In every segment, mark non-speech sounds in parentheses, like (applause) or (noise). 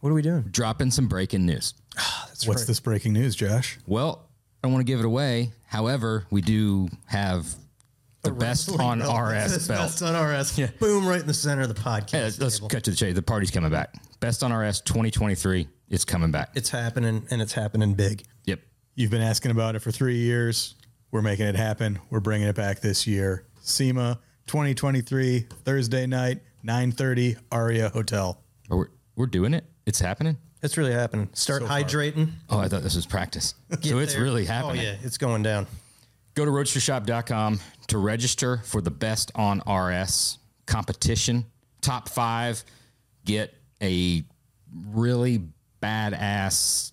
What are we doing? Dropping some breaking news. Ah, that's What's right. this breaking news, Josh? Well, I don't want to give it away. However, we do have the best on RS This belt. (laughs) Best on RS. Boom, right in the center of the podcast. Yeah, let's, let's table. cut to the chase. The party's coming back. Best on RS 2023. It's coming back. It's happening, and it's happening big. Yep. You've been asking about it for three years. We're making it happen. We're bringing it back this year. SEMA 2023 Thursday night 9:30 Aria Hotel. We're, we're doing it. It's happening. It's really happening. Start So far. hydrating. Oh, I thought this was practice. (laughs) So it's there. really happening. Oh yeah, it's going down. Go to roadstershop.com to register for the best on RS competition. Top five get a really badass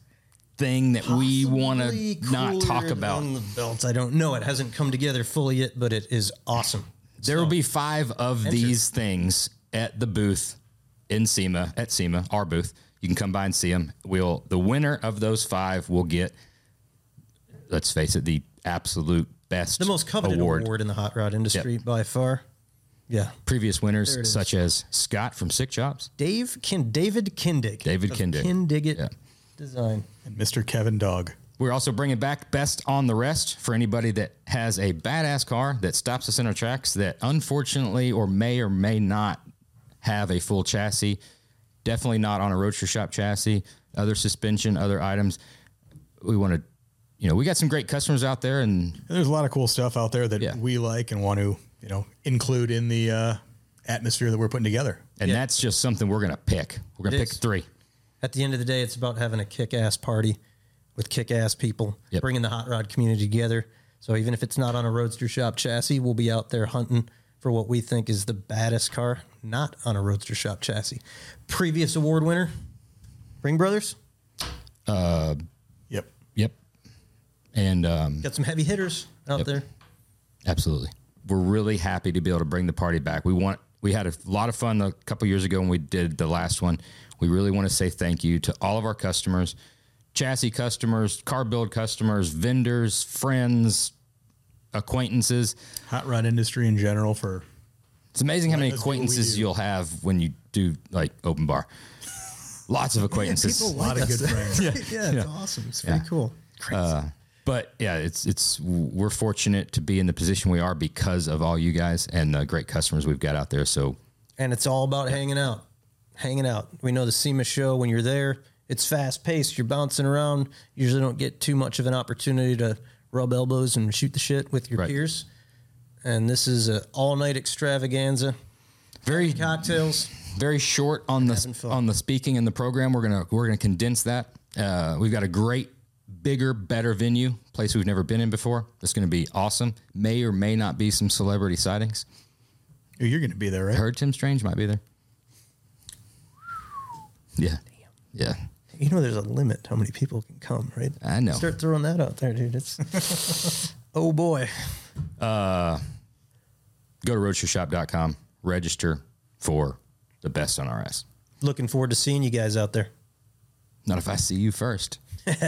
thing that we want to not cooler talk about. than the belts. I don't know. It hasn't come together fully yet, but it is awesome. There will be five of these things at the booth in SEMA, at SEMA, our booth. You can come by and see them. We'll the winner of those five will get, let's face it, the absolute best The most coveted award. award, in the hot rod industry by far. Yeah, Previous winners There it is. such as Scott from Sick Jobs, Dave Kin David Kindig. David of Kindig. Kindig Yeah. Design. And Mr. Kevin Dog. We're also bringing back Best on the Rest for anybody that has a badass car that stops us in our tracks that unfortunately or may or may not have a full chassis. Definitely not on a Roadster Shop chassis, other suspension, other items. We want to, you know, we got some great customers out there and And there's a lot of cool stuff out there that Yeah. we like and want to, you know, include in the uh, atmosphere that we're putting together. and that's just something we're going to pick. We're going to It pick is. three. At the end of the day, it's about having a kick-ass party with kick-ass people, Yep. bringing the hot rod community together. So even if it's not on a Roadster Shop chassis, we'll be out there hunting for what we think is the baddest car, not on a Roadster Shop chassis. Previous award winner, Ring Brothers, Uh, Yep. Yep. And um, got some heavy hitters out there. Absolutely. We're really happy to be able to bring the party back. We want we had a lot of fun a couple years ago when we did the last one. We really want to say thank you to all of our customers, chassis customers, car build customers, vendors, friends, acquaintances. Hot rod industry in general for It's amazing how many us what we acquaintances do. you'll have when you do like open bar. Lots of acquaintances. People a lot of good friends. (laughs) (laughs) yeah, it's awesome. It's pretty cool. Crazy. but yeah, it's it's we're fortunate to be in the position we are because of all you guys and the great customers we've got out there. So and it's all about hanging out. Hanging out. We know the SEMA show when you're there, it's fast paced. You're bouncing around. You Usually don't get too much of an opportunity to rub elbows and shoot the shit with your Right. peers. And this is an all night extravaganza. very Cocktails. very short on the on the speaking in the program. We're gonna we're gonna condense that. Uh, we've got a great, bigger, better venue, place we've never been in before. It's gonna be awesome. May or may not be some celebrity sightings. You're going to be there, I heard Tim Strange might be there. Yeah, yeah. You know, there's a limit how many people can come, right? I know. Start throwing that out there, dude. It's (laughs) oh boy. Uh, Go to roadstershop.com, register for the best on RS. Looking forward to seeing you guys out there. Not if I see you first. (laughs)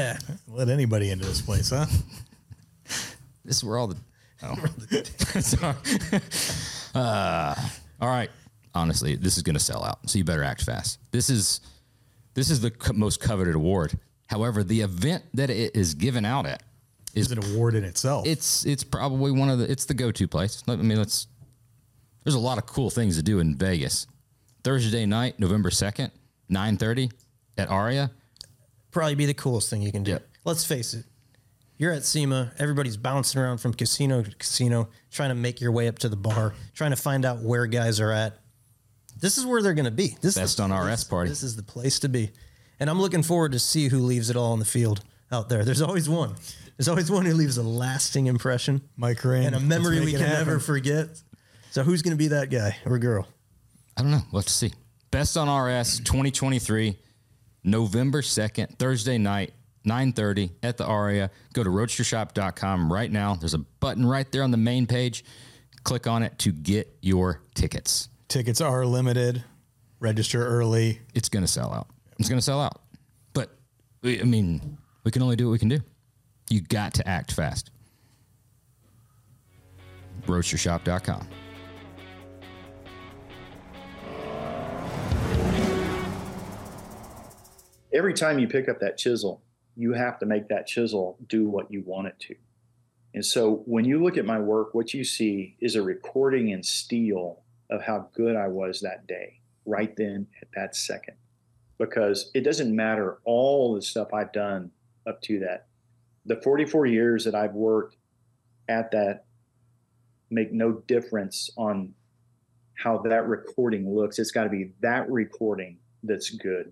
Let anybody into this place, huh? (laughs) This is where all the. Oh. Sorry. uh, all right. Honestly, this is going to sell out, so you better act fast. This is this is the co- most coveted award. However, the event that it is given out at is It's an award in itself. it's it's probably one of the it's the go to place. I mean, let's. There's a lot of cool things to do in Vegas. Thursday night, November second, nine thirty, at Aria. probably be the coolest thing you can do. Yep. Let's face it. You're at SEMA, everybody's bouncing around from casino to casino, trying to make your way up to the bar, trying to find out where guys are at. This is where they're going to be. This is Best the on place- RS party. This is the place to be. And I'm looking forward to see who leaves it all on the field out there. There's always one. There's always one who leaves a lasting impression Mike Rain. and a memory we can never forget. So who's going to be that guy or girl? I don't know. We'll have to see. Best on RS 2023, November 2nd, Thursday night, 9.30 at the Aria. Go to roadstershop.com right now. There's a button right there on the main page. Click on it to get your tickets. Tickets are limited. Register early. It's going to sell out. It's going to sell out. But, we- I mean, we can only do what we can do. You got to act fast. roadstershop.com. every time you pick up that chisel, you have to make that chisel do what you want it to. And so when you look at my work, what you see is a recording in steel of how good I was that day, right then at that second. Because it doesn't matter all the stuff I've done up to that. The 44 years that I've worked at that make no difference on how that recording looks. It's got to be that recording that's good.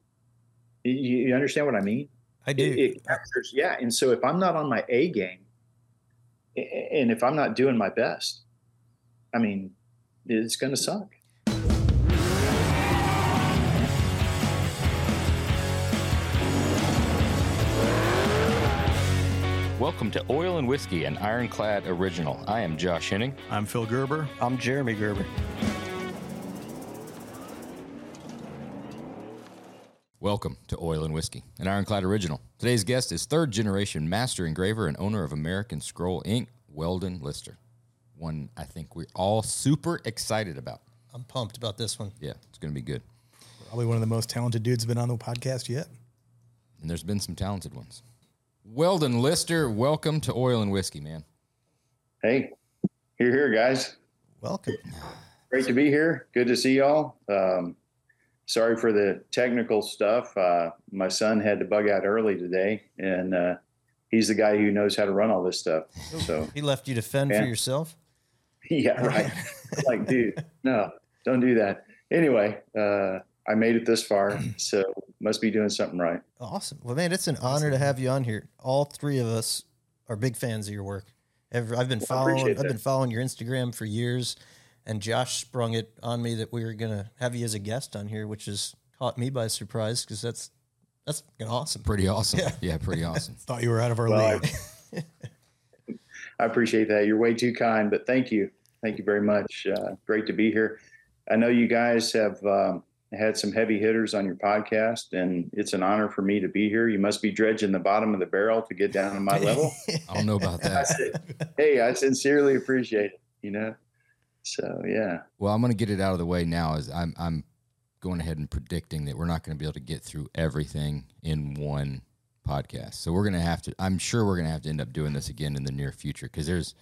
You, you understand what I mean? I do. It, it captures, yeah. And so if I'm not on my A game, and if I'm not doing my best, I mean, it's going to suck. Welcome to Oil and Whiskey, an Ironclad original. I am Josh Henning. I'm Phil Gerber. I'm Jeremy Gerber. Welcome to Oil and Whiskey, an Ironclad original. Today's guest is third generation master engraver and owner of American Scroll Inc., Weldon Lister. One I think we're all super excited about. I'm pumped about this one. Yeah, it's going to be good. Probably one of the most talented dudes been on the podcast yet. And there's been some talented ones. Weldon Lister, welcome to Oil and Whiskey, man. Hey, here, here, guys. Welcome. Great to be here. Good to see y'all. Um, sorry for the technical stuff. Uh, my son had to bug out early today, and uh, he's the guy who knows how to run all this stuff. So, He left you to fend Yeah. for yourself. (laughs) yeah, right. (laughs) like, dude, no, don't do that. Anyway, uh, I made it this far, (clears throat) so must be doing something right. Awesome. Well, man, it's an honor to have you on here. All three of us are big fans of your work. Ever, I've been I following. appreciate I've been following your Instagram for years, and Josh sprung it on me that we were gonna have you as a guest on here, which has caught me by surprise because that's that's fucking awesome. Pretty awesome. Yeah, pretty awesome. (laughs) Thought you were out of our Well, league. I appreciate that. You're way too kind, but thank you. Thank you very much. Uh, great to be here. I know you guys have um, had some heavy hitters on your podcast, and it's an honor for me to be here. You must be dredging the bottom of the barrel to get down to my level. (laughs) I don't know about I that. said, hey, I sincerely appreciate it, you know? So, yeah. Well, I'm going to get it out of the way now. Is I'm I'm going ahead and predicting that we're not going to be able to get through everything in one podcast. So we're going to have to. I'm sure we're going to have to end up doing this again in the near future because there's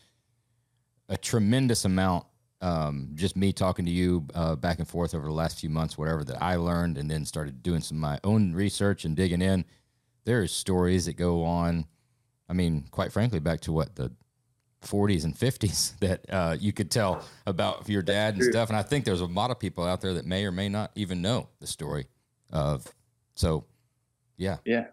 a tremendous amount. Um, just me talking to you uh, back and forth over the last few months, whatever that I learned, and then started doing some of my own research and digging in. There's stories that go on. I mean, quite frankly, back to what the 40s and 50s (laughs) that uh, you could tell about your dad and true. stuff. And I think there's a lot of people out there that may or may not even know the story of. So, yeah, Yeah.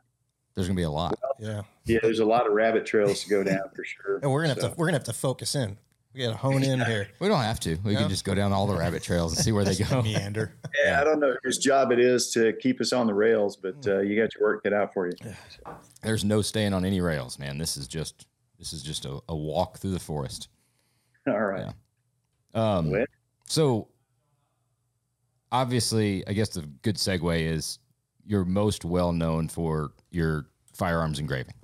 there's gonna be a lot. yeah, Yeah, there's a lot of rabbit trails to go down for sure. and we're gonna have to we're gonna have to focus in. We got to hone in here. (laughs) We don't have to. We No? can just go down all the rabbit trails and see where they go. Meander. (laughs) yeah, I don't know whose job it is to keep us on the rails, but uh, you got your work cut out for you. There's no staying on any rails, man. This is just this is just a, a walk through the forest. (laughs) All right. Yeah. Um, Well- so obviously, I guess the good segue is you're most well known for your firearms engraving,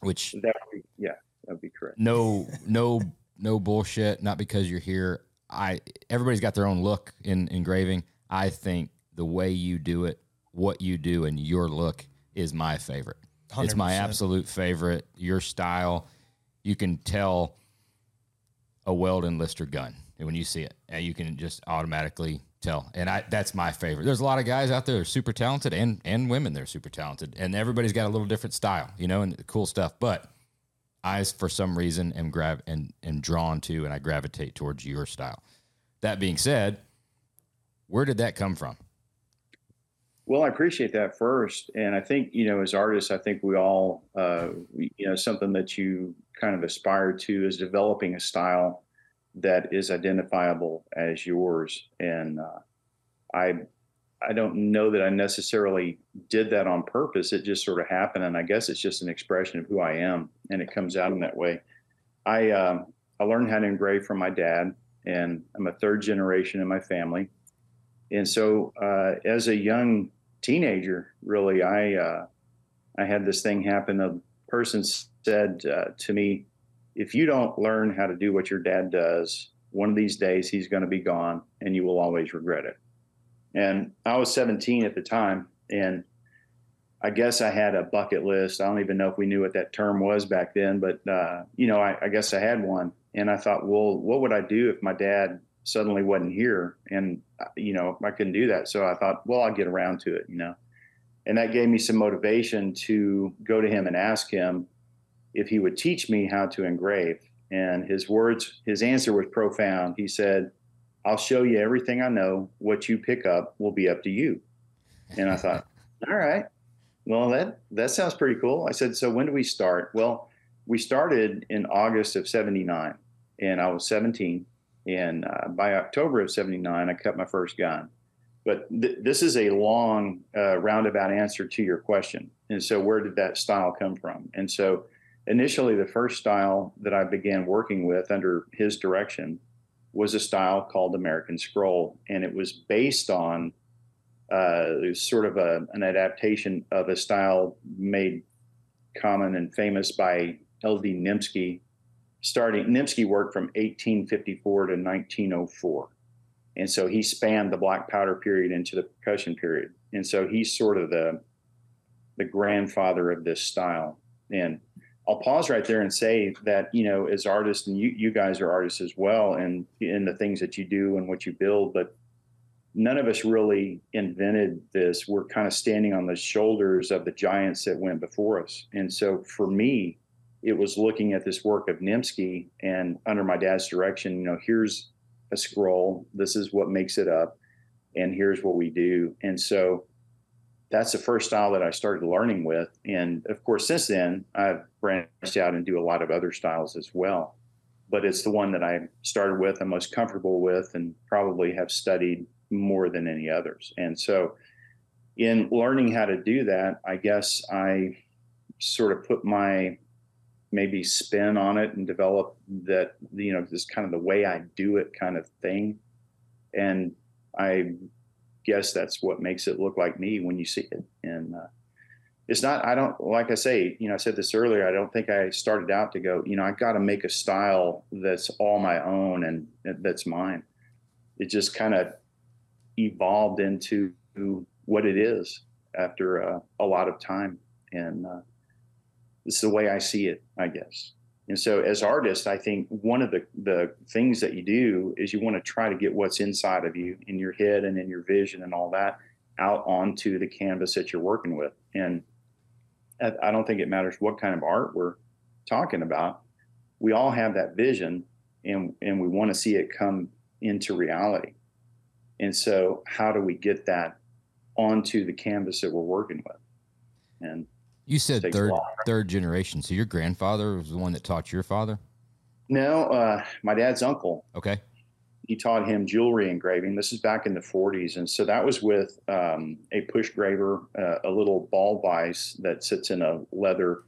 which That would be, yeah, that would be correct. no no no bullshit not because you're here. I everybody's got their own look in engraving. I think the way you do it what you do and your look is my favorite. It's my absolute favorite. Your style you can tell a weldon lister gun when you see it. And you can just automatically tell. And i that's my favorite. There's a lot of guys out there that are super talented and and women they're super talented. And everybody's got a little different style you know and cool stuff. But I, for some reason, am grav and am drawn to, and I gravitate towards your style. That being said, where did that come from? Well, I appreciate that first, and I think you know, as artists, I think we all, uh, we, you know, something that you kind of aspire to is developing a style that is identifiable as yours. And uh, I, I don't know that I necessarily did that on purpose. It just sort of happened, and I guess it's just an expression of who I am, and it comes out in that way. I, um, I learned how to engrave from my dad, and I'm a third generation in my family. And so, uh, as a young teenager, really, I uh, I had this thing happen. A person said uh, to me, "If you don't learn how to do what your dad does, one of these days he's going to be gone, and you will always regret it." And I was 17 at the time, and I guess I had a bucket list. I don't even know if we knew what that term was back then, but uh, you know, I, I, guess I had one. And I thought, well, what would I do if my dad suddenly wasn't here? And uh, you know, I couldn't do that. So I thought, well, I'll get around to it, you know. And that gave me some motivation to go to him and ask him if he would teach me how to engrave. And his words, his answer was profound. He said, I'll show you everything I know. What you pick up will be up to you. And I thought, (laughs) all right, well, that, that sounds pretty cool. I said, so when do we start? Well, we started in August of 79 and I was 17. And uh, by October of 79, I cut my first gun. But th- this is a long, uh, roundabout answer to your question. And so, where did that style come from? And so, initially, the first style that I began working with under his direction was a style called American Scroll. And it was based on uh, sort of a, an adaptation of a style made common and famous by L.D. Nimschke. Starting, Nimschke worked from 1854 to 1904. And so he spanned the black powder period into the percussion period. And so he's sort of the the grandfather of this style. And I'll pause right there and say that, you know, as artists, and you, you guys are artists as well, and in the things that you do and what you build, but none of us really invented this. We're kind of standing on the shoulders of the giants that went before us. And so for me, it was looking at this work of Nimschke and under my dad's direction, you know, here's a scroll. This is what makes it up. And here's what we do. And so that's the first style that I started learning with. And of course, since then, I've branched out and do a lot of other styles as well. But it's the one that I started with, I'm most comfortable with, and probably have studied more than any others. And so, in learning how to do that, I guess I sort of put my maybe spin on it and develop that you know this kind of the way I do it kind of thing. And I guess that's what makes it look like me when you see it. And uh, it's not. I don't like I say. You know, I said this earlier. I don't think I started out to go. You know, I got to make a style that's all my own and that's mine. It just kind of evolved into what it is after uh, a lot of time and. Uh, it's the way I see it, I guess. And so, as artists, I think one of the, the things that you do is you want to try to get what's inside of you, in your head and in your vision and all that, out onto the canvas that you're working with. And I don't think it matters what kind of art we're talking about. We all have that vision, and and we want to see it come into reality. And so, how do we get that onto the canvas that we're working with? And you said third third generation. So your grandfather was the one that taught your father? No, uh, my dad's uncle. Okay. He taught him jewelry engraving. This is back in the 40s. And so that was with um, a push graver, uh, a little ball vise that sits in a leather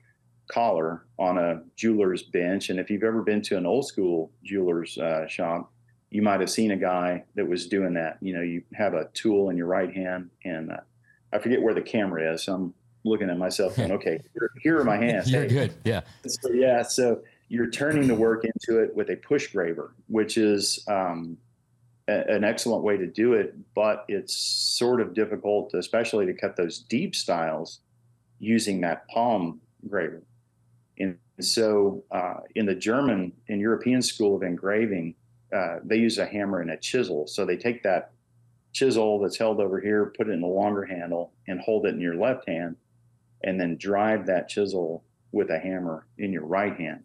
collar on a jeweler's bench. And if you've ever been to an old school jeweler's uh, shop, you might have seen a guy that was doing that. You know, you have a tool in your right hand, and uh, I forget where the camera is. I'm looking at myself going, (laughs) okay, here, here are my hands. You're hey. good. Yeah. So, yeah. So you're turning the work into it with a push graver, which is um, a, an excellent way to do it, but it's sort of difficult, especially to cut those deep styles using that palm graver. And so uh, in the German and European school of engraving, uh, they use a hammer and a chisel. So they take that chisel that's held over here, put it in a longer handle, and hold it in your left hand and then drive that chisel with a hammer in your right hand.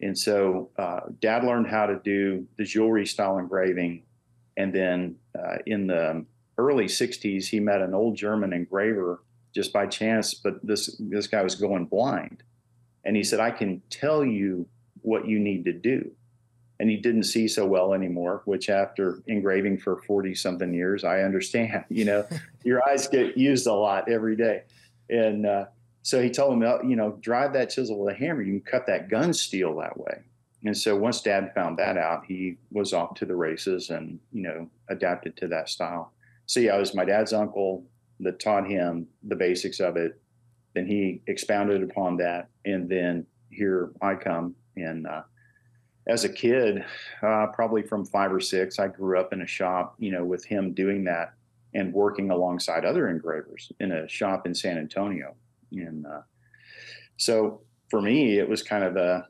And so, uh, dad learned how to do the jewelry style engraving. And then uh, in the early 60s, he met an old German engraver just by chance, but this, this guy was going blind. And he said, I can tell you what you need to do. And he didn't see so well anymore, which after engraving for 40 something years, I understand. (laughs) You know, your eyes get used a lot every day. And uh, so he told him, you know, drive that chisel with a hammer. You can cut that gun steel that way. And so once dad found that out, he was off to the races and, you know, adapted to that style. So yeah, it was my dad's uncle that taught him the basics of it. Then he expounded upon that. And then here I come. And uh, as a kid, uh, probably from five or six, I grew up in a shop, you know, with him doing that and working alongside other engravers in a shop in San Antonio. And uh, so for me, it was kind of a,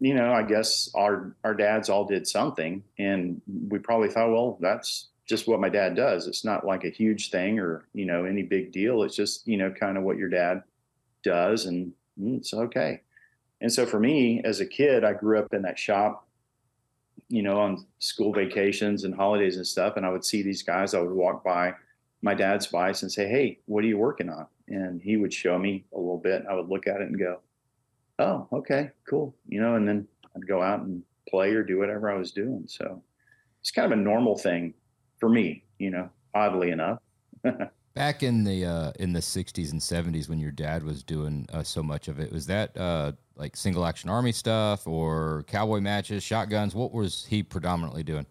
you know, I guess our our dads all did something, and we probably thought, well, that's just what my dad does. It's not like a huge thing or you know any big deal. It's just you know kind of what your dad does, and mm, it's okay. And so for me, as a kid, I grew up in that shop, you know, on school vacations and holidays and stuff, and I would see these guys. I would walk by my dad's vise and say, "Hey, what are you working on?" And he would show me a little bit. And I would look at it and go, "Oh, okay, cool," you know. And then I'd go out and play or do whatever I was doing. So it's kind of a normal thing for me, you know, oddly enough. (laughs) Back in the uh, in the '60s and '70s, when your dad was doing uh, so much of it, was that uh, like single action army stuff or cowboy matches, shotguns? What was he predominantly doing?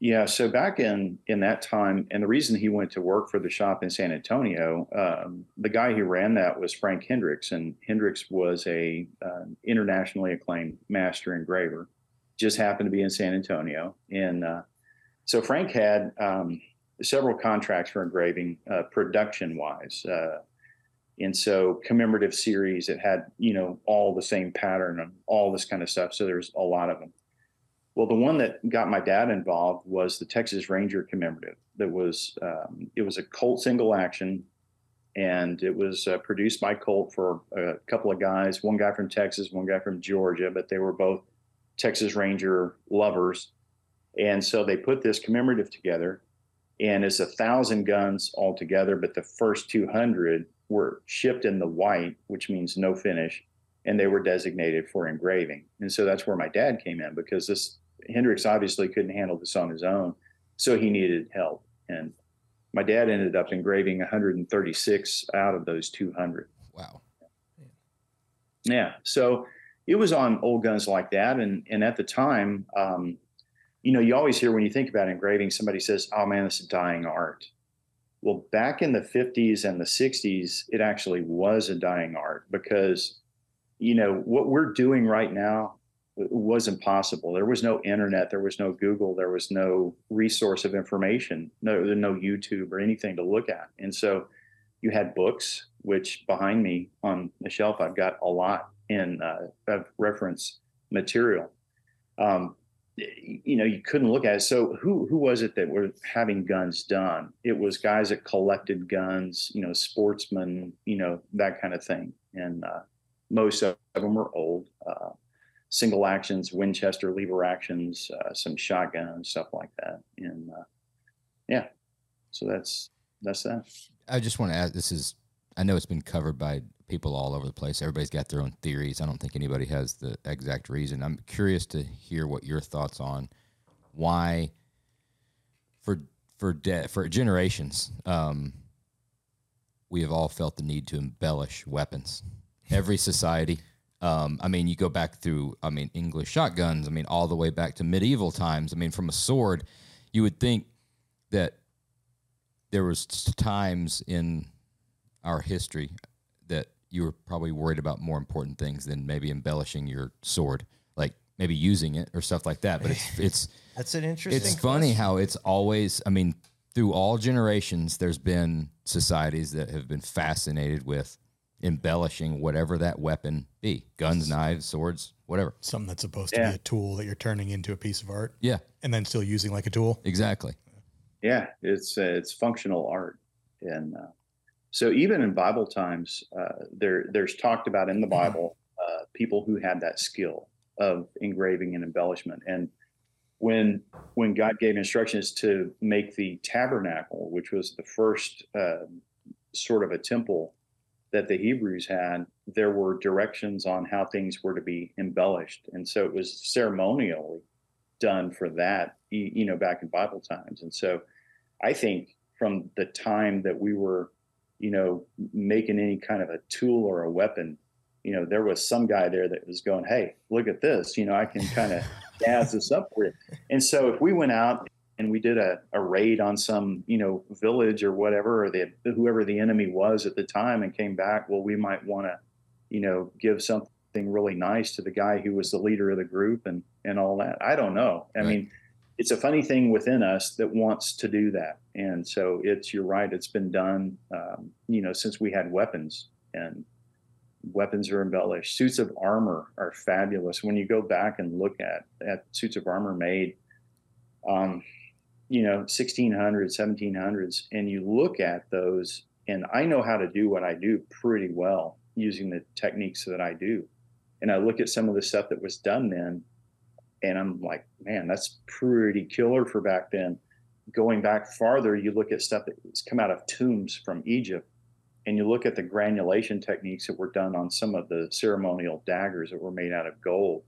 Yeah, so back in in that time, and the reason he went to work for the shop in San Antonio, um, the guy who ran that was Frank Hendricks, and Hendricks was a uh, internationally acclaimed master engraver. Just happened to be in San Antonio, and uh, so Frank had um, several contracts for engraving, uh, production wise. And so commemorative series that had, you know, all the same pattern and all this kind of stuff. So there's a lot of them. Well, the one that got my dad involved was the Texas Ranger commemorative. That was um, it was a Colt single action, and it was uh, produced by Colt for a couple of guys. One guy from Texas, one guy from Georgia, but they were both Texas Ranger lovers. And so they put this commemorative together, and it's a thousand guns altogether, but the first 200 were shipped in the white, which means no finish, and they were designated for engraving. And so that's where my dad came in because this Hendricks obviously couldn't handle this on his own, so he needed help. And my dad ended up engraving 136 out of those 200. Wow. Yeah. So it was on old guns like that, and and at the time, um, you know, you always hear when you think about engraving, somebody says, "Oh man, this is dying art." Well, back in the 50s and the 60s, it actually was a dying art because, you know, what we're doing right now wasn't possible. There was no internet, there was no Google, there was no resource of information, no, no YouTube or anything to look at. And so you had books, which behind me on the shelf, I've got a lot in uh, of reference material. Um, you know you couldn't look at it. So who who was it that were having guns done? It was guys that collected guns you know sportsmen you know that kind of thing. And uh, most of them were old uh, single actions winchester lever actions uh, some shotguns stuff like that. And uh, yeah. So that's that's that. I just want to add this is i know it's been covered by people all over the place. Everybody's got their own theories. I don't think anybody has the exact reason. I'm curious to hear what your thoughts on why for for de- for generations um, we have all felt the need to embellish weapons. Every society. Um, I mean, you go back through. I mean, English shotguns. I mean, all the way back to medieval times. I mean, from a sword, you would think that there was times in our history that you were probably worried about more important things than maybe embellishing your sword, like maybe using it or stuff like that. But it's it's (laughs) that's an interesting. It's funny how it's always. I mean, through all generations, there's been societies that have been fascinated with embellishing whatever that weapon be guns knives swords whatever something that's supposed yeah. to be a tool that you're turning into a piece of art yeah and then still using like a tool exactly yeah it's uh, it's functional art and uh, so even in Bible times, uh, there there's talked about in the mm-hmm. Bible uh, people who had that skill of engraving and embellishment. And when when God gave instructions to make the tabernacle, which was the first uh, sort of a temple that the Hebrews had, there were directions on how things were to be embellished, and so it was ceremonially done for that. You know, back in Bible times, and so I think from the time that we were you know, making any kind of a tool or a weapon, you know, there was some guy there that was going, Hey, look at this, you know, I can kind of (laughs) jazz this up for you. And so if we went out and we did a, a raid on some, you know, village or whatever, or the, whoever the enemy was at the time and came back, well, we might want to, you know, give something really nice to the guy who was the leader of the group and, and all that. I don't know. I right. mean, it's a funny thing within us that wants to do that. And so it's, you're right. It's been done, um, you know, since we had weapons and weapons are embellished. Suits of armor are fabulous. When you go back and look at, at suits of armor made, um, you know, 1600s, 1700s, and you look at those, and I know how to do what I do pretty well using the techniques that I do. And I look at some of the stuff that was done then, and I'm like, man, that's pretty killer for back then. Going back farther, you look at stuff that's come out of tombs from Egypt, and you look at the granulation techniques that were done on some of the ceremonial daggers that were made out of gold.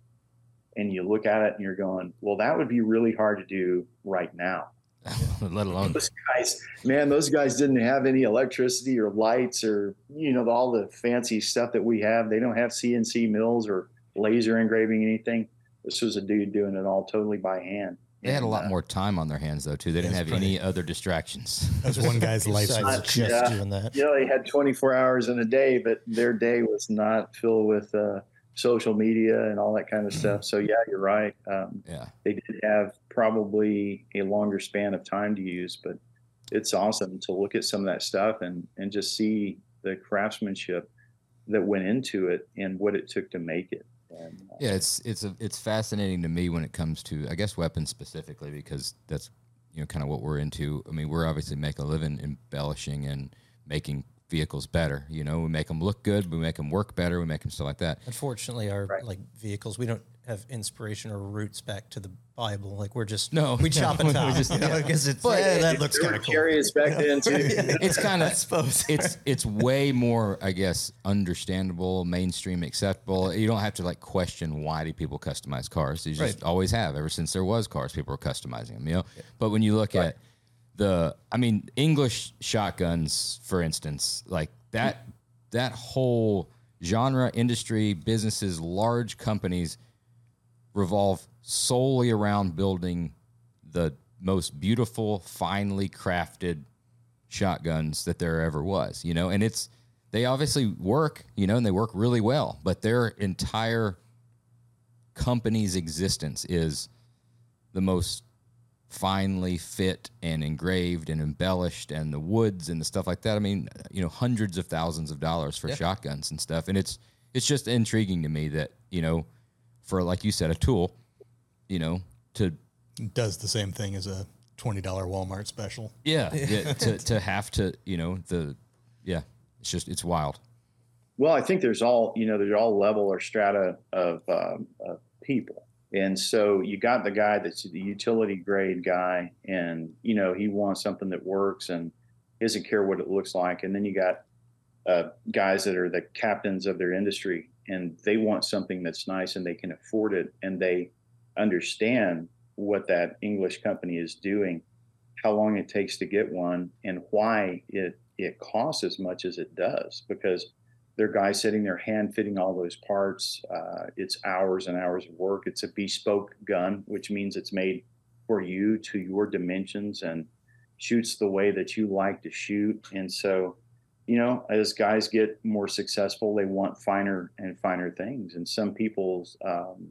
And you look at it and you're going, well, that would be really hard to do right now. (laughs) Let alone Those guys, man, those guys didn't have any electricity or lights or, you know, all the fancy stuff that we have. They don't have CNC mills or laser engraving anything. This was a dude doing it all totally by hand. they had a lot uh, more time on their hands though too. They didn't That's have any other distractions. (laughs) That's one guy's (laughs) life. Besides just Yeah. doing that. you know, they had 24 hours in a day, but their day was not filled with uh, social media and all that kind of stuff. So yeah, you're right. Um, yeah. they did have probably a longer span of time to use, but it's awesome to look at some of that stuff and and just see the craftsmanship that went into it and what it took to make it. And, uh, Yeah, it's it's a, it's fascinating to me when it comes to I guess weapons specifically because that's you know kind of what we're into. I mean, we're obviously make a living embellishing and making vehicles better. You know, we make them look good, we make them work better, we make them stuff like that. Unfortunately, our Right. like vehicles, we don't have inspiration or roots back to the Bible. Like we're just No, we chop (laughs) we and top. just- you (laughs) know, because it's But eh, yeah, that There looks kind of cool. chariots back then too. (laughs) It's kind I of suppose. it's it's way more I guess understandable, mainstream, acceptable. You don't have to like question why do people customize cars. You just Right. always have ever since there was cars. People were customizing them. You know, but when you look at the I mean English shotguns, for instance, like that that whole genre, industry, businesses, large companies revolve solely around building the most beautiful, finely crafted shotguns that there ever was, you know, and it's they obviously work, you know, and they work really well, but their entire company's existence is the most finely fit and engraved and embellished and the woods and the stuff like that. I mean, you know, hundreds of thousands of dollars for shotguns and stuff. And it's it's just intriguing to me that, you know, for like you said, a tool, you know, to Does the same thing as a twenty dollar Walmart special. yeah, (laughs) yeah to to have to, you know, the yeah, it's just it's wild. Well, I think there's all you know. There's all level or strata of, um, of people, and so you got the guy that's the utility grade guy, and you know he wants something that works and doesn't care what it looks like, and then you got uh, guys that are the captains of their industry, and they want something that's nice and they can afford it, and they understand what that English company is doing, how long it takes to get one, and why it it costs as much as it does because they're guys sitting there hand fitting all those parts. Uh, it's hours and hours of work. It's a bespoke gun, which means it's made for you to your dimensions and shoots the way that you like to shoot. And so, you know, as guys get more successful, they want finer and finer things. And some people's, um,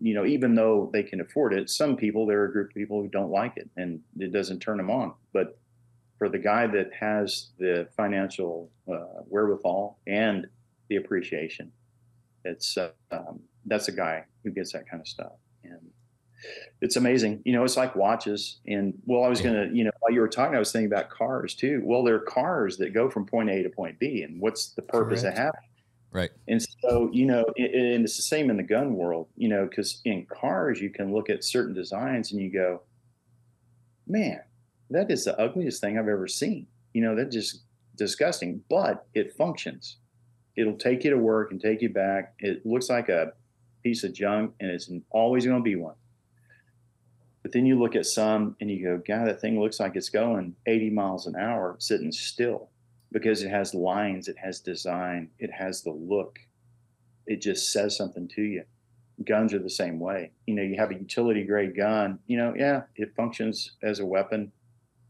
you know, even though they can afford it, some people, there are a group of people who don't like it and it doesn't turn them on. But for the guy that has the financial uh, wherewithal and the appreciation, it's uh, um, that's a guy who gets that kind of stuff, and it's amazing. You know, it's like watches. And well, I was gonna, you know, while you were talking, I was thinking about cars too. Well, there are cars that go from point A to point B, and what's the purpose Correct. of having? Right. And so, you know, it, and it's the same in the gun world, you know, because in cars, you can look at certain designs and you go, man, that is the ugliest thing I've ever seen. You know, that's just disgusting, but it functions. It'll take you to work and take you back. It looks like a piece of junk and it's always going to be one. But then you look at some and you go, God, that thing looks like it's going 80 miles an hour sitting still because it has lines, it has design, it has the look. It just says something to you. Guns are the same way. You know, you have a utility grade gun, you know, yeah, it functions as a weapon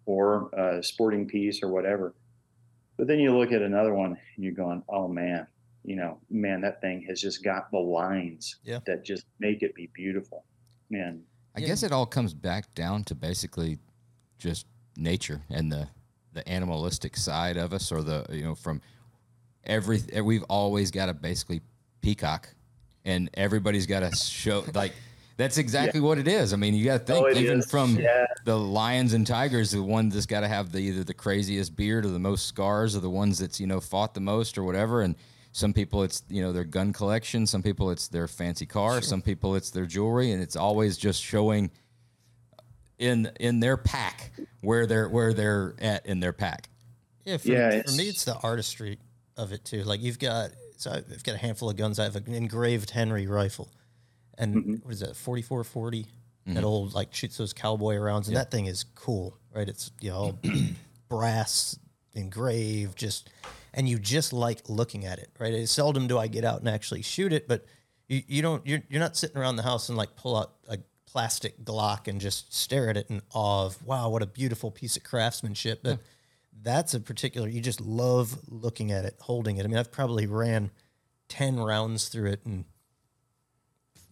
or a sporting piece or whatever. But then you look at another one and you're going, oh man, you know, man, that thing has just got the lines Yeah. that just make it be beautiful. Man, I guess it all comes back down to basically just nature and the the animalistic side of us, or the you know from every eh, we've always got to basically peacock, and everybody's got to show like. That's (laughs) exactly what it is. I mean, you got to oh, think Oh, even is. from Yeah. the lions and tigers, the one that's got to have the either the craziest beard or the most scars, or the ones that's you know fought the most or whatever. And some people it's you know their gun collection, some people it's their fancy car, some people it's their jewelry, and it's always just showing in in their pack where they're where they're at in their pack. Yeah, for, Yeah, for me, it's the artistry of it too. Like you've got, so I've got a handful of guns. I have an engraved Henry rifle, and Mm-hmm. what is that, forty four forty? That old like shoots those cowboy rounds, and that thing is cool, right? It's you know (clears throat) brass engraved, just and you just like looking at it, right? It's seldom do I get out and actually shoot it, but you, you don't you're you're not sitting around the house and like pull out a plastic Glock and just stare at it in awe of wow, what a beautiful piece of craftsmanship. But that's a particular you just love looking at it, holding it. I mean, I've probably ran ten rounds through it in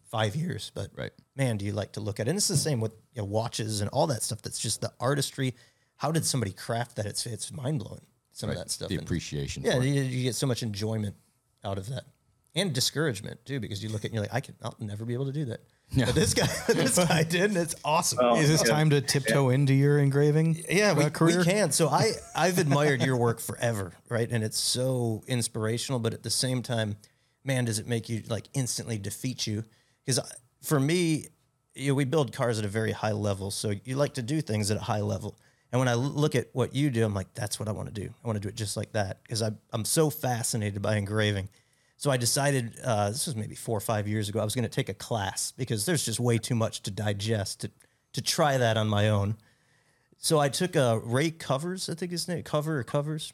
five years, but Right. man, do you like to look at it? And it's the same with you know, watches and all that stuff. That's just the artistry. How did somebody craft that? It's it's mind blowing. Some of that stuff. The And- appreciation. yeah, you, you get so much enjoyment out of that, and discouragement too, because you look at it and you're like, I can, I'll never be able to do that. But this guy, (laughs) this guy did, and it's awesome. Is this time to tiptoe into your engraving? Yeah, we, uh, career? we can. So I (laughs) I've admired your work forever, right? And it's so inspirational, but at the same time, man, does it make you like instantly defeat you? Because for me, you know, we build cars at a very high level, so you like to do things at a high level. And when I look at what you do, I'm like, that's what I want to do. I want to do it just like that because I'm I'm so fascinated by engraving. So I decided uh, this was maybe four or five years ago. I was going to take a class because there's just way too much to digest to to try that on my own. So I took a Ray Covers, I think his name, Cover or Covers.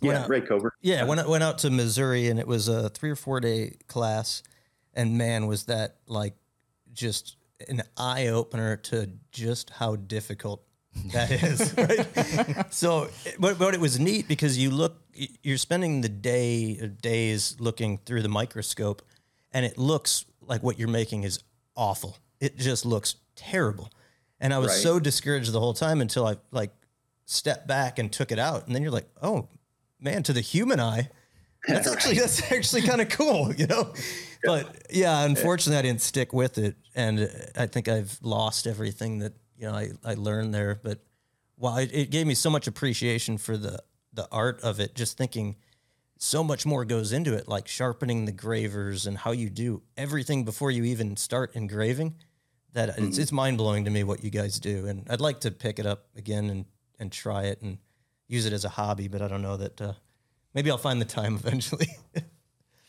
Yeah, out- Ray Cover. Yeah, went went out to Missouri and it was a three or four day class, and man, was that like just an eye opener to just how difficult (laughs) that is. Right. so, but but it was neat because you look, you're spending the day days looking through the microscope, and it looks like what you're making is awful. It just looks terrible, and I was Right. so discouraged the whole time until I like stepped back and took it out, and then you're like, oh man, to the human eye, (laughs) that's actually that's actually kind of cool, (laughs) you know. But yeah, unfortunately, I didn't stick with it, and I think I've lost everything that you know I, I learned there. But wow, it, it gave me so much appreciation for the the art of it. Just thinking, so much more goes into it, like sharpening the gravers and how you do everything before you even start engraving. That it's, it's mind blowing to me what you guys do, and I'd like to pick it up again and and try it and use it as a hobby. But I don't know that. Uh, maybe I'll find the time (laughs) eventually.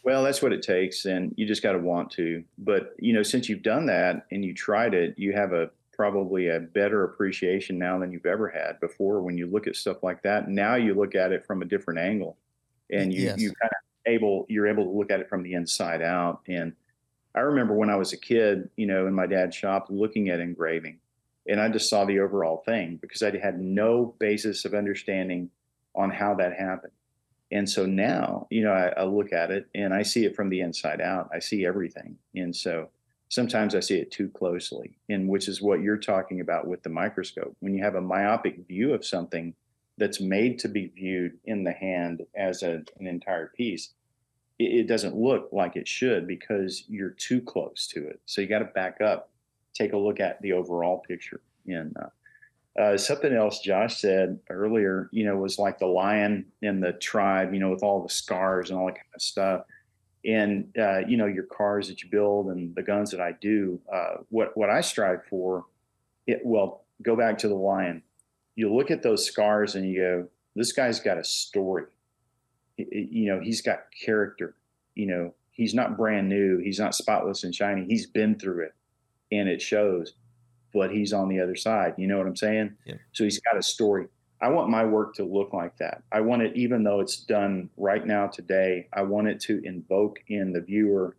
Well, that's what it takes, and you just got to want to. But you know, since you've done that and you tried it, you have a probably a better appreciation now than you've ever had before. When you look at stuff like that, now you look at it from a different angle, and you Yes. you kind of able you're able to look at it from the inside out. And I remember when I was a kid, you know, in my dad's shop, looking at engraving, and I just saw the overall thing because I had no basis of understanding on how that happened. And so now, you know, I, I look at it and I see it from the inside out. I see everything. And so sometimes I see it too closely, and which is what you're talking about with the microscope. When you have a myopic view of something that's made to be viewed in the hand as a, an entire piece, it, it doesn't look like it should because you're too close to it. So you got to back up, take a look at the overall picture. And uh, uh, something else Josh said earlier, you know, was like the lion in the tribe, you know, with all the scars and all that kind of stuff. And uh, you know, your cars that you build and the guns that I do, uh, what what I strive for, it well, go back to the lion. You look at those scars and you go, this guy's got a story. It- it- you know, he's got character. You know, he's not brand new. He's not spotless and shiny. He's been through it, and it shows but he's on the other side. You know what I'm saying? Yeah. So he's got a story. I want my work to look like that. I want it, even though it's done right now today, I want it to invoke in the viewer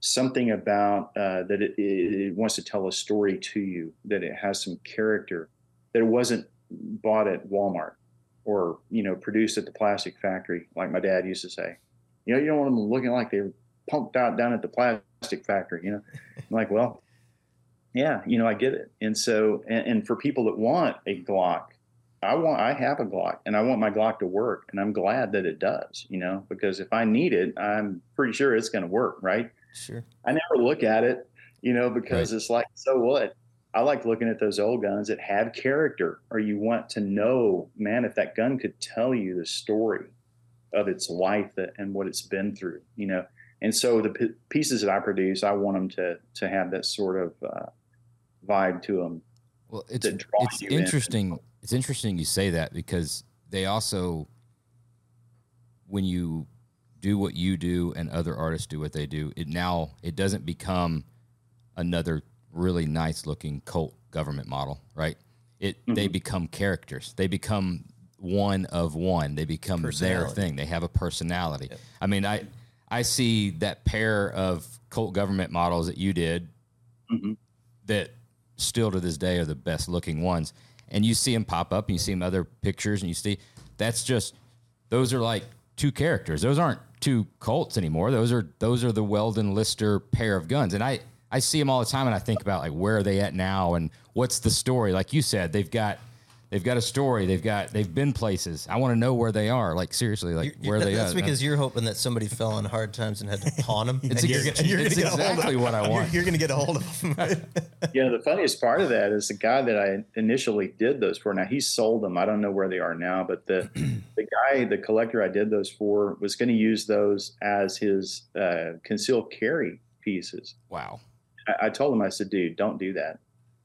something about uh, that it, it wants to tell a story to you, that it has some character, that it wasn't bought at Walmart or, you know, produced at the plastic factory, like my dad used to say. You know, you don't want them looking like they were pumped out down at the plastic factory, you know? I'm like, well, yeah, you know, I get it. And so, and, and for people that want a Glock, I want, I have a Glock and I want my Glock to work. And I'm glad that it does, you know, because if I need it, I'm pretty sure it's going to work. Right. Sure. I never look at it, you know, because right. it's like, so what? I like looking at those old guns that have character, or you want to know, man, if that gun could tell you the story of its life and what it's been through, you know. And so the p- pieces that I produce, I want them to to have that sort of uh, vibe to them. Well, it's it's interesting. In. It's interesting you say that because they also, when you do what you do and other artists do what they do, it now it doesn't become another really nice looking Colt Government model, right? It mm-hmm. they become characters. They become one of one. They become their thing. They have a personality. I mean, I I see that pair of Colt Government models that you did mm-hmm. that still to this day are the best looking ones. And you see them pop up and you see them other pictures and you see that's just those are like two characters. Those aren't two Colts anymore. Those are those are the Weldon Lister pair of guns. And I I see them all the time, and I think about like where are they at now, and what's the story? Like you said, they've got they've got a story. They've got they've been places. I want to know where they are. Like seriously, like you're, where you're, they that's are. That's because you're hoping that somebody fell on hard times and had to pawn them. it's, you're, gonna, you're it's gonna exactly what I (laughs) want. You're, you're going to get a hold of them. (laughs) (laughs) you know, the funniest part of that is the guy that I initially did those for. Now he sold them. I don't know where they are now, but the (clears throat) the guy, the collector I did those for, was going to use those as his uh, concealed carry pieces. Wow. I, I told him, I said, dude, don't do that.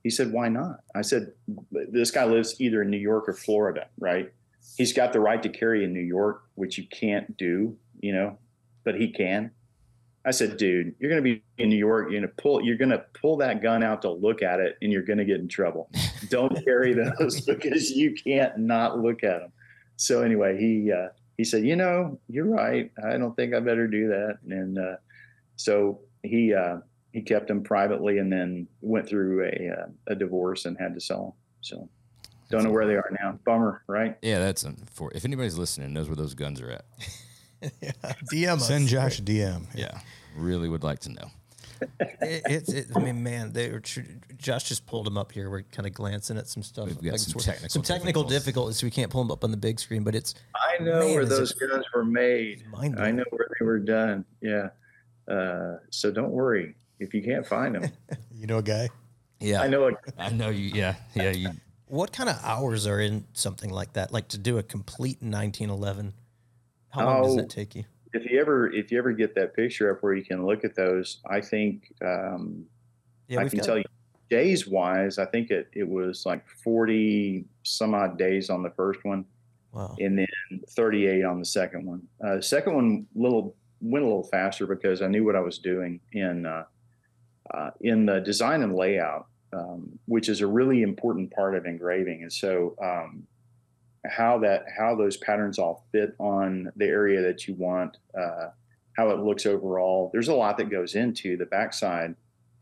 He said, why not? I said, this guy lives either in New York or Florida, right? He's got the right to carry in New York, which you can't do, you know, but he can. I said, dude, you're going to be in New York. You're going to pull, you're going to pull that gun out to look at it and you're going to get in trouble. Don't (laughs) carry those because you can't not look at them. So anyway, he, uh, he said, you know, you're right. I don't think I better do that. And, uh, so he, uh, he kept them privately and then went through a uh, a divorce and had to sell them. So don't know where they are now. Bummer, right? Yeah, that's for if anybody's listening knows where those guns are at. (laughs) yeah. DM us. Send Josh a DM. Yeah, really would like to know. it's, it, I mean, man, they were. Josh just pulled them up here. We're kind of glancing at some stuff. We've got some technical, some technical difficulties. So we can't pull them up on the big screen, but it's. I know man, where those guns were made. I know where they were done. Yeah. Uh, so don't worry if you can't find them. (laughs) you know a guy? Yeah, I know. A, I know you. Yeah, yeah. You. (laughs) What kind of hours are in something like that? Like to do a complete 1911? How long does that take you? If you ever, if you ever get that picture up where you can look at those, I think um, yeah, I can tell you days wise. I think it it was like 40 some odd days on the first one. Wow. And then 38 on the second one. Uh, second one, little went a little faster because I knew what I was doing in uh, uh, in the design and layout, um, which is a really important part of engraving. And so, um, how that how those patterns all fit on the area that you want, uh, how it looks overall. There's a lot that goes into the backside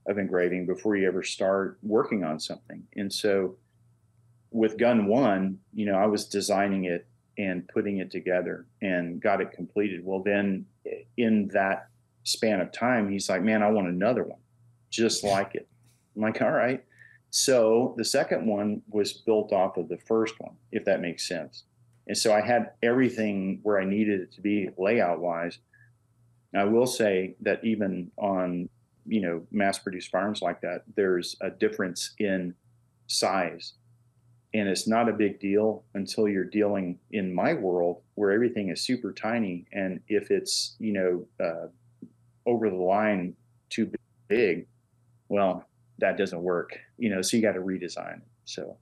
of engraving before you ever start working on something. And so, with Gun One, you know, I was designing it and putting it together and got it completed. Well, then in that span of time, he's like, "Man, I want another one." Just like it. I'm like, all right. So the second one was built off of the first one, if that makes sense. And so I had everything where I needed it to be layout wise. I will say that even on, you know, mass produced farms like that, there's a difference in size. And it's not a big deal until you're dealing in my world where everything is super tiny. And if it's, you know, uh, over the line too big, well, that doesn't work, you know, so you got to redesign it. So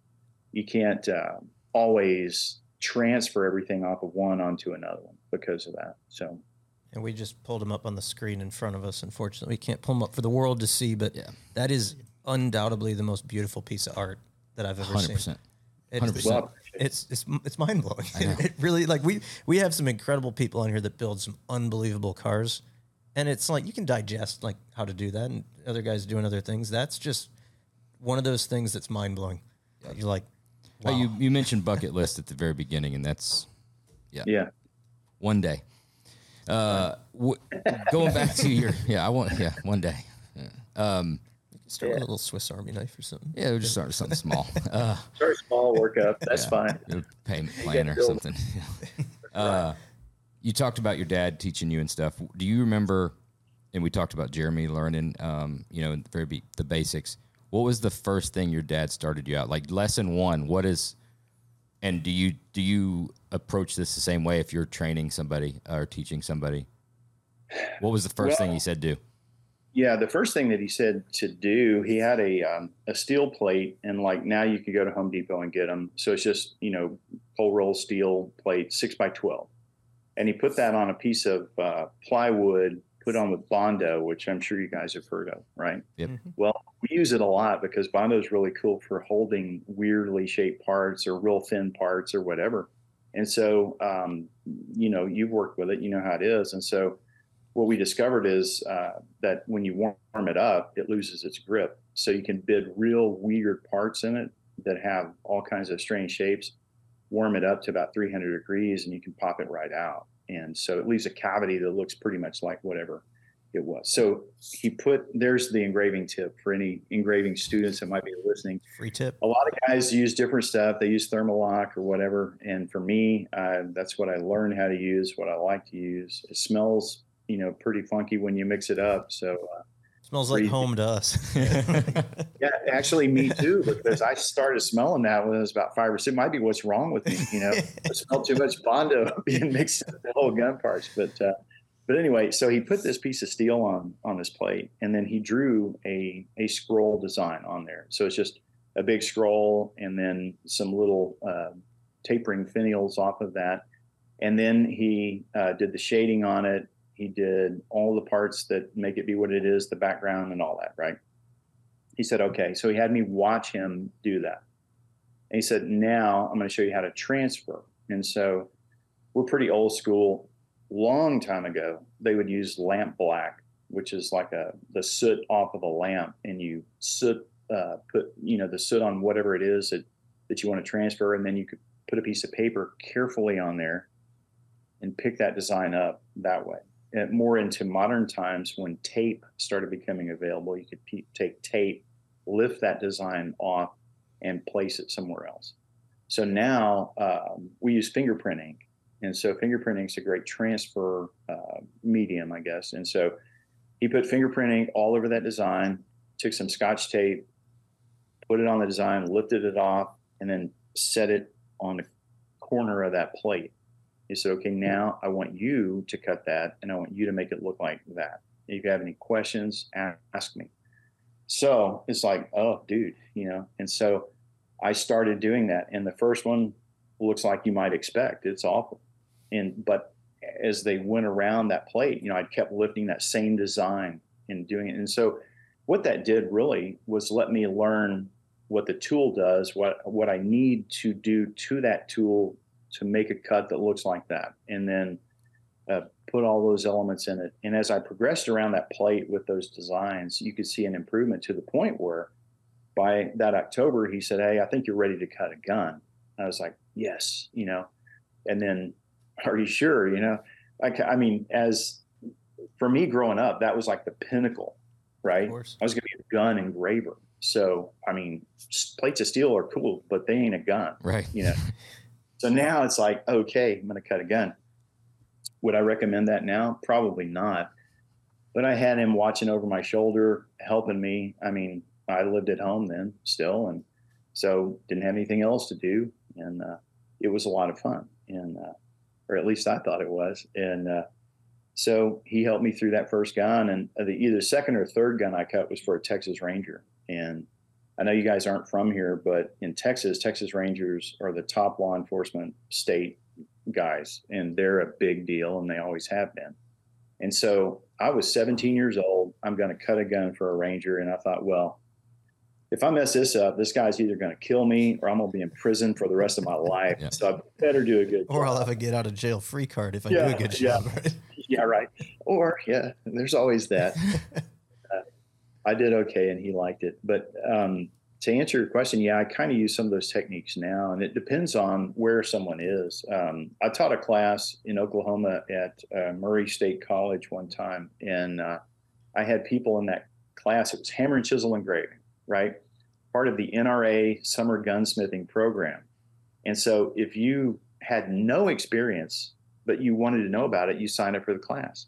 you can't uh, always transfer everything off of one onto another one because of that. So. And we just pulled them up on the screen in front of us. Unfortunately, we can't pull them up for the world to see, but yeah. that is undoubtedly the most beautiful piece of art that I've ever 100%. seen. Hundred percent. It's it's it's mind blowing. (laughs) It really like we we have some incredible people on here that build some unbelievable cars, and it's like you can digest like how to do that and other guys doing other things that's just one of those things that's mind-blowing you're like wow. oh, you, you mentioned bucket list at the very beginning and that's yeah yeah one day uh w- going back to your yeah i want yeah one day yeah. um Start with a little Swiss Army knife or something. Yeah, we just started something (laughs) small. Uh, Very small work up. That's Yeah. fine. a payment plan or build- something. (laughs) uh, you talked about your dad teaching you and stuff. Do you remember? And we talked about Jeremy learning, um, you know, very be, the basics. What was the first thing your dad started you out like? Lesson one. What is? And do you do you approach this the same way if you're training somebody or teaching somebody? What was the first thing he said do? Yeah, the first thing that he said to do, he had a um, a steel plate, and like now you can go to Home Depot and get them. So it's just you know cold roll steel plate, six by twelve, and he put that on a piece of uh, plywood, put on with bondo, which I'm sure you guys have heard of, right? Yep. Well, we use it a lot because bondo is really cool for holding weirdly shaped parts or real thin parts or whatever. And so, um, you know, you've worked with it, you know how it is, and so what we discovered is uh, that when you warm it up, it loses its grip. So you can bid real weird parts in it that have all kinds of strange shapes. Warm it up to about 300 degrees, and you can pop it right out. And so it leaves a cavity that looks pretty much like whatever it was. So he put there's the engraving tip for any engraving students that might be listening Free tip. a lot of guys use different stuff. They use Thermoloc or whatever. And for me, uh, that's what I learned how to use, what I like to use. It smells, you know, pretty funky when you mix it up. So, uh, Smells like home to us. (laughs) yeah, actually, me too, because I started smelling that when I was about five or six. It Might be what's wrong with me, you know. I smelled too much Bondo (laughs) being mixed with the whole gun parts. But, uh, but anyway, so he put this piece of steel on on this plate, and then he drew a a scroll design on there. So it's just a big scroll, and then some little uh, tapering finials off of that, and then he uh, did the shading on it. He did all the parts that make it be what it is, the background and all that, right? He said, okay. So he had me watch him do that. And he said, now I'm going to show you how to transfer. And so we're pretty old school. Long time ago, they would use lamp black, which is like a the soot off of a lamp, and you soot uh, put you know the soot on whatever it is that that you want to transfer, and then you could put a piece of paper carefully on there and pick that design up that way. And more into modern times when tape started becoming available, you could pe- take tape, lift that design off, and place it somewhere else. So now um, we use fingerprinting. And so fingerprinting is a great transfer uh, medium, I guess. And so he put fingerprinting all over that design, took some scotch tape, put it on the design, lifted it off, and then set it on the corner of that plate. He said, okay, now I want you to cut that and I want you to make it look like that. If you have any questions, ask me. So it's like, oh, dude, you know, and so I started doing that. And the first one looks like you might expect. It's awful. And, but as they went around that plate, you know, I kept lifting that same design and doing it. And so what that did really was let me learn what the tool does, what, what I need to do to that tool to make a cut that looks like that. And then uh, put all those elements in it. And as I progressed around that plate with those designs, you could see an improvement to the point where by that October, he said, Hey, I think you're ready to cut a gun. I was like, Yes, you know, and then, Are you sure? You know, like, I mean, as for me growing up, that was like the pinnacle, right? Of. I was going to be a gun engraver. So, I mean, plates of steel are cool, but they ain't a gun Right. you know. (laughs) so now it's like, okay, I'm going to cut a gun. Would I recommend that now? Probably not. But I had him watching over my shoulder, helping me. I mean, I lived at home then still, and so didn't have anything else to do, and uh, it was a lot of fun, and uh, or at least I thought it was. And uh, so he helped me through that first gun, and the either second or third gun I cut was for a Texas Ranger, and I know you guys aren't from here, but in Texas, Texas Rangers are the top law enforcement state guys, and they're a big deal, and they always have been. And so I was 17 years old. I'm going to cut a gun for a Ranger, and I thought, well, if I mess this up, this guy's either going to kill me or I'm going to be in prison for the rest of my life. Yeah. So I better do a good Or I'll have a get out of jail free card if I Yeah, do a good yeah. job. Right? yeah, right. Or yeah, there's always that. (laughs) I did okay, and he liked it. But um, to answer your question, yeah, I kind of use some of those techniques now, and it depends on where someone is. Um, I taught a class in Oklahoma at uh, Murray State College one time, and uh, I had people in that class. It was hammer and chisel and engraving, right? Part of the NRA summer gunsmithing program. And so if you had no experience, but you wanted to know about it, you signed up for the class.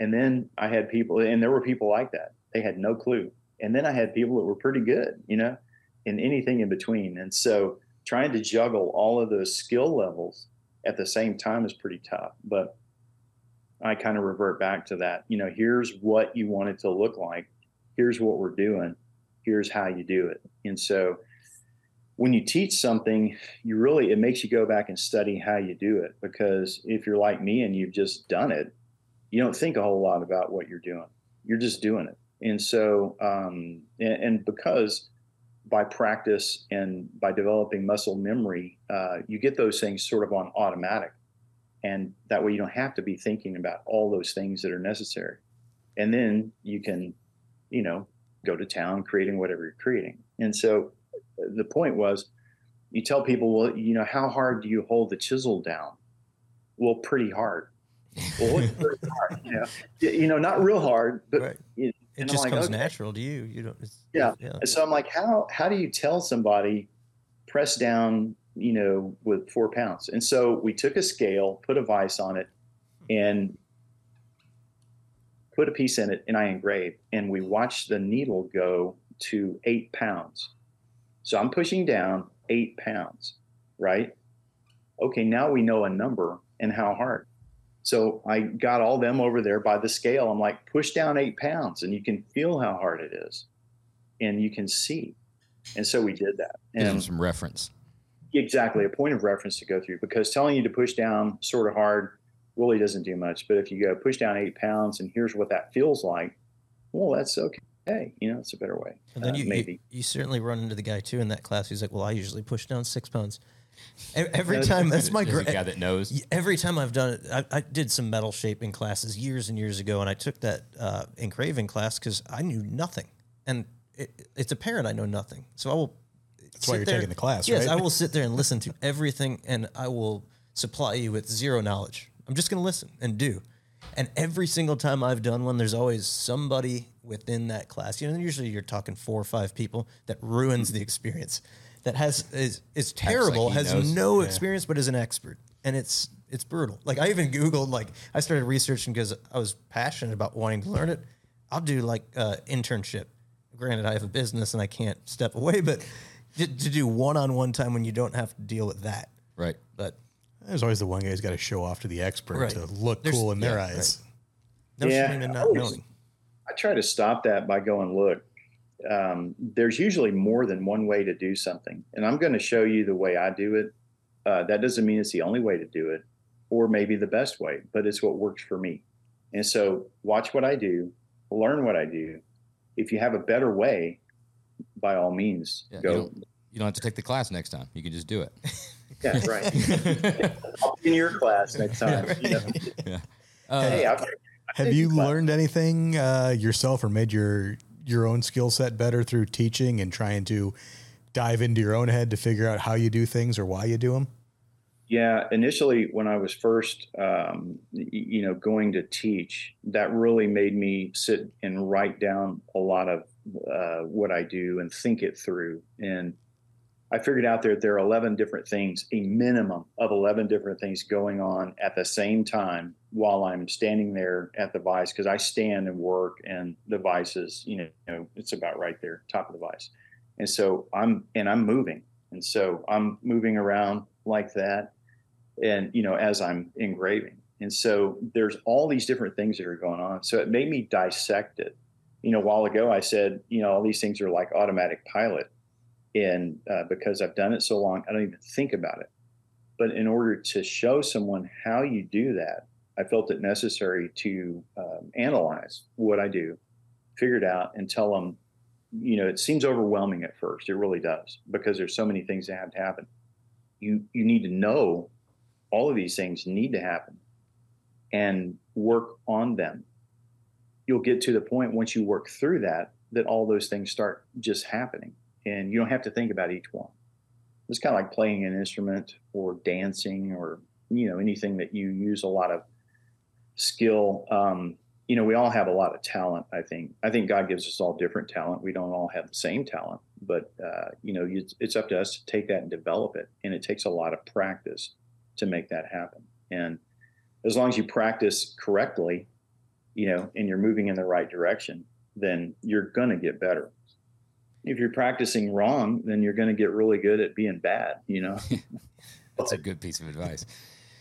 And then I had people, and there were people like that. They had no clue. And then I had people that were pretty good, you know, in anything in between. And so trying to juggle all of those skill levels at the same time is pretty tough. But I kind of revert back to that. You know, here's what you want it to look like. Here's what we're doing. Here's how you do it. And so when you teach something, you really, it makes you go back and study how you do it. Because if you're like me and you've just done it, you don't think a whole lot about what you're doing. You're just doing it. And so, um, and, and because by practice and by developing muscle memory, uh, you get those things sort of on automatic. And that way you don't have to be thinking about all those things that are necessary. And then you can, you know, go to town creating whatever you're creating. And so the point was you tell people, well, you know, how hard do you hold the chisel down? Well, pretty hard. Well, hard? (laughs) You know, you know, not real hard, but Right. It, and just like, comes okay. natural to you. You don't. Yeah. Yeah. So I'm like, how how do you tell somebody press down, you know, with four pounds? And so we took a scale, put a vise on it, and put a piece in it, and I engraved. And we watched the needle go to eight pounds. So I'm pushing down eight pounds, right? Okay, now we know a number and how hard. So I got all them over there by the scale. I'm like, push down eight pounds, and you can feel how hard it is and you can see. And so we did that. Gives And some reference. exactly a point of reference to go through because telling you to push down sort of hard really doesn't do much. But if you go push down eight pounds and here's what that feels like, well, that's okay. Hey, you know, it's a better way. And then uh, you, maybe. you you certainly run into the guy too in that class. He's like, "Well, I usually push down six pounds." Every time that's my a guy that knows. Every time I've done it, I, I did some metal shaping classes years and years ago, and I took that uh, engraving class because I knew nothing, and it, it's apparent I know nothing. So I will. That's why you're taking the class, yes, right? I will (laughs) sit there and listen to everything, and I will supply you with zero knowledge. I'm just going to listen and do. And every single time I've done one, there's always somebody within that class. You know, usually you're talking four or five people that ruins the experience. That has is is terrible, he has knows. no experience, but is an expert, and it's it's brutal. Like I even googled, like I started researching because I was passionate about wanting to learn it. I'll do like uh, internship. Granted, I have a business and I can't step away, but to, to do one-on-one time when you don't have to deal with that. Right. But There's always the one guy who's got to show off to the expert Right. to look There's- cool in their yeah, eyes. no Yeah, shame in not always- knowing. I try to stop that by going, look, um, there's usually more than one way to do something. And I'm going to show you the way I do it. Uh, that doesn't mean it's the only way to do it or maybe the best way, but it's what works for me. And so watch what I do, learn what I do. If you have a better way, by all means, Yeah, you, go. don't, you don't have to take the class next time. You can just do it. (laughs) Yeah, right. (laughs) I'll be in your class next time. you know? yeah. hey, I've, Have take you class. learned anything uh, yourself or made your your own skill set better through teaching and trying to dive into your own head to figure out how you do things or why you do them? Yeah, initially when I was first, um, you know, going to teach, that really made me sit and write down a lot of uh, what I do and think it through. And I figured out there there are 11 different things, a minimum of 11 different things going on at the same time while I'm standing there at the vise because I stand and work and the vise is, you know, it's about right there, top of the vise. And so I'm and I'm moving. And so I'm moving around like that and you know as i'm engraving and so there's all these different things that are going on so it made me dissect it you know a while ago i said you know all these things are like automatic pilot and uh, because i've done it so long i don't even think about it. But in order to show someone how you do that i felt it necessary to um, analyze what i do figure it out and tell them you know it seems overwhelming at first it really does because there's so many things that have to happen. You you need to know all of these things need to happen and work on them. You'll get to the point once you work through that that all those things start just happening and you don't have to think about each one. It's kind of like playing an instrument or dancing or you know anything that you use a lot of skill. Um, you know, we all have a lot of talent. I think. I think God gives us all different talent. We don't all have the same talent, but uh, you know, it's, it's up to us to take that and develop it. And it takes a lot of practice to make that happen. And as long as you practice correctly, you know, and you're moving in the right direction, then you're going to get better. If you're practicing wrong, then you're going to get really good at being bad, you know. (laughs) That's a good piece of advice.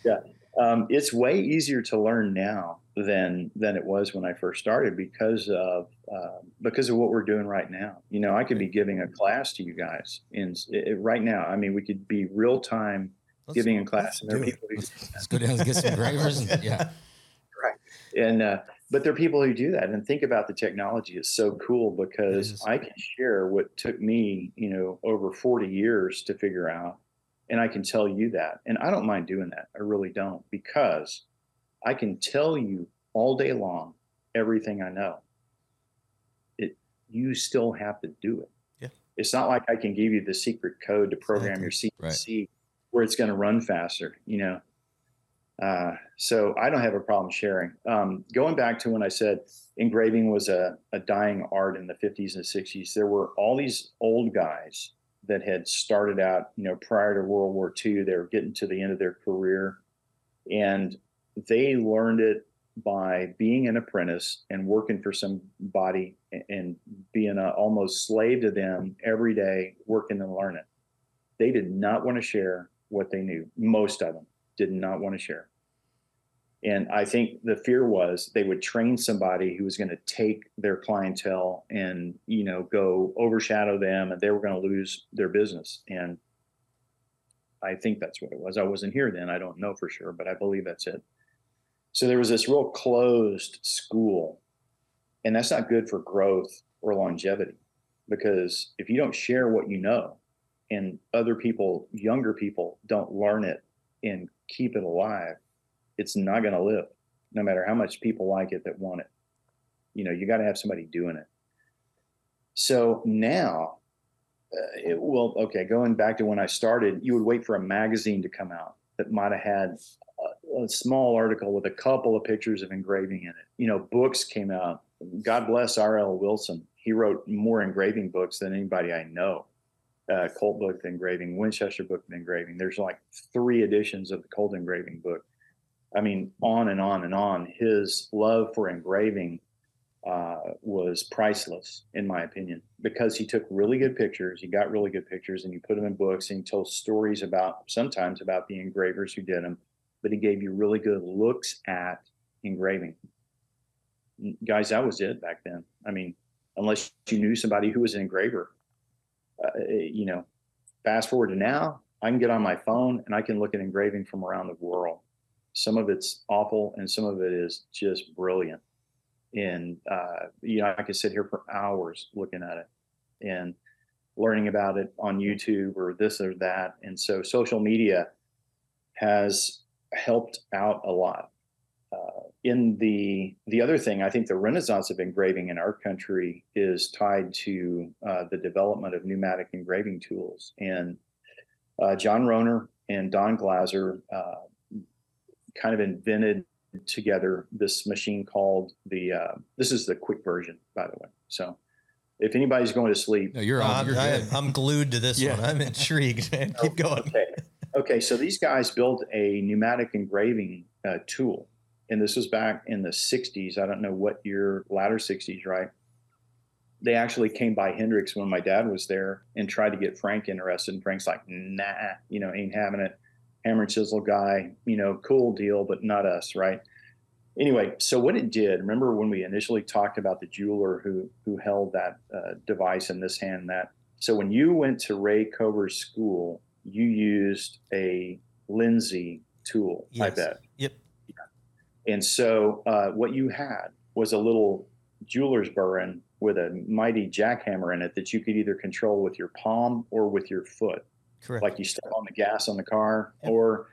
Yeah. Um, it's way easier to learn now than than it was when I first started because of uh, because of what we're doing right now. You know, I could be giving a class to you guys in it, right now. I mean, we could be real time giving a class, and there who let's go down and get some gravers. And, yeah, (laughs) right. And uh, but there are people who do that and think about the technology. It's so cool because I can share what took me, you know, over 40 years to figure out. And I can tell you that. And I don't mind doing that. I really don't because I can tell you all day long everything I know. It you still have to do it. Yeah. It's not like I can give you the secret code to program your CNC where it's going to run faster, you know. Uh, so I don't have a problem sharing. Um, going back to when I said engraving was a, a dying art in the 50s and 60s, there were all these old guys that had started out, you know, prior to World War II. They were getting to the end of their career, and they learned it by being an apprentice and working for somebody and being a, almost slave to them every day, working and learning. They did not want to share what they knew. Most of them did not want to share. And I think the fear was they would train somebody who was going to take their clientele and, you know, go overshadow them and they were going to lose their business. And I think that's what it was. I wasn't here then. I don't know for sure, but I believe that's it. So there was this real closed school. And that's not good for growth or longevity because if you don't share what you know and other people, younger people, don't learn it and keep it alive, it's not going to live no matter how much people like it that want it. You know, you got to have somebody doing it. So now, uh, it, well, okay, going back to when I started, you would wait for a magazine to come out that might have had a, a small article with a couple of pictures of engraving in it. You know, books came out. God bless R.L. Wilson. He wrote more engraving books than anybody I know. Uh, Colt book of engraving, Winchester book of engraving. There's like three editions of the Colt engraving book. I mean, on and on and on. His love for engraving uh, was priceless, in my opinion, because he took really good pictures. He got really good pictures, and he put them in books, and he told stories about sometimes about the engravers who did them. But he gave you really good looks at engraving. Guys, that was it back then. I mean, unless you knew somebody who was an engraver, uh, you know. Fast forward to now, I can get on my phone and I can look at engraving from around the world. Some of it's awful and some of it is just brilliant. And uh, you know i could sit here for hours looking at it and learning about it on youtube or this or that. And so social media has helped out a lot in the the other thing i think the renaissance of engraving in our country is tied to uh, the development of pneumatic engraving tools and uh, john rohner and don glaser uh, kind of invented together this machine called the uh, this is the quick version by the way so if anybody's going to sleep no, you're on. I'm, You're I, am glued to this Yeah. one. I'm intrigued, man. (laughs) Keep going. okay okay so these guys built a pneumatic engraving uh, tool and this was back in the 60s i don't know what year latter 60s right they actually came by Hendricks when my dad was there and tried to get frank interested and frank's like nah you know ain't having it hammer and chisel guy, you know, cool deal, but not us, right? Anyway, so what it did, remember when we initially talked about the jeweler who who held that uh, device in this hand, that so when you went to Ray Cover's school, you used a Lindsay tool, I bet. And so uh, what you had was a little jeweler's burin with a mighty jackhammer in it that you could either control with your palm or with your foot Correct. like you step on the gas on the car Yep. or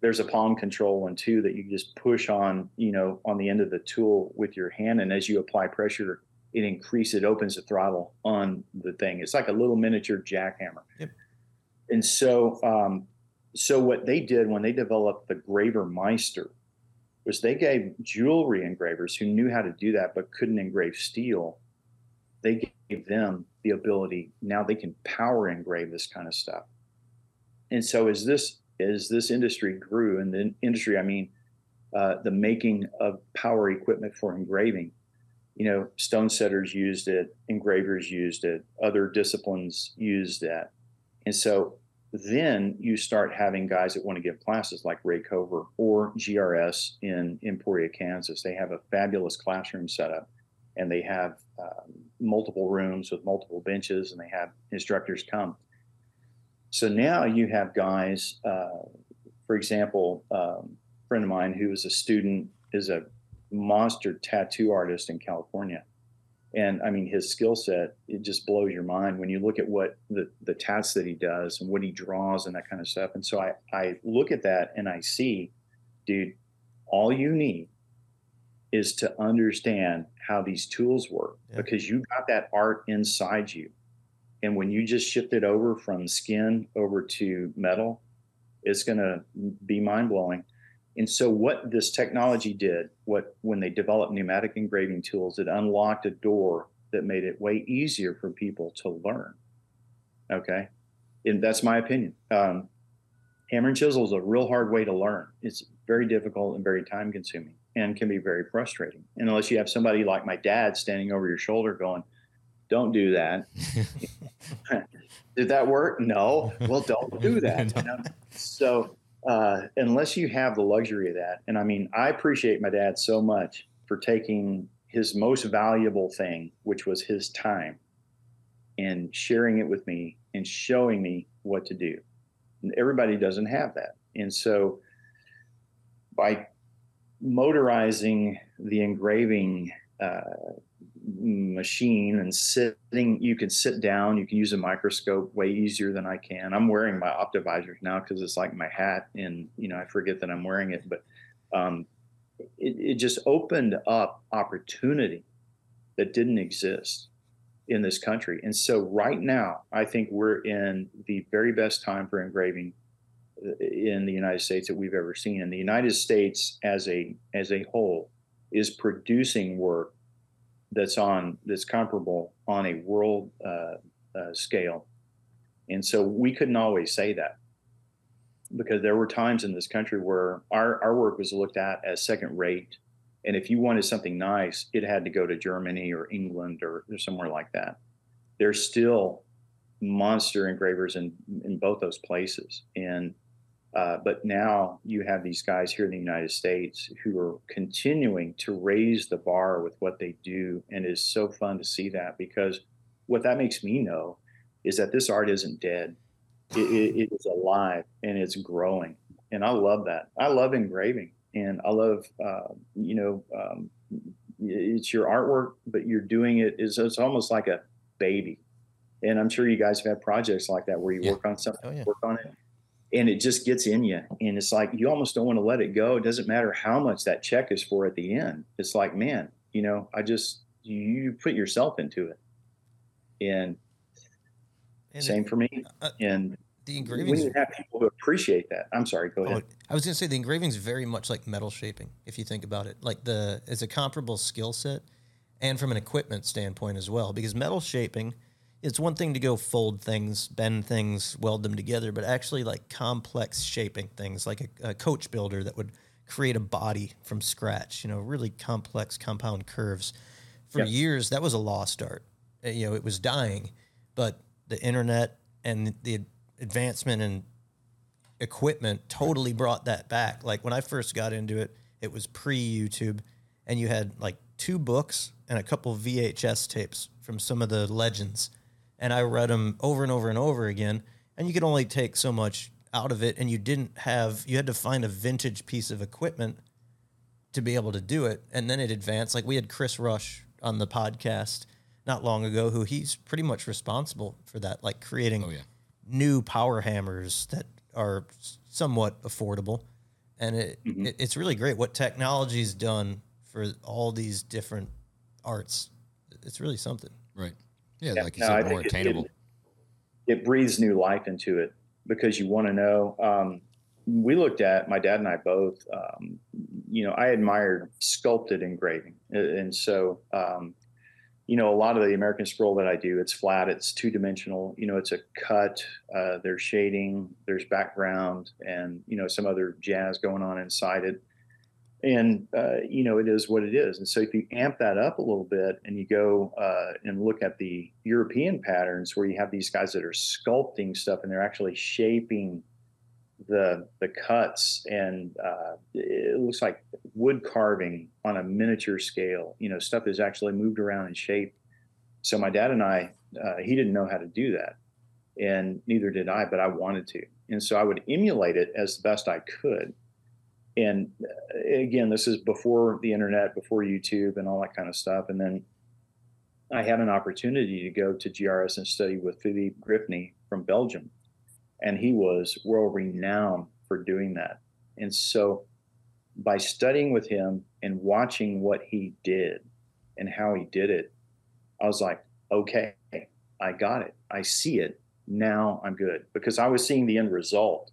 there's a palm control one too that you just push on you know on the end of the tool with your hand and as you apply pressure it increases it opens the throttle on the thing it's like a little miniature jackhammer Yep. and so um, so what they did when they developed the GraverMeister was they gave jewelry engravers who knew how to do that but couldn't engrave steel. They gave them the ability now they can power engrave this kind of stuff. And so as this as this industry grew, and the industry I mean uh, the making of power equipment for engraving, you know, stone setters used it, engravers used it, other disciplines used that. And so then you start having guys that want to give classes like Ray Cover or GRS in Emporia, Kansas. They have a fabulous classroom setup and they have um, multiple rooms with multiple benches and they have instructors come. So now you have guys, uh, for example, um, a friend of mine who is a student is a monster tattoo artist in California. And I mean, his skill set, it just blows your mind when you look at what the, the tats that he does and what he draws and that kind of stuff. And so I, I look at that and I see, dude, all you need is to understand how these tools work yeah. because you got that art inside you. And when you just shift it over from skin over to metal, it's going to be mind blowing. And so, what this technology did, what when they developed pneumatic engraving tools, it unlocked a door that made it way easier for people to learn. Okay, and that's my opinion. Um, hammer and chisel is a real hard way to learn. It's very difficult and very time consuming, and can be very frustrating. And unless you have somebody like my dad standing over your shoulder, going, "Don't do that." (laughs) (laughs) Did that work? No. Well, don't do that. (laughs) You know? So uh, unless you have the luxury of that. And I mean, I appreciate my dad so much for taking his most valuable thing, which was his time, and sharing it with me and showing me what to do. And everybody doesn't have that. And so by motorizing the engraving uh, machine and sitting you can sit down you can use a microscope way easier than i can. I'm wearing my Optivisors now because it's like my hat and you know i forget that i'm wearing it but um, it, it just opened up opportunity that didn't exist in this country. And so right now i think we're in the very best time for engraving uh, in the united states that we've ever seen. And the united states as a as a whole is producing work that's on that's comparable on a world uh, uh, scale. And so we couldn't always say that because there were times in this country where our, our work was looked at as second rate. And if you wanted something nice, it had to go to Germany or England or, or somewhere like that. There's still monster engravers in, in both those places. And uh, but now you have these guys here in the United States who are continuing to raise the bar with what they do. And it is so fun to see that because what that makes me know is that this art isn't dead. it, it, it is alive and it's growing. And I love that. I love engraving and I love, uh, you know, um, it's your artwork, but you're doing it is it's almost like a baby. And I'm sure you guys have had projects like that where you yeah. work on something, oh, yeah. work on it, and it just gets in you and it's like you almost don't want to let it go. It doesn't matter how much that check is for at the end. It's like man you know i just you put yourself into it. And, and same it, for me. uh, and the engraving you have people who appreciate that. I'm sorry go ahead. Oh, i was going to say the engraving is very much like metal shaping if you think about it. Like the it's a comparable skill set and from an equipment standpoint as well because metal shaping it's one thing to go fold things, bend things, weld them together, but actually like complex shaping things, like a, a, coach builder that would create a body from scratch. You know, really complex compound curves. For years, that was a lost art. Uh, you know, it was dying, but the internet and the advancement in equipment totally brought that back. Like when I first got into it, it was pre YouTube, and you had like two books and a couple VHS tapes from some of the legends and I read them over and over and over again. And you could only take so much out of it, and you didn't have you had to find a vintage piece of equipment to be able to do it, and then it advanced. Like we had Chris Rush on the podcast not long ago, who he's pretty much responsible for that, like creating oh, yeah. new power hammers that are somewhat affordable, and it, mm-hmm. it it's really great what technology's done for all these different arts. It's really something. Right. Yeah, yeah like you no, said, more attainable. It, it, breathes new life into it because you want to know. Um, we looked at my dad and I both. Um, you know, I admired sculpted engraving, and so um, you know, a lot of the American scroll that I do, it's flat, it's two dimensional. You know, it's a cut. Uh, there's shading, there's background, and you know some other jazz going on inside it. And uh, you know, it is what it is. And so if you amp that up a little bit, and you go uh, and look at the European patterns, where you have these guys that are sculpting stuff, and they're actually shaping the the cuts and uh, it looks like wood carving on a miniature scale. You know, stuff is actually moved around and shaped. So my dad and I, uh, he didn't know how to do that, and neither did I, but I wanted to, and so I would emulate it as best I could. And uh, again, this is before the internet, before YouTube, and all that kind of stuff. And then I had an opportunity to go to GRS and study with Philippe Grifnée from Belgium and he was world renowned for doing that. And so by studying with him and watching what he did and how he did it, I was like, okay, I got it. I see it. Now I'm good because I was seeing the end result.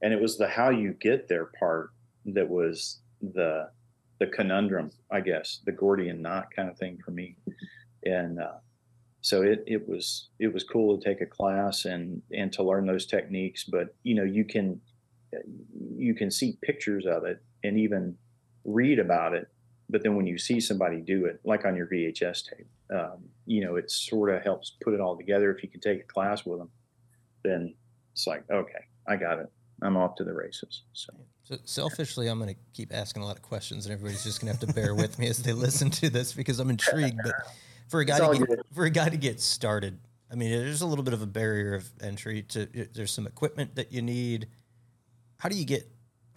And it was the how you get there part that was the the conundrum, I guess, the Gordian knot kind of thing for me. And uh, so it it was it was cool to take a class and and to learn those techniques but you know you can you can see pictures of it and even read about it but then when you see somebody do it like on your vhs tape um, you know it sort of helps put it all together. If you can take a class with them then it's like okay i got it. I'm off to the races so so selfishly, I'm going to keep asking a lot of questions, and everybody's just going to have to bear with me as they listen to this because I'm intrigued. But for a guy to get, for a guy to get started. I mean, there's a little bit of a barrier of entry. To there's some equipment that you need. How do you get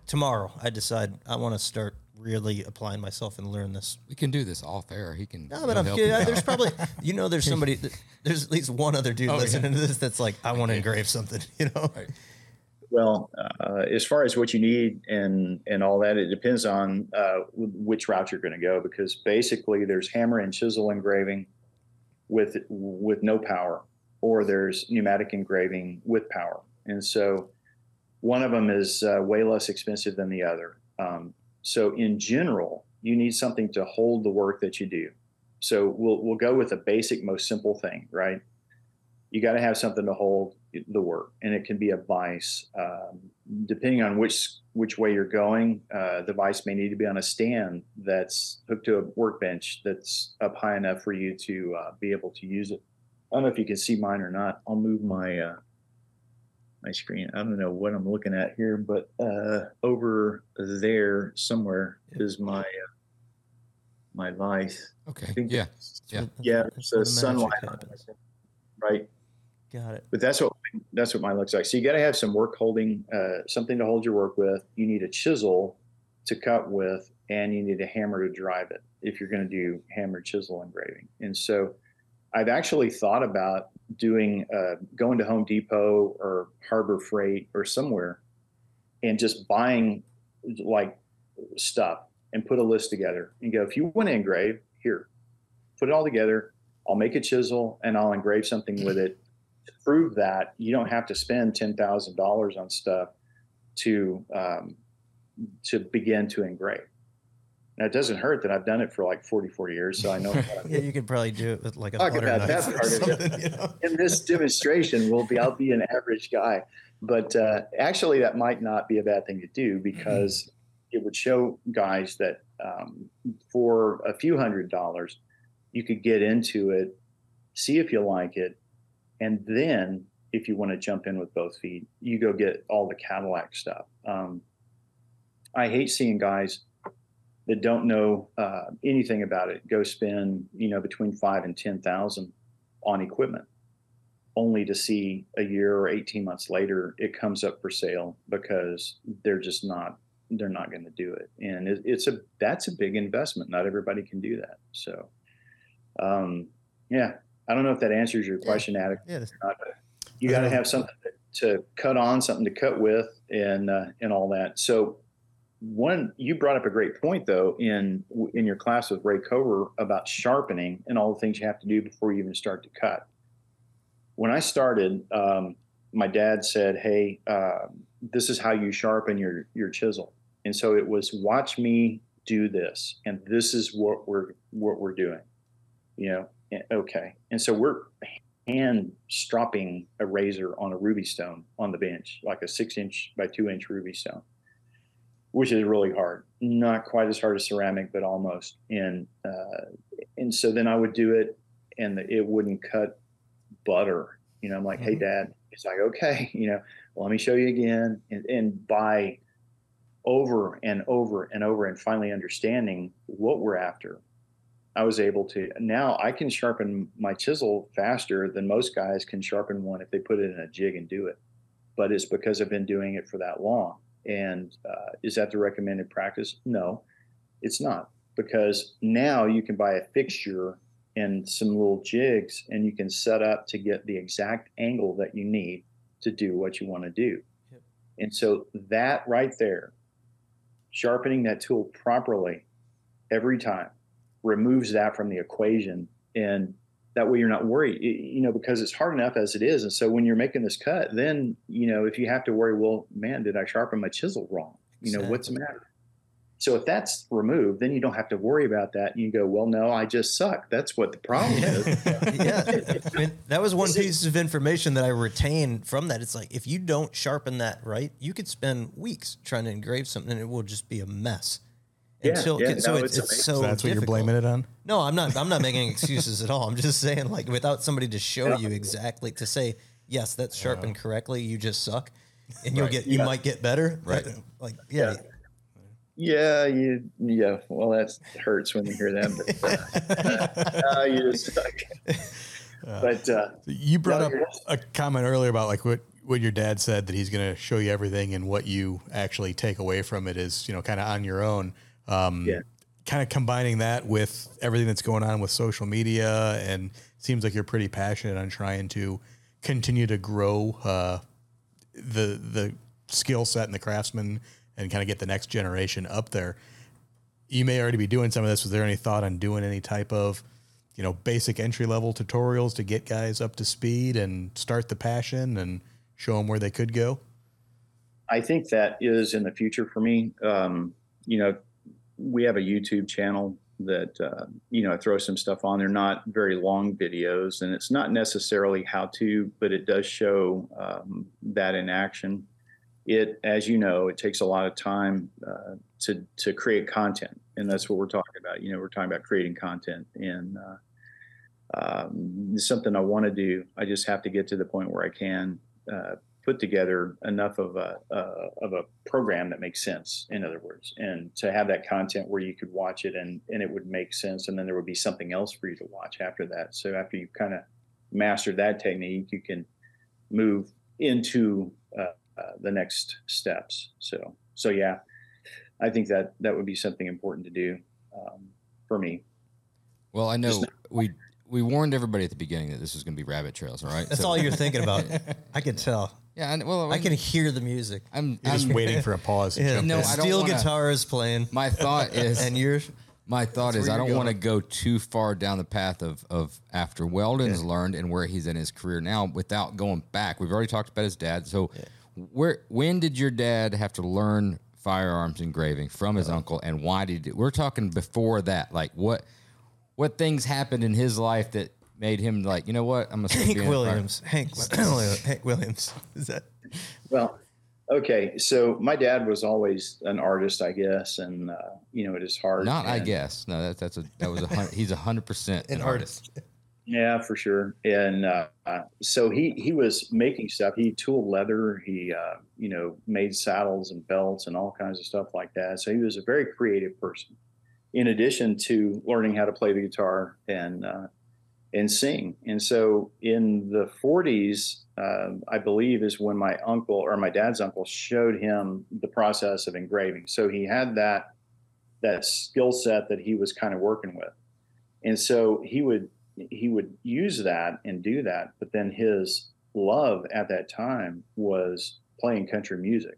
tomorrow? I decide I want to start really applying myself and learn this. We can do this off air. He can. No, but I'm kidding. Uh, there's probably you know there's (laughs) somebody there's at least one other dude oh, listening yeah. to this that's like I want to engrave something. (laughs) You know. Right. Well, uh, as far as what you need and and all that, it depends on uh, which route you're going to go because basically there's hammer and chisel engraving with with no power, or there's pneumatic engraving with power, and so one of them is uh, way less expensive than the other. Um, so in general, you need something to hold the work that you do. So we'll we'll go with the basic, most simple thing, right? You got to have something to hold the work, and it can be a vise. Um, depending on which which way you're going, uh, the vise may need to be on a stand that's hooked to a workbench that's up high enough for you to uh, be able to use it. I don't know if you can see mine or not. I'll move my uh, my screen. I don't know what I'm looking at here, but uh, over there somewhere is my uh, my vise. Okay. Yeah. Yeah. Yeah. So sunlight. Right. Got it. But that's what that's what mine looks like. So you got to have some work holding, uh, something to hold your work with. You need a chisel to cut with, and you need a hammer to drive it if you're going to do hammer chisel engraving. And so, I've actually thought about doing uh, going to Home Depot or Harbor Freight or somewhere, and just buying like stuff and put a list together and go. If you want to engrave, here, put it all together. I'll make a chisel and I'll engrave something with it prove that, you don't have to spend ten thousand dollars on stuff to um, to begin to engrave. Now it doesn't hurt that I've done it for like 44 years, so I know. (laughs) yeah, you could probably do it with like a talk about that part of. You know? In this demonstration, will be I'll be an average guy, but uh, actually that might not be a bad thing to do because mm-hmm. it would show guys that um, for a few hundred dollars, you could get into it, see if you like it, and then if you want to jump in with both feet, you go get all the Cadillac stuff. Um, I hate seeing guys that don't know uh, anything about it go spend you know between five and ten thousand on equipment, only to see a year or eighteen months later it comes up for sale because they're just not they're not going to do it, and it, it's a that's a big investment. Not everybody can do that. So, um, yeah, I don't know if that answers your question yeah. adequately. Yeah. You got to have something to cut on, something to cut with, and uh, and all that. So, one you brought up a great point though in in your class with Ray Cover about sharpening and all the things you have to do before you even start to cut. When I started, um, my dad said, "Hey, uh, this is how you sharpen your your chisel. And so it was watch me do this, and this is what we're what we're doing. You know, okay. And so we're hand stropping a razor on a ruby stone on the bench, like a six inch by two inch ruby stone, which is really hard. Not quite as hard as ceramic, but almost. And uh, and so then I would do it, and it wouldn't cut butter. You know, I'm like, mm-hmm. hey, Dad. It's like, okay, (laughs) you know, well, let me show you again. And, and by over and over and over and finally understanding what we're after, I was able to now I can sharpen my chisel faster than most guys can sharpen one if they put it in a jig and do it. But it's because I've been doing it for that long. And uh, is that the recommended practice? No, it's not because now you can buy a fixture and some little jigs and you can set up to get the exact angle that you need to do what you want to do. Yep. And so that right there, sharpening that tool properly every time removes that from the equation and that way you're not worried you know because it's hard enough as it is. And so when you're making this cut then you know if you have to worry well man did i sharpen my chisel wrong? You know what's the matter? So if that's removed then you don't have to worry about that. And you go well no i just suck. That's what the problem (laughs) is. Yeah. I mean, that was one piece of information that i retain from that. It's like if you don't sharpen that right you could spend weeks trying to engrave something and it will just be a mess yeah, until yeah, so no, it's, it's, so, so that's what you're blaming it on. No, I'm not. I'm not making excuses at all. I'm just saying, like, without somebody to show you exactly to say, yes, that's sharpened uh, correctly. You just suck, and you'll right. get. You yeah. might get better. Right. Like, yeah. yeah. you, yeah. Well, that hurts when you hear that. But, uh, (laughs) uh, you just suck. Uh, but uh, you brought no, up a comment earlier about like what what your dad said that he's going to show you everything and what you actually take away from it is you know kind of on your own. Um, yeah. Kind of combining that with everything that's going on with social media, and seems like you're pretty passionate on trying to continue to grow uh, the the skill set and the craftsman, and kind of get the next generation up there. You may already be doing some of this. Was there any thought on doing any type of you know basic entry level tutorials to get guys up to speed and start the passion and show them where they could go? I think that is in the future for me. Um, you know, we have a YouTube channel that uh, you know I throw some stuff on. They're not very long videos, and it's not necessarily how to, but it does show um, that in action. It, as you know, it takes a lot of time uh, to to create content, and that's what we're talking about. You know, we're talking about creating content, and uh, um, it's something I want to do. I just have to get to the point where I can uh, put together enough of a uh, of a program that makes sense. In other words, and to have that content where you could watch it and and it would make sense, and then there would be something else for you to watch after that. So after you kind of mastered that technique, you can move into uh, uh, the next steps. So so yeah, I think that that would be something important to do um, for me. Well, I know we we warned everybody at the beginning that this was going to be rabbit trails, all right? That's so, all you're thinking about. (laughs) I can tell. Yeah, I, well, I can hear the music. I'm, I'm just waiting for a pause. Yeah, no, steel wanna, guitar is playing. My thought (laughs) is, and you're. My thought is, I don't want to go too far down the path of, of after Weldon's yeah. learned and where he's in his career now without going back. We've already talked about his dad. So, yeah. where when did your dad have to learn firearms engraving from his uh-huh. uncle, and why did he, we're talking before that? Like what what things happened in his life that made him like, you know what? I'm gonna Hank Williams. Hank, (coughs) Hank Williams. Is that? Well, okay. So my dad was always an artist, I guess, and uh, you know it is hard. Not, and, I guess. No, that, that's a that was a hundred, he's a hundred percent an artist. artist. Yeah, for sure. And uh, so he he was making stuff. He tooled leather. He uh, you know made saddles and belts and all kinds of stuff like that. So he was a very creative person. In addition to learning how to play the guitar and uh, and sing. And so in the 40s, uh, I believe, is when my uncle or my dad's uncle showed him the process of engraving. So he had that that skill set that he was kind of working with, and so he would he would use that and do that. But then his love at that time was playing country music,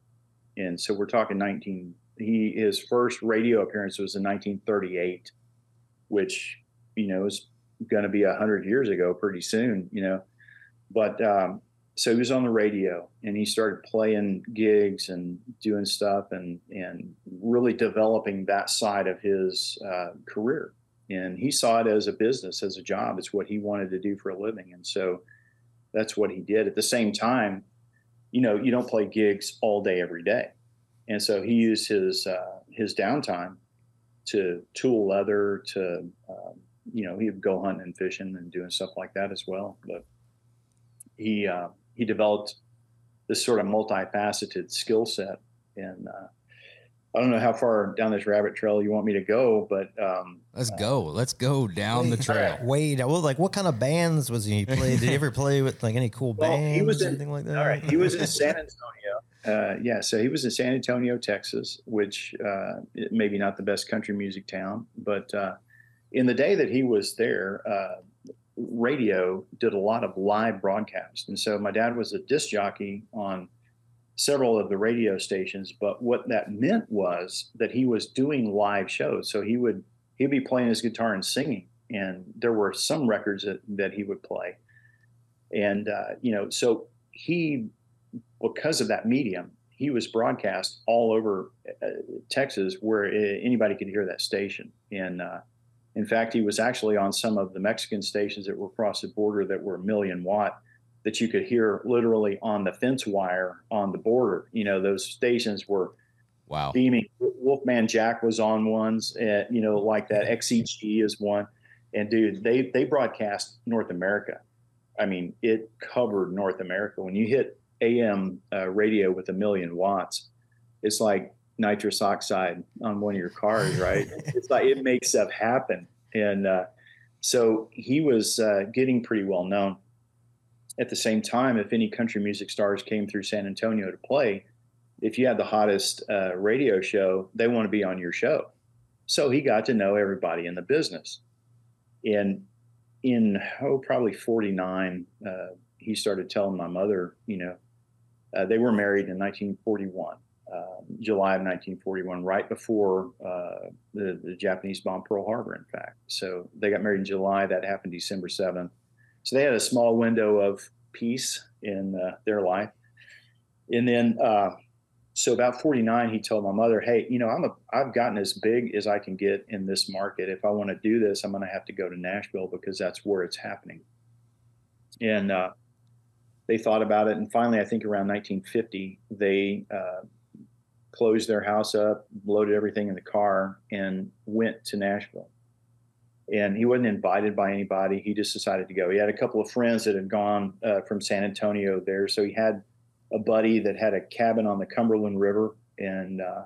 and so we're talking 19. He his first radio appearance was in 1938, which you know is going to be a hundred years ago pretty soon, you know. But um, so he was on the radio and he started playing gigs and doing stuff and and really developing that side of his uh, career. And he saw it as a business as a job. It's what he wanted to do for a living. And so that's what he did. At the same time you know you don't play gigs all day every day. And so he used his uh, his downtime to tool leather to um, you know he would go hunting and fishing and doing stuff like that as well but he uh, he developed this sort of multifaceted skill set. And uh, I don't know how far down this rabbit trail you want me to go, but um, let's uh, go. Let's go down the trail. (laughs) Wade, well, like what kind of bands was he play? Did he ever play with like any cool well, bands? He was in, anything like that. All right, he was in (laughs) San Antonio. Uh, yeah, so he was in San Antonio, Texas, which uh, maybe not the best country music town, but uh, in the day that he was there, uh, radio did a lot of live broadcasts. And so my dad was a disc jockey on several of the radio stations, but what that meant was that he was doing live shows. So he would he'd be playing his guitar and singing, and there were some records that, that he would play. And uh, you know, so he because of that medium, he was broadcast all over uh, Texas where uh, anybody could hear that station. And uh, in fact, he was actually on some of the Mexican stations that were across the border that were a million watt that you could hear literally on the fence wire on the border. You know, those stations were wow beaming. Wolfman Jack was on ones, uh, you know, like that. XEG is one, and dude, they they broadcast North America. I mean, it covered North America. When you hit AM uh, radio with a million watts, it's like nitrous oxide on one of your cars, right? (laughs) it's like it makes stuff happen. And uh, so he was uh, getting pretty well known. At the same time, if any country music stars came through San Antonio to play, if you had the hottest uh, radio show, they want to be on your show. So he got to know everybody in the business. And in, oh, probably 49, uh, he started telling my mother, you know, uh, they were married in 1941 uh, July of 1941, right before uh, the, the, Japanese bombed Pearl Harbor, in fact. So they got married in July. That happened December 7th. So they had a small window of peace in uh, their life. And then, uh, so about 49, he told my mother, "Hey, you know, I'm a, I've gotten as big as I can get in this market. If I want to do this, I'm going to have to go to Nashville because that's where it's happening." And uh, they thought about it, and finally, I think around 1950, they uh, closed their house up, loaded everything in the car, and went to Nashville. And he wasn't invited by anybody. He just decided to go. He had a couple of friends that had gone uh, from San Antonio there. So he had a buddy that had a cabin on the Cumberland River. And uh,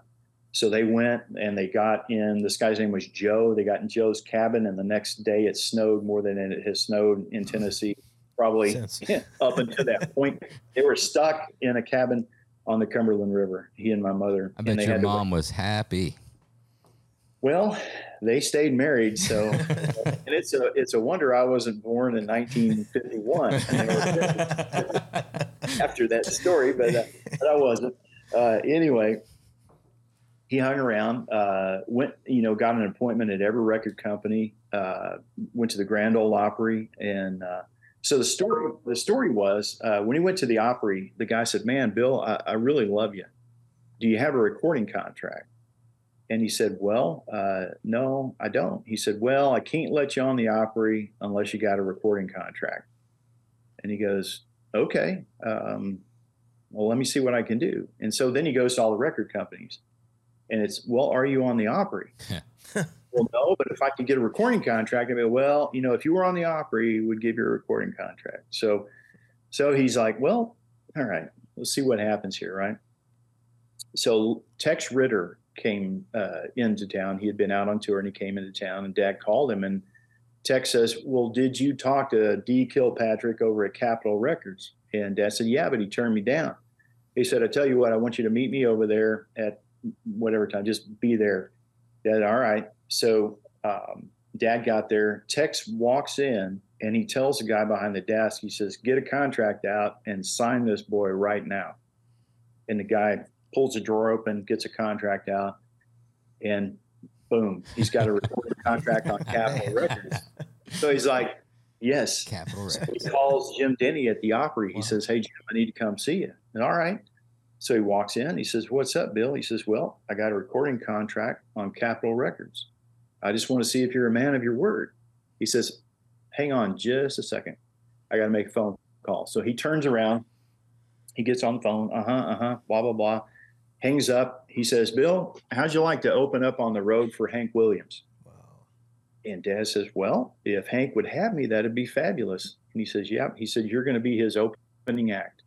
so they went and they got in, this guy's name was Joe. They got in Joe's cabin. And the next day it snowed more than it has snowed in Tennessee, probably (laughs) up until that point. They were stuck in a cabin on the Cumberland River. He and my mother. I bet your mom was happy. Well, they stayed married, so (laughs) and it's a it's a wonder I wasn't born in 1951 after that story, but, uh, but I wasn't. Uh, anyway, he hung around, uh, went you know got an appointment at every record company, uh, went to the Grand Ole Opry, and uh, so the story the story was uh, when he went to the Opry, the guy said, "Man, Bill, I, I, really love you. Do you have a recording contract?" And he said, "Well, uh, no, I don't." He said, "Well, I can't let you on the Opry unless you got a recording contract." And he goes, "Okay, um, well, let me see what I can do." And so then he goes to all the record companies, and it's, "Well, are you on the Opry?" (laughs) well, no, but if I could get a recording contract, I'd be, well, you know, if you were on the Opry, we would give you a recording contract. So, so he's like, well, all right, let's see what happens here, right? So Tex Ritter came uh, into town. He had been out on tour and he came into town, and Dad called him, and Tex says, "Well, did you talk to Dee Kilpatrick over at Capitol Records?" And Dad said, "Yeah, but he turned me down." He said, "I tell you what, I want you to meet me over there at whatever time. Just be there." Dad, all right. So um, dad got there. Tex walks in and he tells the guy behind the desk, he says, Get a contract out and sign this boy right now. And the guy pulls the drawer open, gets a contract out, and boom, he's got a recorded (laughs) contract on Capitol Records. So he's like, Yes. Capitol So Records. he calls Jim Denny at the Opry. He says, "Hey Jim, I need to come see you." And all right. So he walks in. He says, "What's up, Bill?" He says, "Well, I got a recording contract on Capitol Records. I just want to see if you're a man of your word." He says, "Hang on just a second. I got to make a phone call." So he turns around. He gets on the phone. Uh huh. Uh huh. Blah blah blah. Hangs up. He says, "Bill, how'd you like to open up on the road for Hank Williams?" And Dad says, Well, if Hank would have me, that'd be fabulous. And he says, Yep. He said, You're going to be his opening act.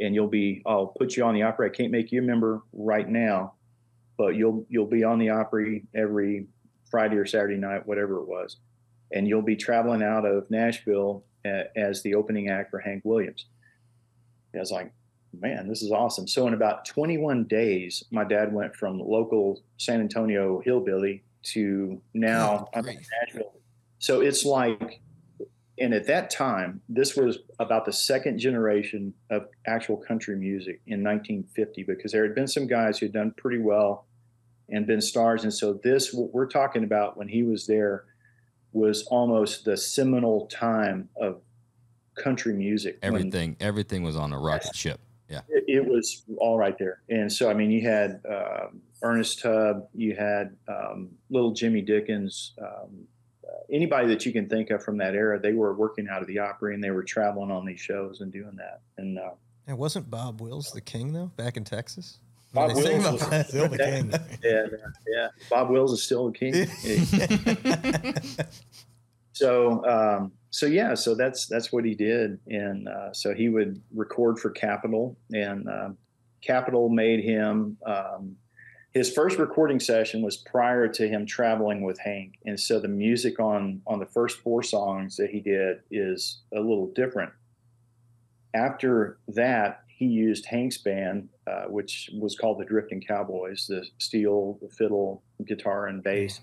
And you'll be, I'll put you on the Opry. I can't make you a member right now, but you'll you'll be on the Opry every Friday or Saturday night, whatever it was. And you'll be traveling out of Nashville as the opening act for Hank Williams. And I was like, man, this is awesome. So in about 21 days, my dad went from local San Antonio hillbilly to now Good I'm in. Nashville. So it's like, and at that time, this was about the second generation of actual country music in 1950 because there had been some guys who had done pretty well and been stars. And so this, what we're talking about when he was there, was almost the seminal time of country music. when- Everything, everything was on a rocket ship. Yeah. it, it was all right there. And so, I mean, you had um, Ernest Tubb, you had um, little Jimmy Dickens, um, anybody that you can think of from that era, they were working out of the Opry and they were traveling on these shows and doing that. And uh, And wasn't Bob Wills the king though back in Texas? Bob Wills was- Still the (laughs) king. yeah, yeah, Bob Wills is still the king. (laughs) (laughs) so um, so yeah so that's that's what he did and uh, so he would record for Capitol and um, Capitol made him um, his first recording session was prior to him traveling with Hank and so the music on on the first four songs that he did is a little different after that he used Hank's band uh, which was called the Drifting Cowboys the steel the fiddle guitar and bass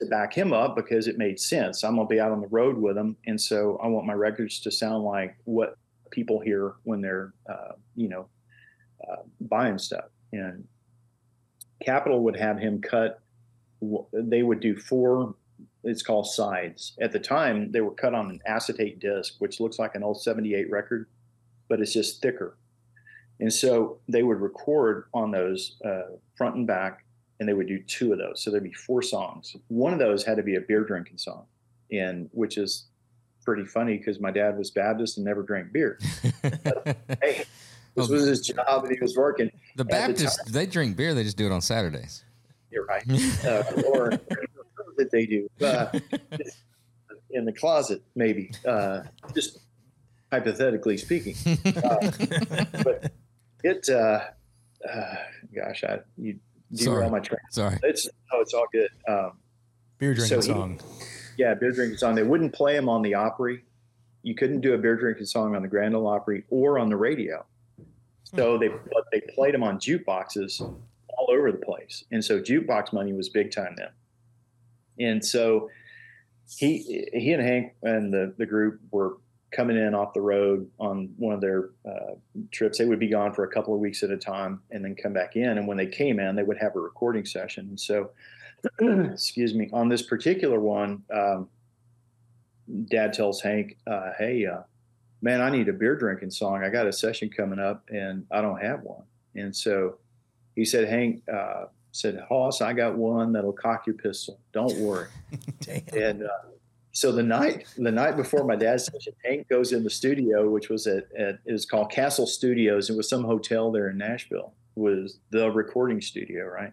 to back him up because it made sense. I'm gonna be out on the road with him, and so I want my records to sound like what people hear when they're, uh, you know, uh, buying stuff. And Capitol would have him cut. They would do four. It's called sides. At the time, they were cut on an acetate disc, which looks like an old '78 record, but it's just thicker. And so they would record on those uh, front and back and they would do two of those. So there'd be four songs. One of those had to be a beer drinking song, and which is pretty funny because my dad was Baptist and never drank beer. (laughs) Hey, this was his job and he was working. The the Baptists, they drink beer. They just do it on Saturdays. You're right. (laughs) Uh, or that they do uh, in the closet, maybe. Uh, just hypothetically speaking. Uh, but it, uh, uh, gosh, I you Sorry. derail my train. Sorry. It's oh, it's all good. Um, Beer drinking So he- song. Yeah, beer drinking song. They wouldn't play them on the Opry. You couldn't do a beer drinking song on the Grand Ole Opry or on the radio. So they but they played them on jukeboxes all over the place, and so jukebox money was big time then. And so he he and Hank and the the group were coming in off the road on one of their uh, trips. They would be gone for a couple of weeks at a time and then come back in. And when they came in, they would have a recording session. And so (clears throat) excuse me, on this particular one, um, Dad tells Hank, uh, "Hey, uh, man, I need a beer drinking song. I got a session coming up, and I don't have one." And so he said, "Hank uh, said, Hoss, I got one that'll cock your pistol. Don't worry." (laughs) And uh, so the night the night before my dad's session, Hank goes in the studio, which was at, at it was called Castle Studios. It was some hotel there in Nashville. It was the recording studio, right?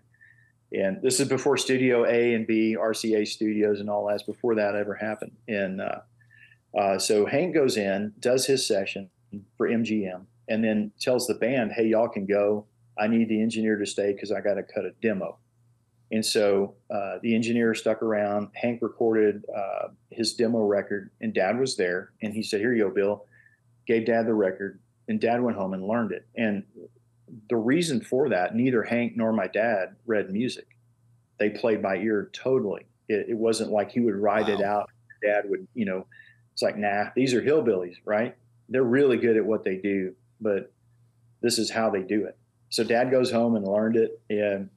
And this is before Studio A and B, RCA Studios, and all that's before that ever happened. And uh, uh, so Hank goes in, does his session for MGM, and then tells the band, "Hey, y'all can go. I need the engineer to stay because I got to cut a demo." And so uh, the engineer stuck around. Hank recorded uh, his demo record, and Dad was there. And he said, "Here you go, Bill." Gave Dad the record, and Dad went home and learned it. And the reason for that, neither Hank nor my dad read music. They played by ear totally. It, it wasn't like he would write it out. Dad would, you know, it's like, nah, these are hillbillies, right? They're really good at what they do, but this is how they do it. So Dad goes home and learned it, and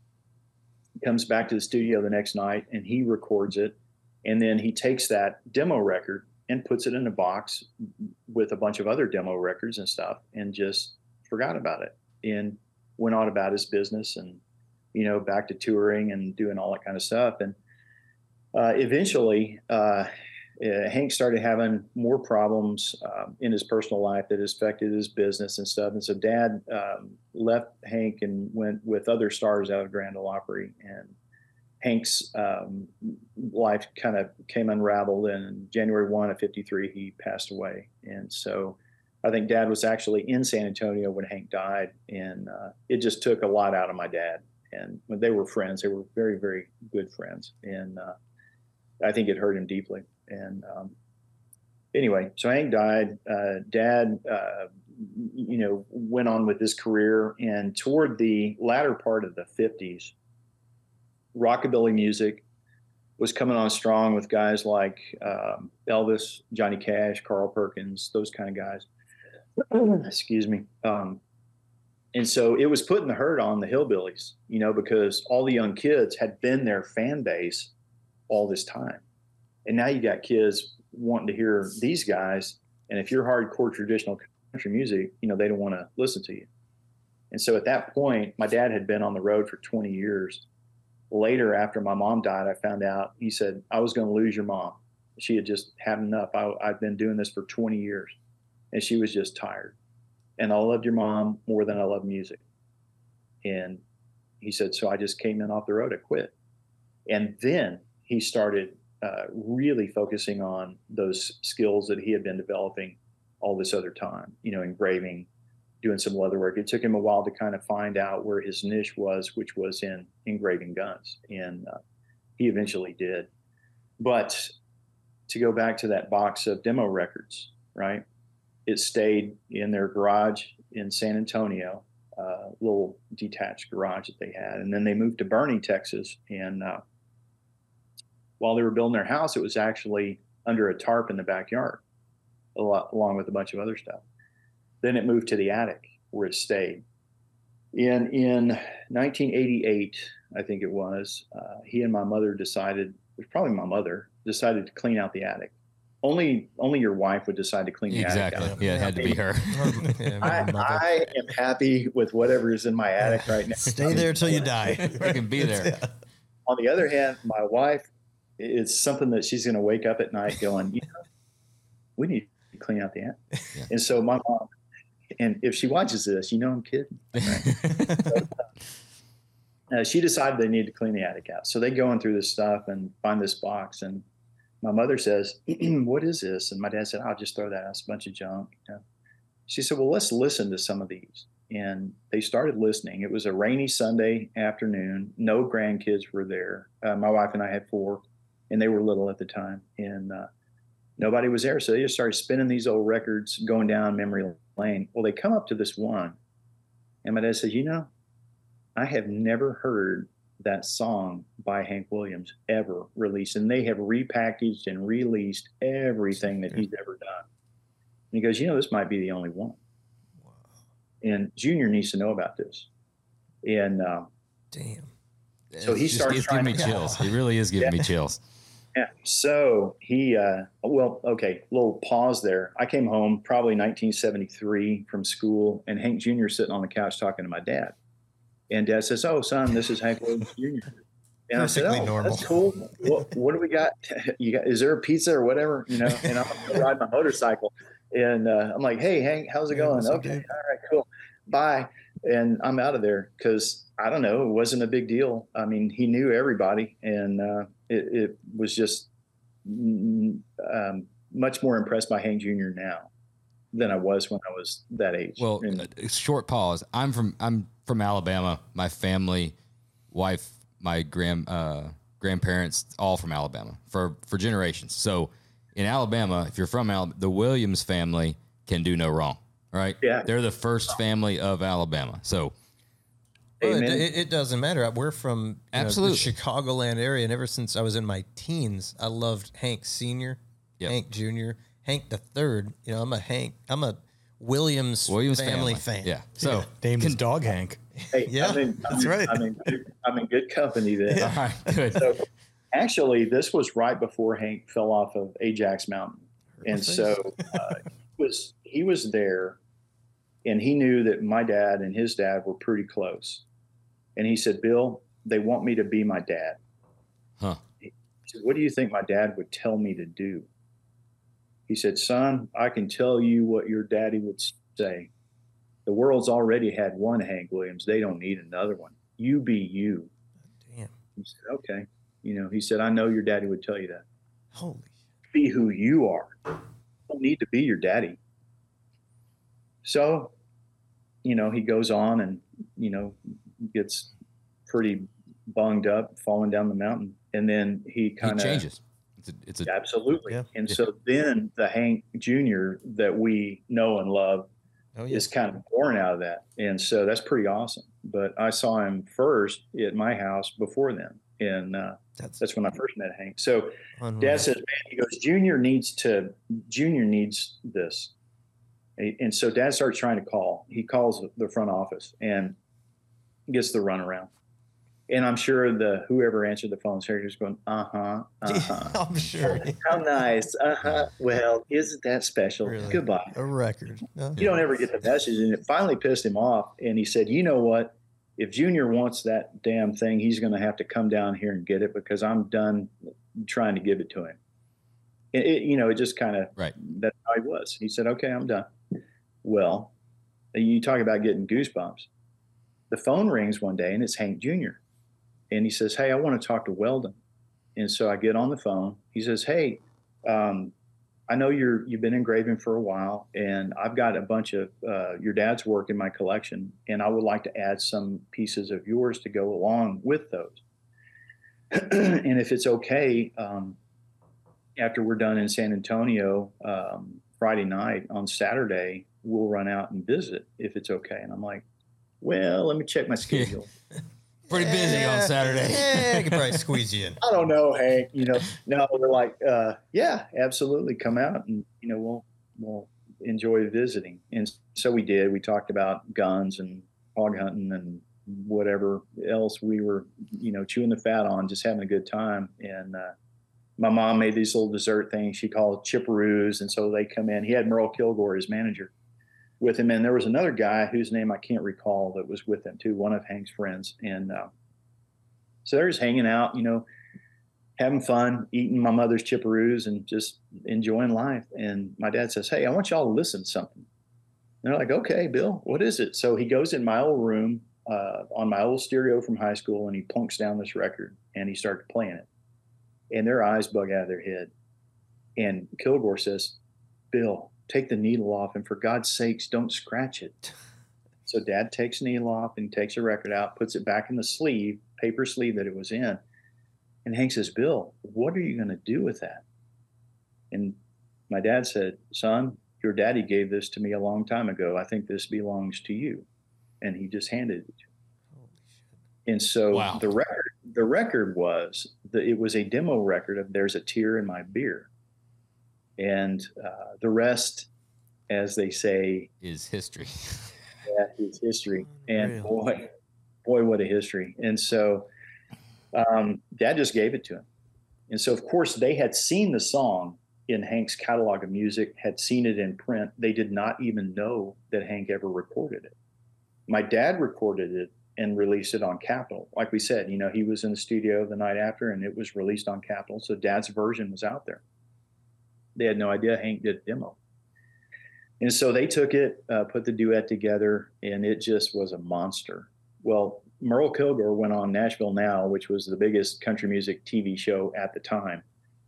comes back to the studio the next night and he records it and then he takes that demo record and puts it in a box with a bunch of other demo records and stuff and just forgot about it and went on about his business and you know back to touring and doing all that kind of stuff and uh, eventually uh, uh, Hank started having more problems um, in his personal life that affected his business and stuff. And so Dad um, left Hank and went with other stars out of Grand Ole Opry. And Hank's um, life kind of came unraveled. And January 1 of 53, he passed away. And so I think Dad was actually in San Antonio when Hank died. And uh, it just took a lot out of my dad. And when they were friends, they were very, very good friends. And uh, I think it hurt him deeply. And um, anyway, so Hank died. Uh, Dad, uh, you know, went on with his career, and toward the latter part of the '50s, rockabilly music was coming on strong with guys like um, Elvis, Johnny Cash, Carl Perkins, those kind of guys. (clears throat) Excuse me. Um, and so it was putting the hurt on the hillbillies, you know, because all the young kids had been their fan base all this time. And now you got kids wanting to hear these guys. And if you're hardcore traditional country music, you know, they don't want to listen to you. And so at that point, my dad had been on the road for 20 years. Later, after my mom died, I found out he said, I was going to lose your mom. She had just had enough. I, I've been doing this for 20 years. And she was just tired. And I loved your mom more than I love music. And he said, So I just came in off the road. I quit. And then he started uh, really focusing on those skills that he had been developing all this other time, you know, engraving, doing some leather work. It took him a while to kind of find out where his niche was, which was in engraving guns. And uh, he eventually did. But to go back to that box of demo records, right? It stayed in their garage in San Antonio, uh, little detached garage that they had. And then they moved to Boerne, Texas. And uh, while they were building their house, it was actually under a tarp in the backyard, lot, along with a bunch of other stuff. Then it moved to the attic where it stayed. In in 1988, I think it was, uh, he and my mother decided. It was probably my mother decided to clean out the attic. Only only your wife would decide to clean the exactly. attic out. Yeah, it had to be her. (laughs) (laughs) I, I am happy with whatever is in my attic right now. Stay there till you die. you can be there. (laughs) On the other hand, my wife it's something that she's going to wake up at night going, you know, we need to clean out the attic. Yeah. And so my mom, and if she watches this, you know I'm kidding. Right? (laughs) uh, she decided they need to clean the attic out. So they go in through this stuff and find this box. And my mother says, (clears throat) "What is this?" And my dad said, "I'll just throw that out. It's a bunch of junk." You know? She said, "Well, let's listen to some of these." And they started listening. It was a rainy Sunday afternoon. No grandkids were there. Uh, my wife and I had four and they were little at the time, and uh, nobody was there. So they just started spinning these old records, going down memory lane. Well, they come up to this one, and my dad says, "You know, I have never heard that song by Hank Williams ever released, and they have repackaged and released everything that he's ever done." And he goes, "You know, this might be the only one." And Junior needs to know about this. And uh, damn. So he starts giving me chills. It really is giving (laughs) yeah. me chills. Yeah. So he, uh, well, okay, little pause there. I came home probably 1973 from school, and Hank Jr. sitting on the couch talking to my dad. And dad says, "Oh, son, this is Hank Williams Jr." And I said, "Oh, normal. that's cool. What, what do we got? (laughs) You got? Is there a pizza or whatever? You know?" And I'm gonna ride my motorcycle, and uh, I'm like, "Hey, Hank, how's it going? okay, all right, cool, bye." And I'm out of there because I don't know, it wasn't a big deal. I mean, he knew everybody, and uh, it, it, was just um, much more impressed by Hank Jr. now than I was when I was that age. Well, and, short pause. I'm from I'm from Alabama. My family, wife, my grand uh, grandparents, all from Alabama for for generations. So in Alabama, if you're from Alabama, the Williams family can do no wrong, right? Yeah, they're the first family of Alabama. So well, it, it, it, doesn't matter. We're from absolutely know, the Chicagoland area, and ever since I was in my teens, I loved Hank Senior, yep. Hank Junior, Hank the Third. You know, I'm a Hank. I'm a Williams, Williams family, family. fan. Yeah. (laughs) So yeah. named his dog Hank. (laughs) Hey, yeah, I'm in, that's I'm right. I'm in, good, I'm in good company then. Yeah. (laughs) All right, good. So, actually, this was right before Hank fell off of Ajax Mountain, and so uh, he was he was there, and he knew that my dad and his dad were pretty close, and he said, "Bill, they want me to be my dad." Huh. He said, "What do you think my dad would tell me to do?" He said, "Son, I can tell you what your daddy would say. The world's already had one Hank Williams. They don't need another one. You be you." Damn. He said, "Okay." You know, he said, "I know your daddy would tell you that." Holy. be who you are. You don't need to be your daddy. So, you know, he goes on and, you know, gets pretty bunged up, falling down the mountain. And then he He kind of changes. It's a, it's a Absolutely. Yeah. And Yeah. so then the Hank Jr. that we know and love Oh is kind of born out of that. And so that's pretty awesome. But I saw him first at my house before then. And uh, That's that's when I first met Hank. So unreal. Dad says, "Man, he goes. Junior needs to. Junior needs this." And and so Dad starts trying to call. He calls the front office and gets the runaround. And I'm sure the whoever answered the phone is going, "Uh huh, uh huh." (laughs) I'm sure. How nice. Uh huh. Well, isn't that special? Really? Goodbye. A record. You don't ever get the message, and it finally pissed him off. And he said, "You know what? If Junior wants that damn thing, he's going to have to come down here and get it because I'm done trying to give it to him." It, it- you know, it just kind of Right. That's how he was. He said, "Okay, I'm done." Well, you talk about getting goosebumps. The phone rings one day, and it's Hank Junior, and he says, "Hey, I want to talk to Weldon." And so I get on the phone. He says, "Hey." Um, I know you're you've been engraving for a while, and I've got a bunch of uh, your dad's work in my collection, and I would like to add some pieces of yours to go along with those. (clears throat) and if it's okay, um, after we're done in San Antonio um, Friday night on Saturday, we'll run out and visit if it's okay. And I'm like, well, let me check my schedule. (laughs) pretty busy on Saturday. Yeah, I could probably squeeze you in. (laughs) I don't know, Hank. You know, no, we're like, uh, yeah, absolutely, come out and you know we'll we'll enjoy visiting. And so we did. We talked about guns and hog hunting and whatever else we were, you know, chewing the fat on, just having a good time. And uh, my mom made these little dessert things she called chipperoos, and so they come in. He had Merle Kilgore as manager with him, and there was another guy whose name I can't recall that was with him too, one of Hank's friends, and. Uh, so they're just hanging out, you know, having fun, eating my mother's chipperoos and just enjoying life. And my dad says, Hey, I want y'all to listen to something. And they're like, Okay, Bill, what is it? So he goes in my old room uh, on my old stereo from high school and he plunks down this record and he started playing it. And their eyes bug out of their head. And Kilgore says, Bill, take the needle off and for God's sakes, don't scratch it. (laughs) So dad takes the needle off and takes a record out, puts it back in the sleeve, paper sleeve that it was in. And Hank says, Bill, what are you going to do with that? And my dad said, Son, your daddy gave this to me a long time ago. I think this belongs to you. And he just handed it to Holy shit. and so Wow. the record, the record was the, it was a demo record of "There's a Tear in My Beer," and uh, the rest, as they say, Is history. (laughs) that is history. And Unreal. boy, boy, what a history! And so, um, Dad just gave it to him, and so of course they had seen the song in Hank's catalog of music, had seen it in print. They did not even know that Hank ever recorded it. My dad recorded it and released it on Capitol. Like we said, you know, he was in the studio the night after and it was released on Capitol. So dad's version was out there. They had no idea Hank did a demo. And so they took it, uh, put the duet together, and it just was a monster. Well, Merle Kilgore went on Nashville Now, which was the biggest country music TV show at the time.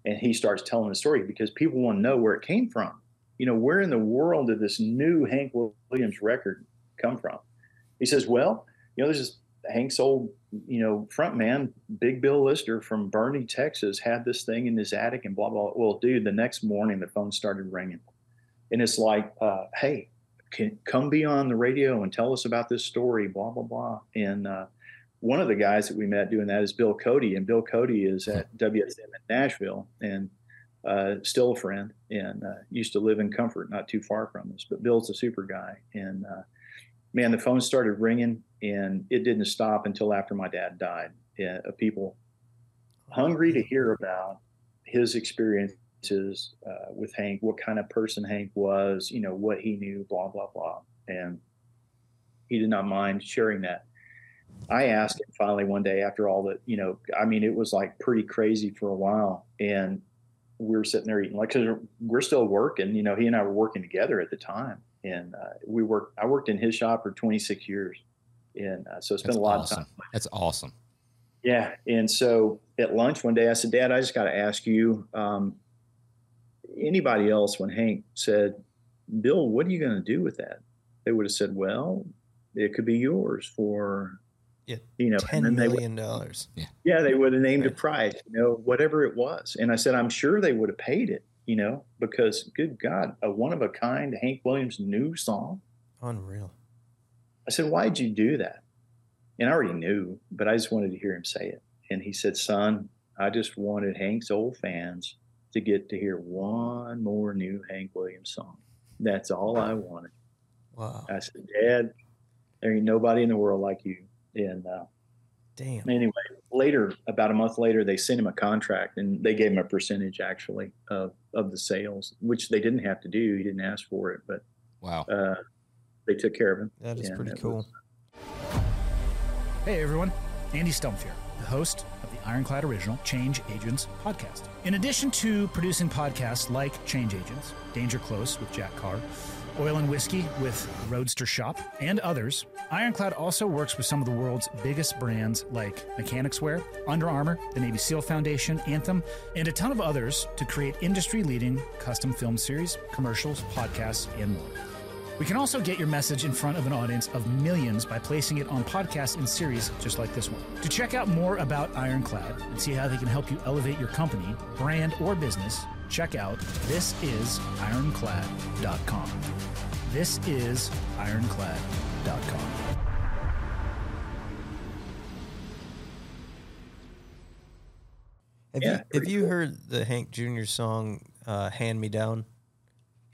And he starts telling the story because people want to know where it came from. You know, where in the world did this new Hank Williams record come from? He says, well, you know, there's this Hank's old, you know, front man, Big Bill Lister from Boerne, Texas, had this thing in his attic and blah, blah. Well, dude, the next morning the phone started ringing. And it's like, uh, hey, can come be on the radio and tell us about this story, blah, blah, blah. And uh, one of the guys that we met doing that is Bill Cody. And Bill Cody is at WSM in Nashville and uh, still a friend and uh, used to live in Comfort, not too far from us. But Bill's a super guy. And uh, man, the phone started ringing and it didn't stop until after my dad died. Yeah, of people hungry to hear about his experiences uh, with Hank, what kind of person Hank was, you know, what he knew, blah blah blah, and he did not mind sharing that. I asked him finally one day after all that, you know, I mean, it was like pretty crazy for a while, and we were sitting there eating like we we're still working. You know, he and I were working together at the time, and uh, we worked. I worked in his shop for 26 years, and uh, so it's been a lot awesome. of time. That's awesome. Yeah, and so at lunch one day, I said, "Dad, I just got to ask you. Um, anybody else, when Hank said, Bill, what are you going to do with that?" They would have said, "Well, it could be yours for Yeah, you know, ten and then they would- million dollars. yeah, yeah, they would have named a price, you know, whatever it was. And I said, I'm sure they would have paid it, you know, because good God, a one of a kind Hank Williams new song. Unreal. I said, Why'd you do that? And I already knew, but I just wanted to hear him say it. And he said, Son, I just wanted Hank's old fans to get to hear one more new Hank Williams song. That's all I wanted. Wow. I said, Dad, there ain't nobody in the world like you. And uh, Damn. anyway, later, about a month later, they sent him a contract and they gave him a percentage actually of, of the sales, which they didn't have to do. He didn't ask for it, but Wow. uh, they took care of him. That is Yeah, pretty that cool. was- Hey everyone, Andy Stumpf here, the host of the Ironclad Original Change Agents podcast. In addition to producing podcasts like Change Agents, Danger Close with Jack Carr, Oil and Whiskey with Roadster Shop, and others, Ironclad also works with some of the world's biggest brands like Mechanix Wear, Under Armour, the Navy SEAL Foundation, Anthem, and a ton of others to create industry leading custom film series, commercials, podcasts, and more. We can also get your message in front of an audience of millions by placing it on podcasts and series just like this one. To check out more about Ironclad and see how they can help you elevate your company, brand, or business, check out thisisironclad.com. This is ironclad.com. Have Yeah, you have pretty you cool. heard the Hank Jr. song uh, "Hand Me Down"?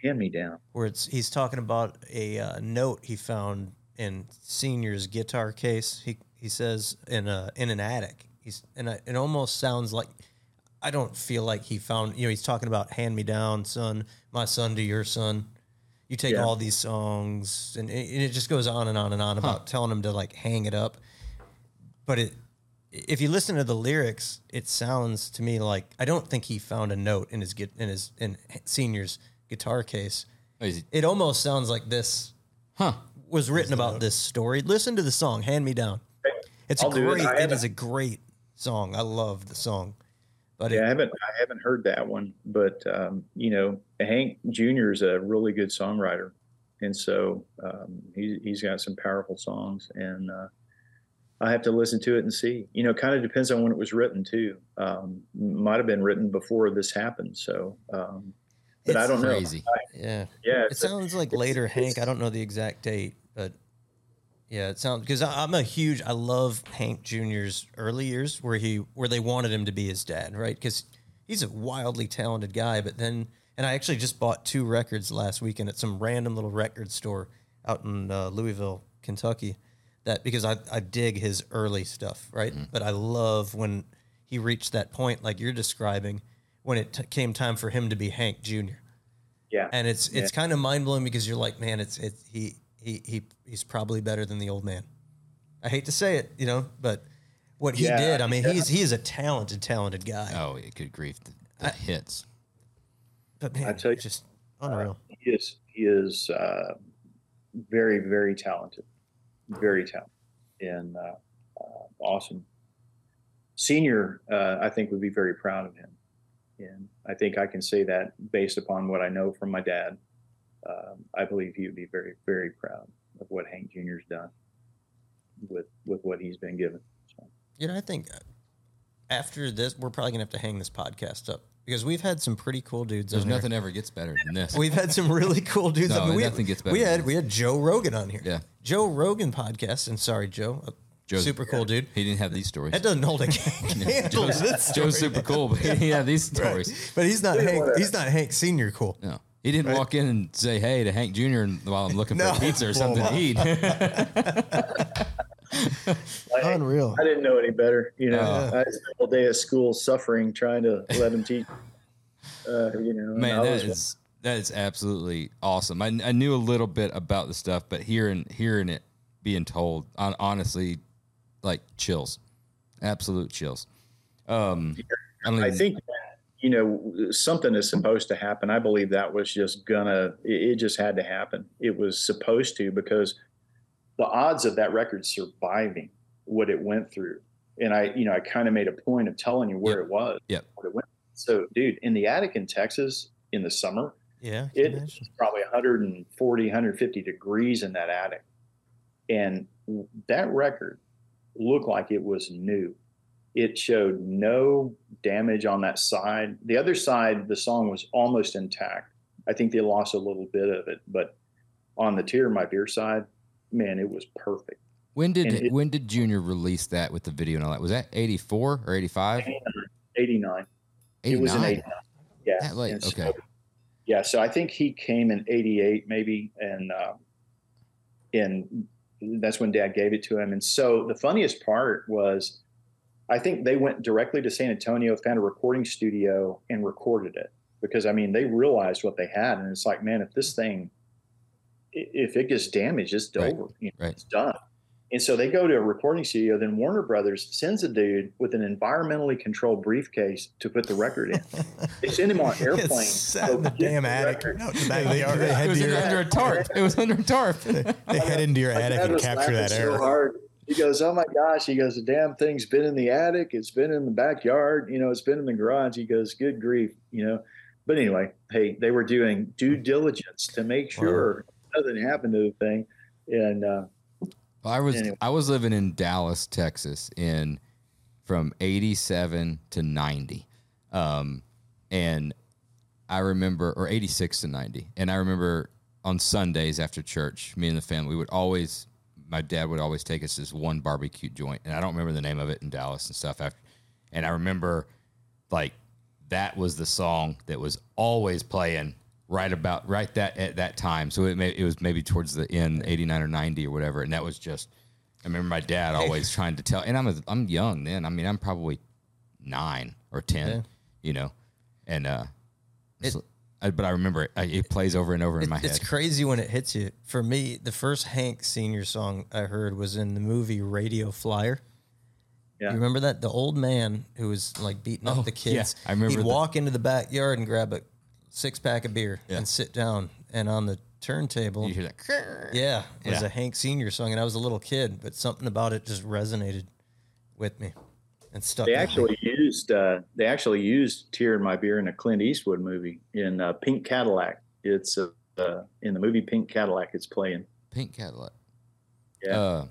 Hand me down. where it's he's talking about a uh, note he found in senior's guitar case. He he says in a in an attic. He's and it almost sounds like I don't feel like he found. You know, he's talking about "Hand Me Down, Son," my son to your son. You take Yeah. all these songs, and it, and it just goes on and on and on about telling him to like hang it up. But it, if you listen to the lyrics, it sounds to me like I don't think he found a note in his in his in senior's guitar case Oh, he- it almost sounds like this Huh. was written about this story. Listen to the song "Hand Me Down." It's I'll a great. I it haven't- a great song. I love the song, but Yeah, I haven't I haven't heard that one, but um, you know, Hank Jr. is a really good songwriter, and so um, he, he's got some powerful songs, and uh, I have to listen to it and see. You know, kind of depends on when it was written too. Um, might have been written before this happened, so. Um, but I don't know. Crazy. yeah, Yeah, it it's a- sounds like later Hank. I don't know the exact date, but yeah, it sounds because I'm a huge. I love Hank Jr.'s early years where he where they wanted him to be his dad, right? Because he's a wildly talented guy. But then, and I actually just bought two records last weekend at some random little record store out in uh, Louisville, Kentucky. That because I I dig his early stuff, right? But I love when he reached that point, like you're describing, when it t- came time for him to be Hank Jr yeah, and it's it's kind of mind blowing because you're like, man, it's it he he he he's probably better than the old man. I hate to say it, you know, but what he Yeah, did, I mean, he's he is a talented, talented guy. Oh, yeah, good grief. The, the hits. But man, I tell you- just unreal. he is he is uh, very very talented, very talented, and uh, uh, awesome. Senior, uh, I think would be very proud of him, and I think I can say that based upon what I know from my dad. Um, I believe he would be very very proud of what Hank Jr.'s done with with what he's been given. So, You know, I think uh, after this, we're probably gonna have to hang this podcast up because we've had some pretty cool dudes. There's on here. nothing ever gets better than this. We've had some really cool dudes. No, I mean, we, nothing gets better We had this. we had Joe Rogan on here. Yeah. Joe Rogan podcast. And sorry, Joe, a Joe's- super cool dude. he didn't have these stories. That doesn't hold a (laughs) candle to Joe's super cool, but he didn't have these stories. Right. But he's not Hank. He's not Hank Senior cool. No. He didn't walk in and say hey to Hank Jr. while I'm looking (laughs) No. for pizza or something to eat. (laughs) Unreal. I didn't know any better. You know, Oh. I spent all day at school suffering trying to (laughs) let him teach. Uh, you know, Man, I that was- is that is absolutely awesome. I, I knew a little bit about the stuff, but hearing hearing it being told, on, honestly, like chills, absolute chills. Um, I, I even- think you know something is supposed to happen. I believe that was just gonna. It, just had to happen. It was supposed to because the odds of that record surviving what it went through, and I, you know, I kind of made a point of telling you where Yep. it was. Yep. It went. So, dude, in the attic in Texas in the summer, Yeah. it was probably 140 150 degrees in that attic and that record looked like it was new it showed no damage on that side. The other side the song was almost intact. I think they lost a little bit of it but on the tear my beer side man it was perfect. When did it- when did Junior release that with the video and all that? Was that eighty four or eighty five? 89 Eighty it was in 89 yeah. That late, And so- okay. yeah so i think he came in 88 maybe and uh and that's when dad gave it to him. And so the funniest part was i think they went directly to san antonio found a recording studio and recorded it because i mean they realized what they had and it's like man if this thing if it gets damaged it's Right, over you know, right. it's done and so they go to a recording studio then warner brothers sends a dude with an environmentally controlled briefcase to put the record in they send him on (laughs) airplanes Sat in the damn the attic. record. No, to the (laughs) It backyard. They head was your- under a tarp. It was under a tarp. they head into your attic and capture that laughing air. So hard. He goes, "Oh my gosh!" He goes, "The damn thing's been in the attic. It's been in the backyard. You know, it's been in the garage." He goes, "Good grief!" You know. But anyway, hey, they were doing due diligence to make sure nothing happened to the thing, and uh, Well, I was Anyway. I was living in Dallas, Texas, in from '87 to '90, um, and I remember, or '86 to '90, and I remember on Sundays after church, me and the family would always, my dad would always take us to this one barbecue joint, and I don't remember the name of it in Dallas and stuff. After, and I remember, like, that was the song that was always playing right about right that at that time. So it may, it was maybe towards the end, eighty nine or ninety or whatever, and that was just. I remember my dad always (laughs) trying to tell, and I'm a, I'm young then. I mean, I'm probably nine or ten, Yeah. you know, and uh, so- I- but I remember it. I, it plays over and over in It- my it's crazy when it hits you. For me, the first Hank Senior song I heard was in the movie Radio Flyer. Yeah. You remember that? The old man who was like beating Oh, up the yeah, kids. I remember He'd that. walk into the backyard and grab a six pack of beer Yeah. and sit down. And on the turntable, You hear that? yeah, it was Yeah. a Hank Senior song. And I was a little kid, but something about it just resonated with me and stuck. they with me. actually used uh, they actually used "Tear in My Beer" in a Clint Eastwood movie in uh, Pink Cadillac. It's uh, uh, in the movie Pink Cadillac. It's playing. Pink Cadillac. Yeah. Uh,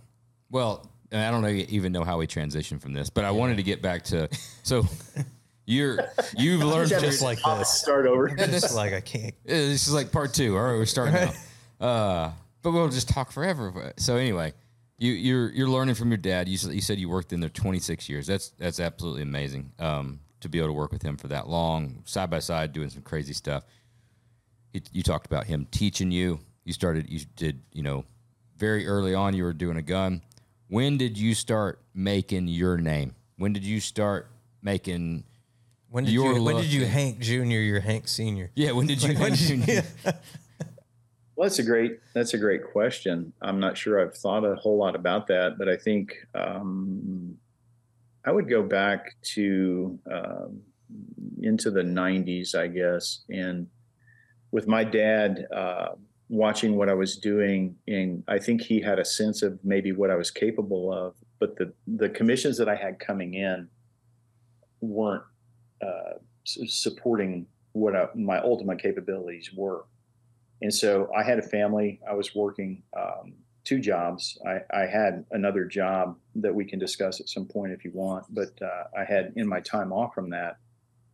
well, I don't know, even know how we transitioned from this, but I wanted to get back to so (laughs) you're you've (laughs) learned Just from- like this. start over. (laughs) just like I can't. This is like part two. All right, we're starting now. Uh, but we'll just talk forever. So anyway, you, you're you're learning from your dad. You, said- you said you worked in there 26 years. That's that's absolutely amazing. Um, to be able to work with him for that long, side by side, doing some crazy stuff. You talked about him teaching you. You started. You did. You know, very early on, you were doing a gun. When did you start making your name? When did you start making? When did Your you? When did you Hank Junior? You're Hank Senior. Yeah, when did you? when did you- (laughs) Well, that's a great that's a great question. I'm not sure I've thought a whole lot about that, but I think um, I would go back to um, into the 90s, I guess, and with my dad uh, watching what I was doing, and I think he had a sense of maybe what I was capable of, but the the commissions that I had coming in weren't uh, supporting what I, my ultimate capabilities were. And so I had a family. I was working um, two jobs. I, I had another job that we can discuss at some point if you want. But uh, I had in my time off from that,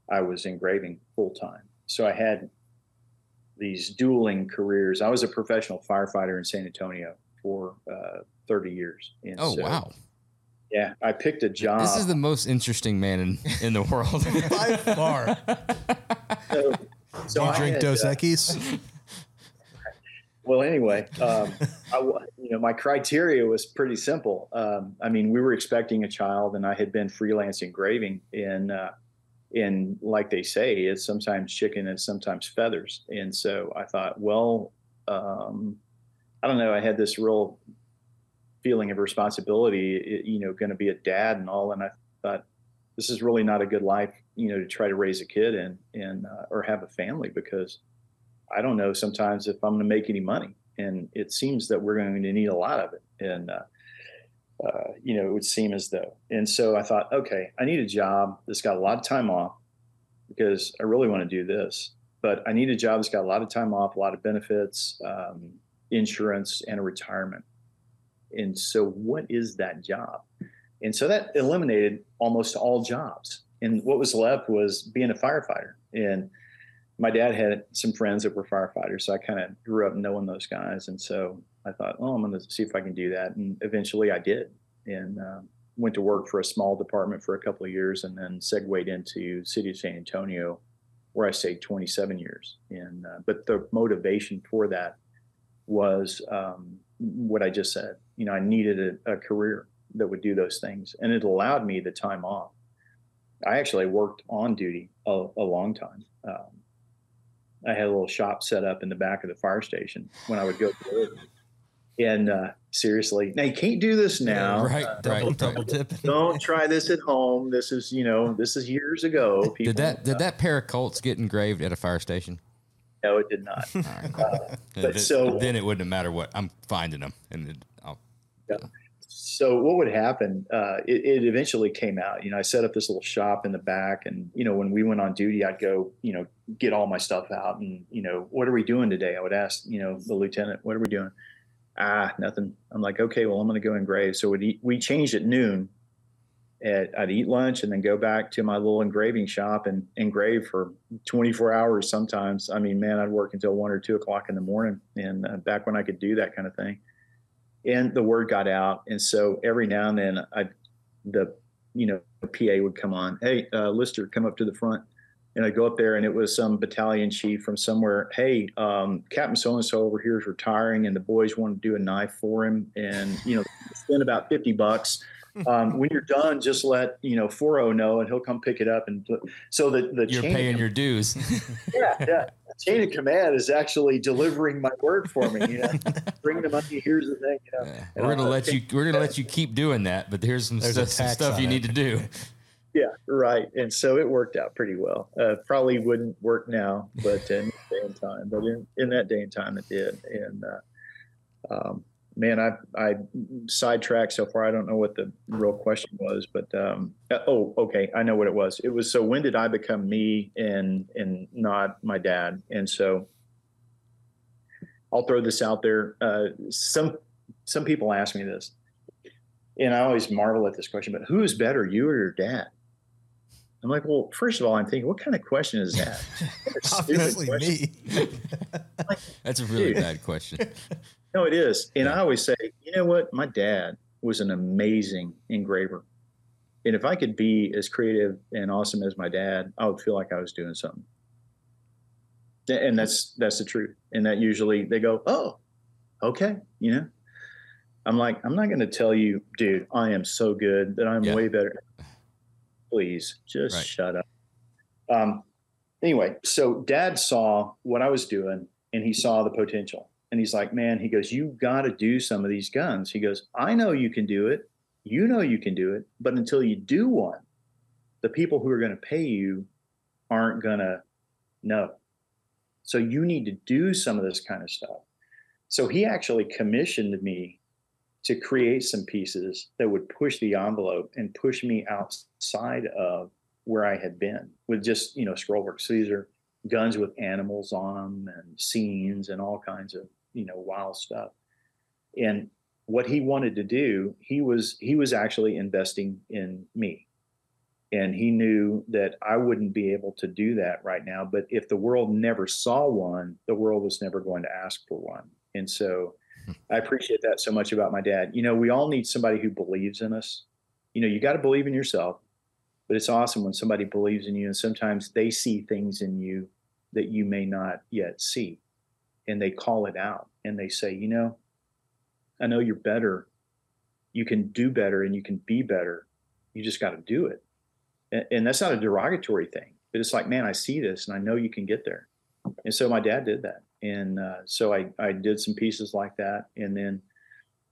I was engraving full time. So I had these dueling careers. I was a professional firefighter in San Antonio for uh, 30 years. And Oh so, wow! Yeah, I picked a job. This is the most interesting man in, in the world. (laughs) By far. (laughs) so, Do so you I drink had, Dos uh, Equis? Well, anyway, um, (laughs) I, you know, my criteria was pretty simple. Um, I mean, we were expecting a child, and I had been freelance engraving, in, uh, and like they say, it's sometimes chicken and sometimes feathers. And so I thought, well, um, I don't know. I had this real feeling of responsibility, you know, going to be a dad and all. And I thought, this is really not a good life, you know, to try to raise a kid and, and, uh, or have a family because I don't know sometimes if I'm going to make any money. And it seems that we're going to need a lot of it. And, uh, uh, you know, it would seem as though. And so I thought, okay, I need a job that's got a lot of time off because I really want to do this. But I need a job that's got a lot of time off, a lot of benefits, um, insurance, and a retirement. And so, what is that job? And so that eliminated almost all jobs. And what was left was being a firefighter. And my dad had some friends that were firefighters. So I kind of grew up knowing those guys. And so I thought, oh, I'm going to see if I can do that. And eventually I did. And uh, went to work for a small department for a couple of years and then segued into city of San Antonio, where I stayed 27 years. And, uh, but the motivation for that was um, what I just said. You know, I needed a, a career that would do those things. And it allowed me the time off. I actually worked on duty a, a long time. Um, I had a little shop set up in the back of the fire station when I would go to work. And uh, seriously, now you can't do this now. right, Uh, Double, right. double dipping. don't try this at home. This is, you know, this is years ago. People, Did that did that pair of Colts get engraved at a fire station? No, it did not. All right. (laughs) but then, so- then it wouldn't matter what I'm finding them, and it, I'll, so what would happen? Uh, it, it eventually came out. You know, I set up this little shop in the back, and you know, when we went on duty, I'd go, you know, get all my stuff out, and you know, what are we doing today? I would ask, you know, the lieutenant, what are we doing? Ah, nothing. I'm like, okay, well, I'm going to go engrave. So eat, we changed at noon. At, I'd eat lunch and then go back to my little engraving shop and engrave for 24 hours. Sometimes, I mean, man, I'd work until one or two o'clock in the morning, and uh, back when I could do that kind of thing and the word got out. And so every now and then i the you know pa would come on hey uh, lister come up to the front. And i'd go up there and it was some battalion chief from somewhere hey um, captain so and so over here is retiring and the boys want to do a knife for him. And you know spend about 50 bucks (laughs) um, when you're done just let you know 40 know and he'll come pick it up and put, so the the you're chain of paying your dues. (laughs) yeah, yeah. Chain of command is actually delivering my word for me. You know, (laughs) bring the money. Here's the thing. You know, And we're gonna I'll let take- you. We're gonna let you keep doing that, but here's some, There's stuff, some stuff you it. need to do. Yeah, right. And so it worked out pretty well. Uh, probably wouldn't work now, but in that day and time, but in, in that day and time, it did. And uh, um, man, I I sidetracked so far. I don't know what the real question was, but um, uh, oh, okay, I know what it was. It was so when did I become me and and not my dad? And so I'll throw this out there. Uh, some some people ask me this, and I always marvel at this question. But who is better, you or your dad? I'm like, well, first of all, I'm thinking, what kind of question is that? (laughs) What a stupid Obviously, question. me. (laughs) That's a really Dude. bad question. No, it is. And I always say, you know what? My dad was an amazing engraver. And if I could be as creative and awesome as my dad, I would feel like I was doing something. And that's that's the truth. And that usually they go, "Oh, okay," you know. I'm like, I'm not going to tell you, dude. I am so good that I'm Yeah. way better. Please, just Right. shut up. Um. Anyway, so Dad saw what I was doing, and he saw the potential. And he's like, man, he goes, you got to do some of these guns. He goes, I know you can do it. You know you can do it. But until you do one, the people who are going to pay you aren't going to know. So you need to do some of this kind of stuff. So he actually commissioned me to create some pieces that would push the envelope and push me outside of where I had been with just, you know, scroll work. So these are guns with animals on them and scenes and all kinds of you know wild stuff. And what he wanted to do he was he was actually investing in me. And he knew that i wouldn't be able to do that right now but if the world never saw one the world was never going to ask for one. And so hmm. i appreciate that so much about my dad. You know we all need somebody who believes in us. You know you got to believe in yourself but it's awesome when somebody believes in you and sometimes they see things in you that you may not yet see and they call it out and they say you know i know you're better you can do better and you can be better you just got to do it and, and that's not a derogatory thing, but it's like, man, I see this and I know you can get there. And so my dad did that. And uh, so I, I did some pieces like that. And then,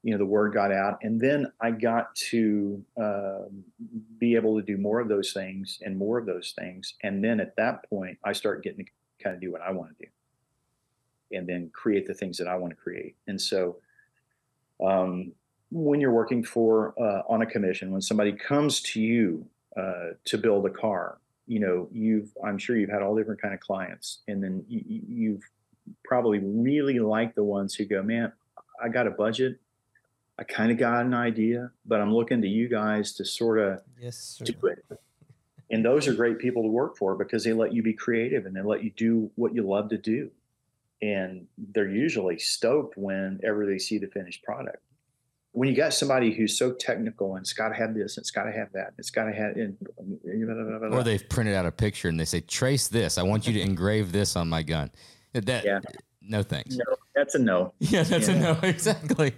you know, the word got out. And then I got to uh, be able to do more of those things and more of those things. And then at that point, I start getting to kind of do what I want to do and then create the things that I want to create. And so, um, when you're working for uh, on a commission, when somebody comes to you uh, to build a car, you know, you've I'm sure you've had all different kind of clients, and then you, you've probably really like the ones who go, man, I got a budget, I kind of got an idea, but I'm looking to you guys to sort of Yes, do it. And those are great people to work for because they let you be creative and they let you do what you love to do. And they're usually stoked whenever they see the finished product. When you got somebody who's so technical and it's got to have this, and it's got to have that, and it's got to have, and, Or they've printed out a picture and they say, "Trace this. I want you to engrave this on my gun." That Yeah. no thanks. no, that's a no. (laughs) Yeah, that's a no. (laughs) Exactly.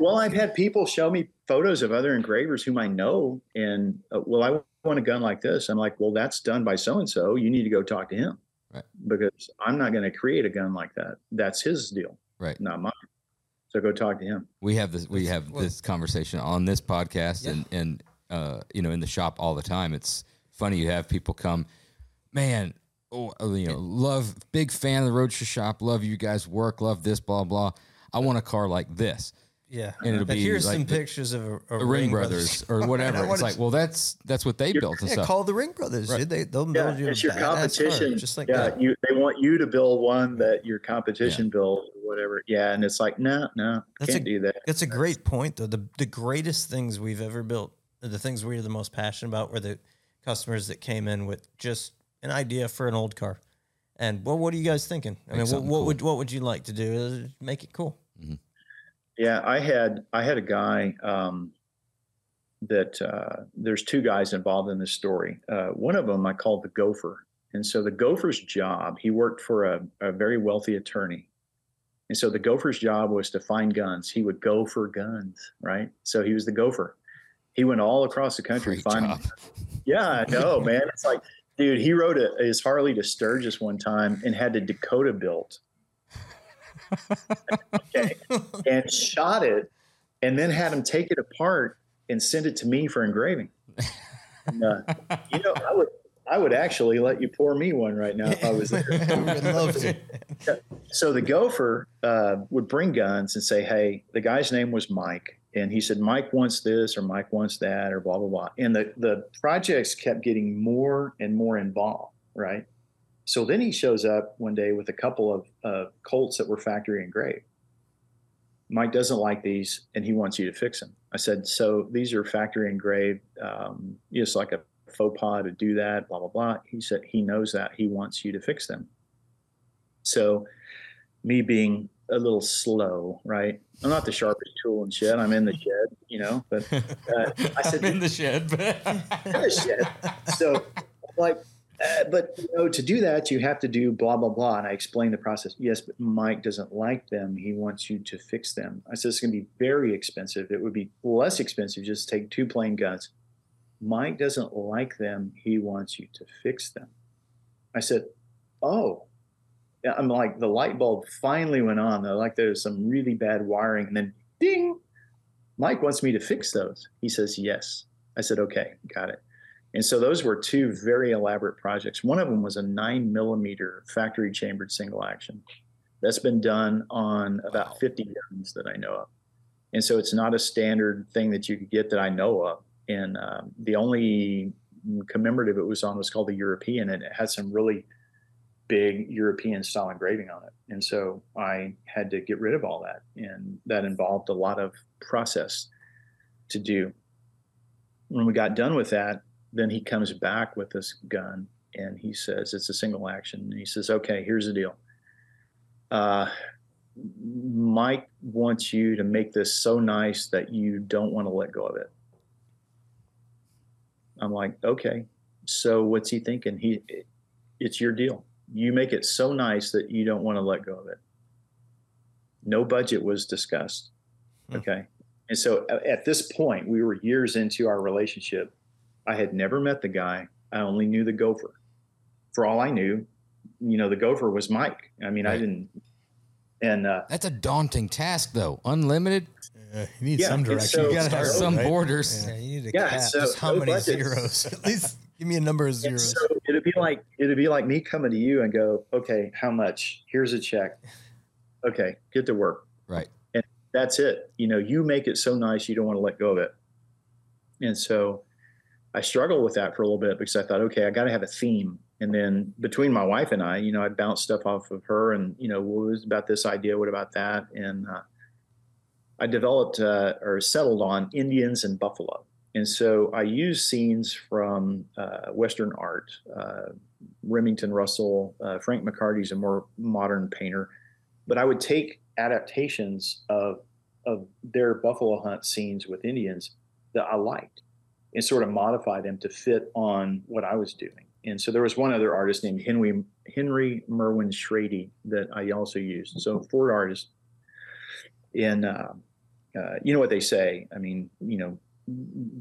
Well, I've had people show me photos of other engravers whom I know, and uh, well, I want a gun like this. I'm like, well, that's done by so and so. You need to go talk to him Right. because I'm not going to create a gun like that. That's his deal, Right. not mine. So go talk to him. We have this. We have well- this conversation on this podcast Yeah. and and uh, you know in the shop all the time. It's funny you have people come, man. Oh, uh, you know, love big fan of the Roadster shop. Love you guys work. Love this. Blah blah. I want a car like this. Yeah. And it'll But be here's like some the- pictures of a, a The Ring Brothers or (laughs) whatever. It's like, well, that's that's what they built and Yeah, stuff. call the Ring Brothers. Right. dude. They they'll Yeah, build you a it's your badass car, competition. just like yeah, that. you they want you to build one that your competition builds, or whatever. Yeah, and it's like, no, no, That's can't a- do that. That's a great point, though. The the greatest things we've ever built, the things we are the most passionate about, were the customers that came in with just an idea for an old car, and well, what are you guys thinking? I Make mean, what, what cool. would what would you like to do? Uh, Make it cool. Yeah, I had I had a guy um, that uh, there's two guys involved in this story. Uh, one of them I called the Gopher, and so the Gopher's job he worked for a, a very wealthy attorney, and so the Gopher's job was to find guns. He would go for guns, right? So he was the Gopher. He went all across the country Great finding. job. Yeah, I know, man. It's like, dude, he rode a, his Harley to Sturgis one time and had the Dakota built. (laughs) okay. And shot it and then had him take it apart and send it to me for engraving. And, uh, you know, I would I would actually let you pour me one right now if I was there. (laughs) Would love to. So the gopher uh, would bring guns and say, "Hey, the guy's name was Mike, and he said Mike wants this or Mike wants that or blah blah blah." And the the projects kept getting more and more involved, right? So then he shows up one day with a couple of uh, Colts that were factory engraved. Mike doesn't like these, and he wants you to fix them. I said, "So these are factory engraved, um, just like a faux pas to do that, blah blah blah." He said he knows that he wants you to fix them. So, me being a little slow, right? I'm not the sharpest tool in shed. I'm in the shed, you know. But uh, I (laughs) said, I'm in the shed. (laughs) in the shed. So, I'm like, but you know, to do that, you have to do blah blah blah. And I explained the process. Yes, but Mike doesn't like them. He wants you to fix them. I said it's going to be very expensive. It would be less expensive just take two plain guns. Mike doesn't like them. He wants you to fix them. I said, oh. I'm like the light bulb finally went on. Though, like there's some really bad wiring, and then ding, Mike wants me to fix those. He says yes. I said okay, got it. And so those were two very elaborate projects. One of them was a nine millimeter factory chambered single action. That's been done on about Wow. 50 guns that I know of. And so it's not a standard thing that you could get that I know of. And um, the only commemorative it was on was called the European, and it had some really big European style engraving on it. And so I had to get rid of all that. And that involved a lot of process to do. When we got done with that, then he comes back with this gun and he says, It's a single action. And he says, Okay, here's the deal. Uh, Mike wants you to make this so nice that you don't want to let go of it. I'm like, okay. So what's he thinking? He, it's your deal. You make it so nice that you don't want to let go of it. No budget was discussed. Hmm. Okay. And so at this point, we were years into our relationship. I had never met the guy. I only knew the gopher. For all I knew, you know, the gopher was Mike. I mean, I didn't. And uh, That's a daunting task, though. Unlimited, Uh, you need Yeah, some direction. so- you gotta have some right? borders. Yeah, you need a Yeah, cap. so- Just how many budgets. zeros? (laughs) At least give me a number of zeros. so it'd be like it'd be like me coming to you and go, okay, how much? Here's a check. Okay, get to work. Right. And that's it. You know, you make it so nice you don't want to let go of it. And so I struggled with that for a little bit because I thought, okay, I got to have a theme. And then between my wife and I, you know, I'd bounce stuff off of her and, you know, what was about this idea? What about that? And uh, I developed uh, or settled on Indians and buffalo. And so I use scenes from uh, Western art. Uh, Remington Russell, uh, Frank McCarthy's a more modern painter, but I would take adaptations of of their buffalo hunt scenes with Indians that I liked and sort of modify them to fit on what I was doing. And so there was one other artist named Henry Henry Merwin Shrady that I also used. So four artists. And uh, uh, you know what they say? I mean, you know,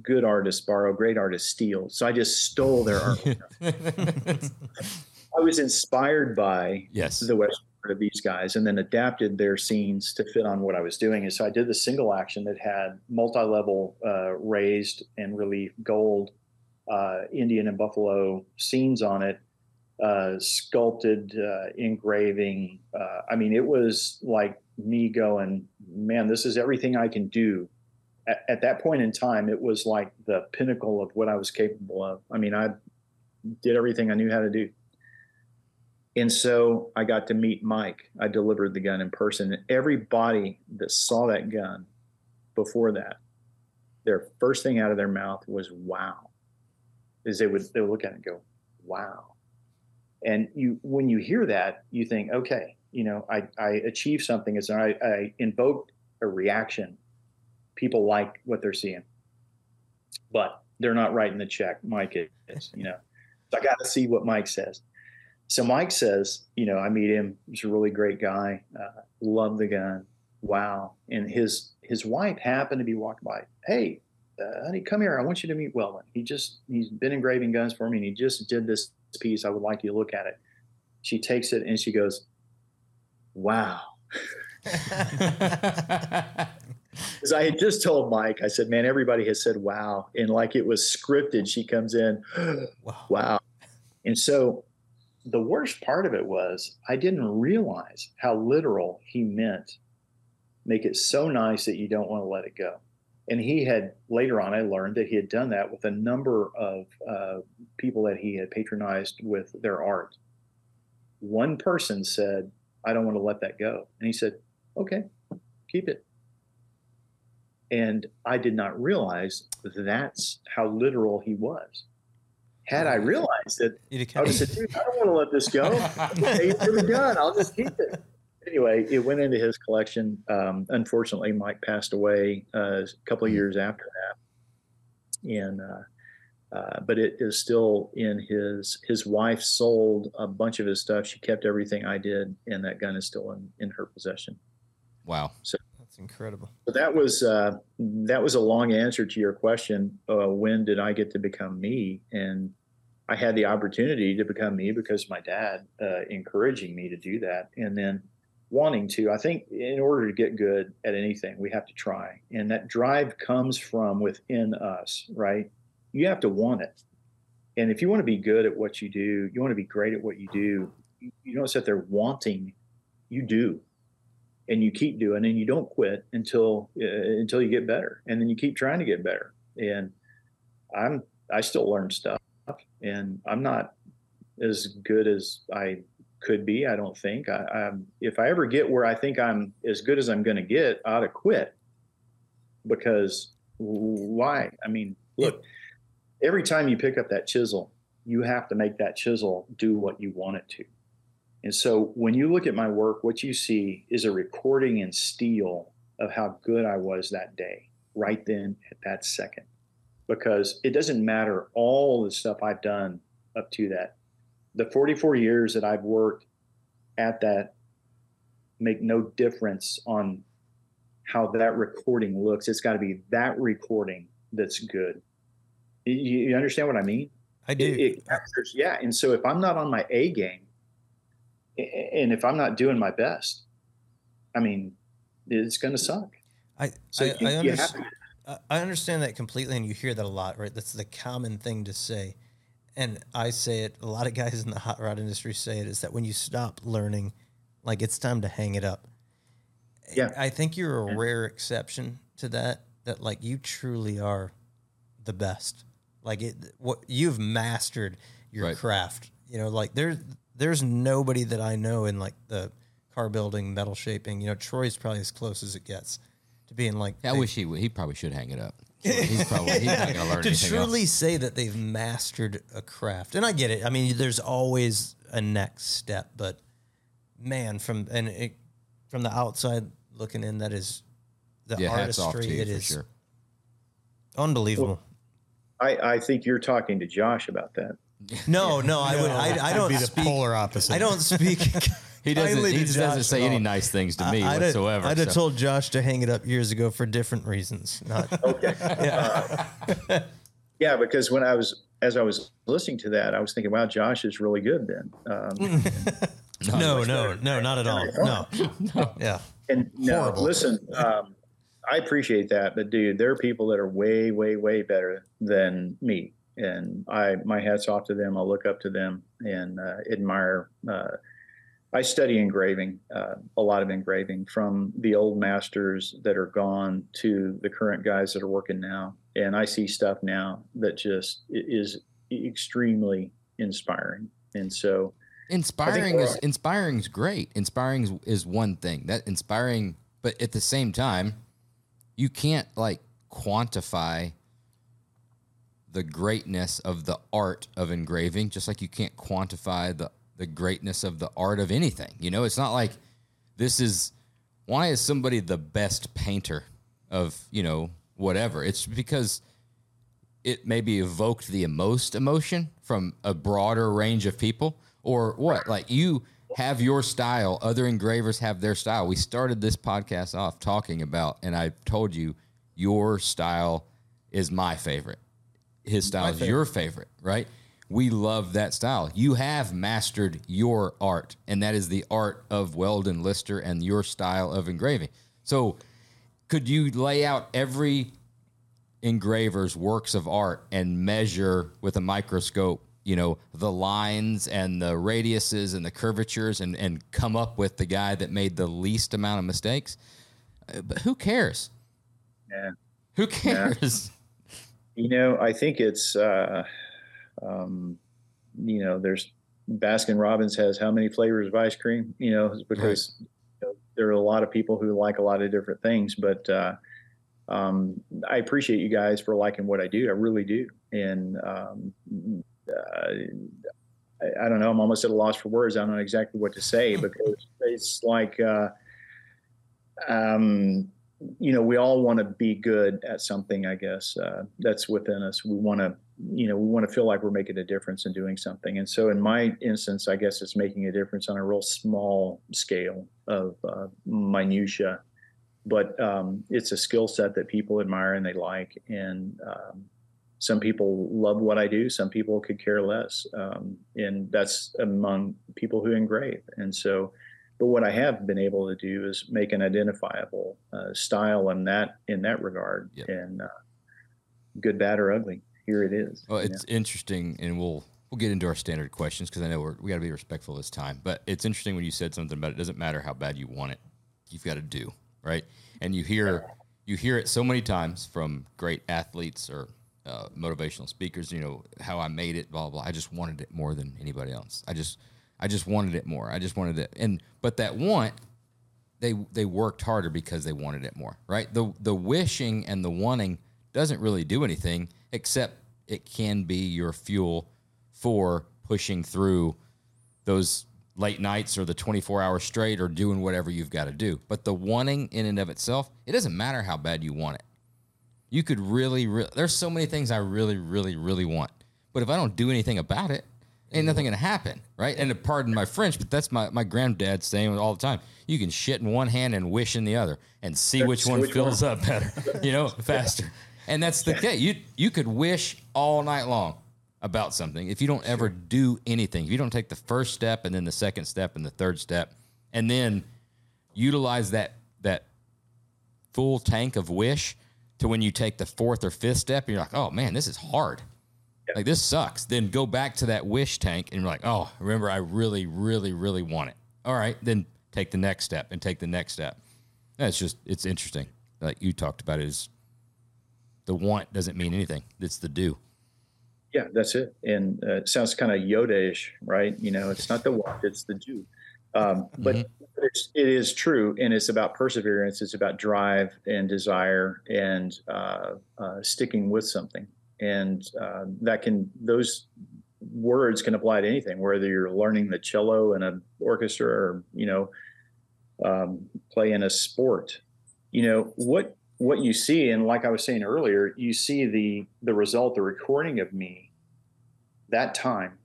good artists borrow, great artists steal. So I just stole their art. (laughs) I was inspired by yes. the western part of these guys and then adapted their scenes to fit on what I was doing. And so I did the single action that had multi-level uh, raised and relief gold uh, Indian and buffalo scenes on it, uh, sculpted uh, engraving. Uh, I mean, it was like me going, man, this is everything I can do. At, at that point in time, it was like the pinnacle of what I was capable of. I mean, I did everything I knew how to do. And so I got to meet Mike. I delivered the gun in person. And everybody that saw that gun before that, their first thing out of their mouth was wow. Is they would they would look at it and go, wow. And you when you hear that, you think, okay, you know, I, I achieved something as I, I invoked a reaction. People like what they're seeing. But they're not writing the check. Mike is, you know. So I got to see what Mike says. So Mike says, you know, I meet him. He's a really great guy. Uh, love the gun. Wow. And his his wife happened to be walking by. Hey, uh, honey, come here. I want you to meet Weldon. He just he's been engraving guns for me, and he just did this piece. I would like you to look at it. She takes it and she goes, "Wow." (laughs) Because I had just told Mike, I said, "Man, everybody has said wow," and like it was scripted. She comes in, (gasps) Wow. wow. And so the worst part of it was I didn't realize how literal he meant make it so nice that you don't want to let it go. And he had later on, I learned that he had done that with a number of uh, people that he had patronized with their art. One person said, I don't want to let that go. And he said, Okay, keep it. And I did not realize that's how literal he was. Had I realized it, I would have said, dude, I don't want to let this go. (laughs) Hey, it's really done. I'll just keep it. Anyway, it went into his collection. Um, unfortunately, Mike passed away uh, a couple of years after that, and uh, uh, but it is still in his. His wife sold a bunch of his stuff. She kept everything I did, and that gun is still in in her possession. wow. So That's incredible. So that was uh, that was a long answer to your question. Uh, when did I get to become me? And I had the opportunity to become me because my dad uh, encouraging me to do that, and then wanting to. I think in order to get good at anything, we have to try, and that drive comes from within us. Right? You have to want it, and if you want to be good at what you do, you want to be great at what you do. You, don't sit there wanting. You do and you keep doing and you don't quit until uh, until you get better and then you keep trying to get better and i'm i still learn stuff and i'm not as good as i could be i don't think. I if i ever get where i think i'm as good as i'm going to get i ought to quit. Because why? I mean look every time you pick up that chisel you have to make that chisel do what you want it to. And so when you look at my work, what you see is a recording in steel of how good I was that day, right then at that second. Because it doesn't matter all the stuff I've done up to that. The 44 years that I've worked at that make no difference on how that recording looks. It's got to be that recording that's good. You, you understand what I mean? I do. It, it captures, yeah. And so if I'm not on my A game, and if I'm not doing my best, I mean, it's going to suck. I, So I, you- I, to- I- I understand that completely, and you hear that a lot, right? That's the common thing to say. And I say it, a lot of guys in the hot rod industry say it, is that when you stop learning, like it's time to hang it up. Yeah. I think you're a rare exception to that, that like you truly are the best. Like it, what you've mastered your Right. craft. You know, like there's there's nobody that I know in like the car building, metal shaping. You know, Troy's probably as close as it gets to being like. I they- wish he would. He probably should hang it up. (laughs) He's probably he's not going to learn to anything truly else. say that they've mastered a craft, and I get it. I mean, there's always a next step, but man, from and it, from the outside looking in, that is the Yeah, hats off to artistry. you It for is sure. unbelievable. I, I think you're talking to Josh about that. No, (laughs) no, I would. I, I don't be the speak. polar opposite. I don't speak. (laughs) He doesn't. He just doesn't say any nice things to me I'd have- whatsoever. I'd have so. told Josh to hang it up years ago for different reasons. Not (laughs) Okay. (laughs) Uh, (laughs) yeah, because when I was as I was listening to that, I was thinking, wow, Josh is really good then. Um, no, no, no, not at all. No, yeah. and no, Horrible. listen, um, I appreciate that, but dude, there are people that are way, way, way better than me, and I my hats off to them. I look up to them and uh, admire. Uh, I study engraving, uh, a lot of engraving from the old masters that are gone to the current guys that are working now, and I see stuff now that just is extremely inspiring, and so. Inspiring is inspiring is great. Inspiring is, is one thing. That inspiring, but at the same time, you can't like quantify the greatness of the art of engraving, just like you can't quantify the the greatness of the art of anything. You know, it's not like this is why is somebody the best painter of you know whatever. It's because it maybe evoked the most emotion from a broader range of people or what? Like you have your style other engravers have their style. We started this podcast off talking about and i told you your style is my favorite. His style is your favorite right we love that style you have mastered your art and that is the art of weldon lister and your style of engraving so could you lay out every engraver's works of art and measure with a microscope, you know, the lines and the radiuses and the curvatures and, and come up with the guy that made the least amount of mistakes. Uh, But who cares? Yeah. Who cares? You know, I think it's, uh, um, you know, there's Baskin Robbins has how many flavors of ice cream? You know, because you know, there are a lot of people who like a lot of different things. But uh, um, I appreciate you guys for liking what I do. I really do. And um, uh, I, I don't know. I'm almost at a loss for words. I don't know exactly what to say because it's like. Uh, um, you know, we all want to be good at something. I guess uh, that's within us. We want to, you know, we want to feel like we're making a difference in doing something. And so, in my instance, I guess it's making a difference on a real small scale of uh, minutia, but um, it's a skill set that people admire and they like. And um, some people love what I do. Some people could care less, um, and that's among people who engrave. And so but what I have been able to do is make an identifiable uh, style in that in that regard, Yep. and uh, good, bad, or ugly. Here it is. Well, it's interesting, and we'll we'll get into our standard questions because I know we're, we got to be respectful of this time. But it's interesting when you said something about it doesn't matter how bad you want it, you've got to do right. And you hear you hear it so many times from great athletes or uh, motivational speakers. You know how I made it, blah blah. I just wanted it more than anybody else. I just I just wanted it more. I just wanted it, and but that want they they worked harder because they wanted it more, right? The the wishing and the wanting doesn't really do anything except it can be your fuel for pushing through those late nights or the 24 hours straight or doing whatever you've got to do. But the wanting in and of itself, it doesn't matter how bad you want it. You could really, really there's so many things I really, really, really want. But if I don't do anything about it, ain't nothing gonna happen, right? And pardon my French, but that's my, my granddad saying all the time. You can shit in one hand and wish in the other and see which one which fills up better, (laughs) you know, faster. And that's the case. You you could wish all night long about something, if you don't ever do anything, if you don't take the first step and then the second step and the third step, and then utilize that that full tank of wish to when you take the fourth or fifth step and you're like, oh man, this is hard. Like this sucks. Then go back to that wish tank and you're like, oh, remember I really, really, really want it. All right, then take the next step and take the next step. That's just it's interesting. Like you talked about it is the want doesn't mean anything. It's the do. Yeah, that's it. And uh, it sounds kind of Yoda-ish, right? You know, it's not the want, it's the do. Um, but mm-hmm. it's, it is true, and it's about perseverance. It's about drive and desire and uh, uh, sticking with something, and uh, that can those words can apply to anything. Whether you're learning the cello in an orchestra, or you know, um, play in a sport, you know what what you see, and like I was saying earlier, you see the the result, the recording of me that time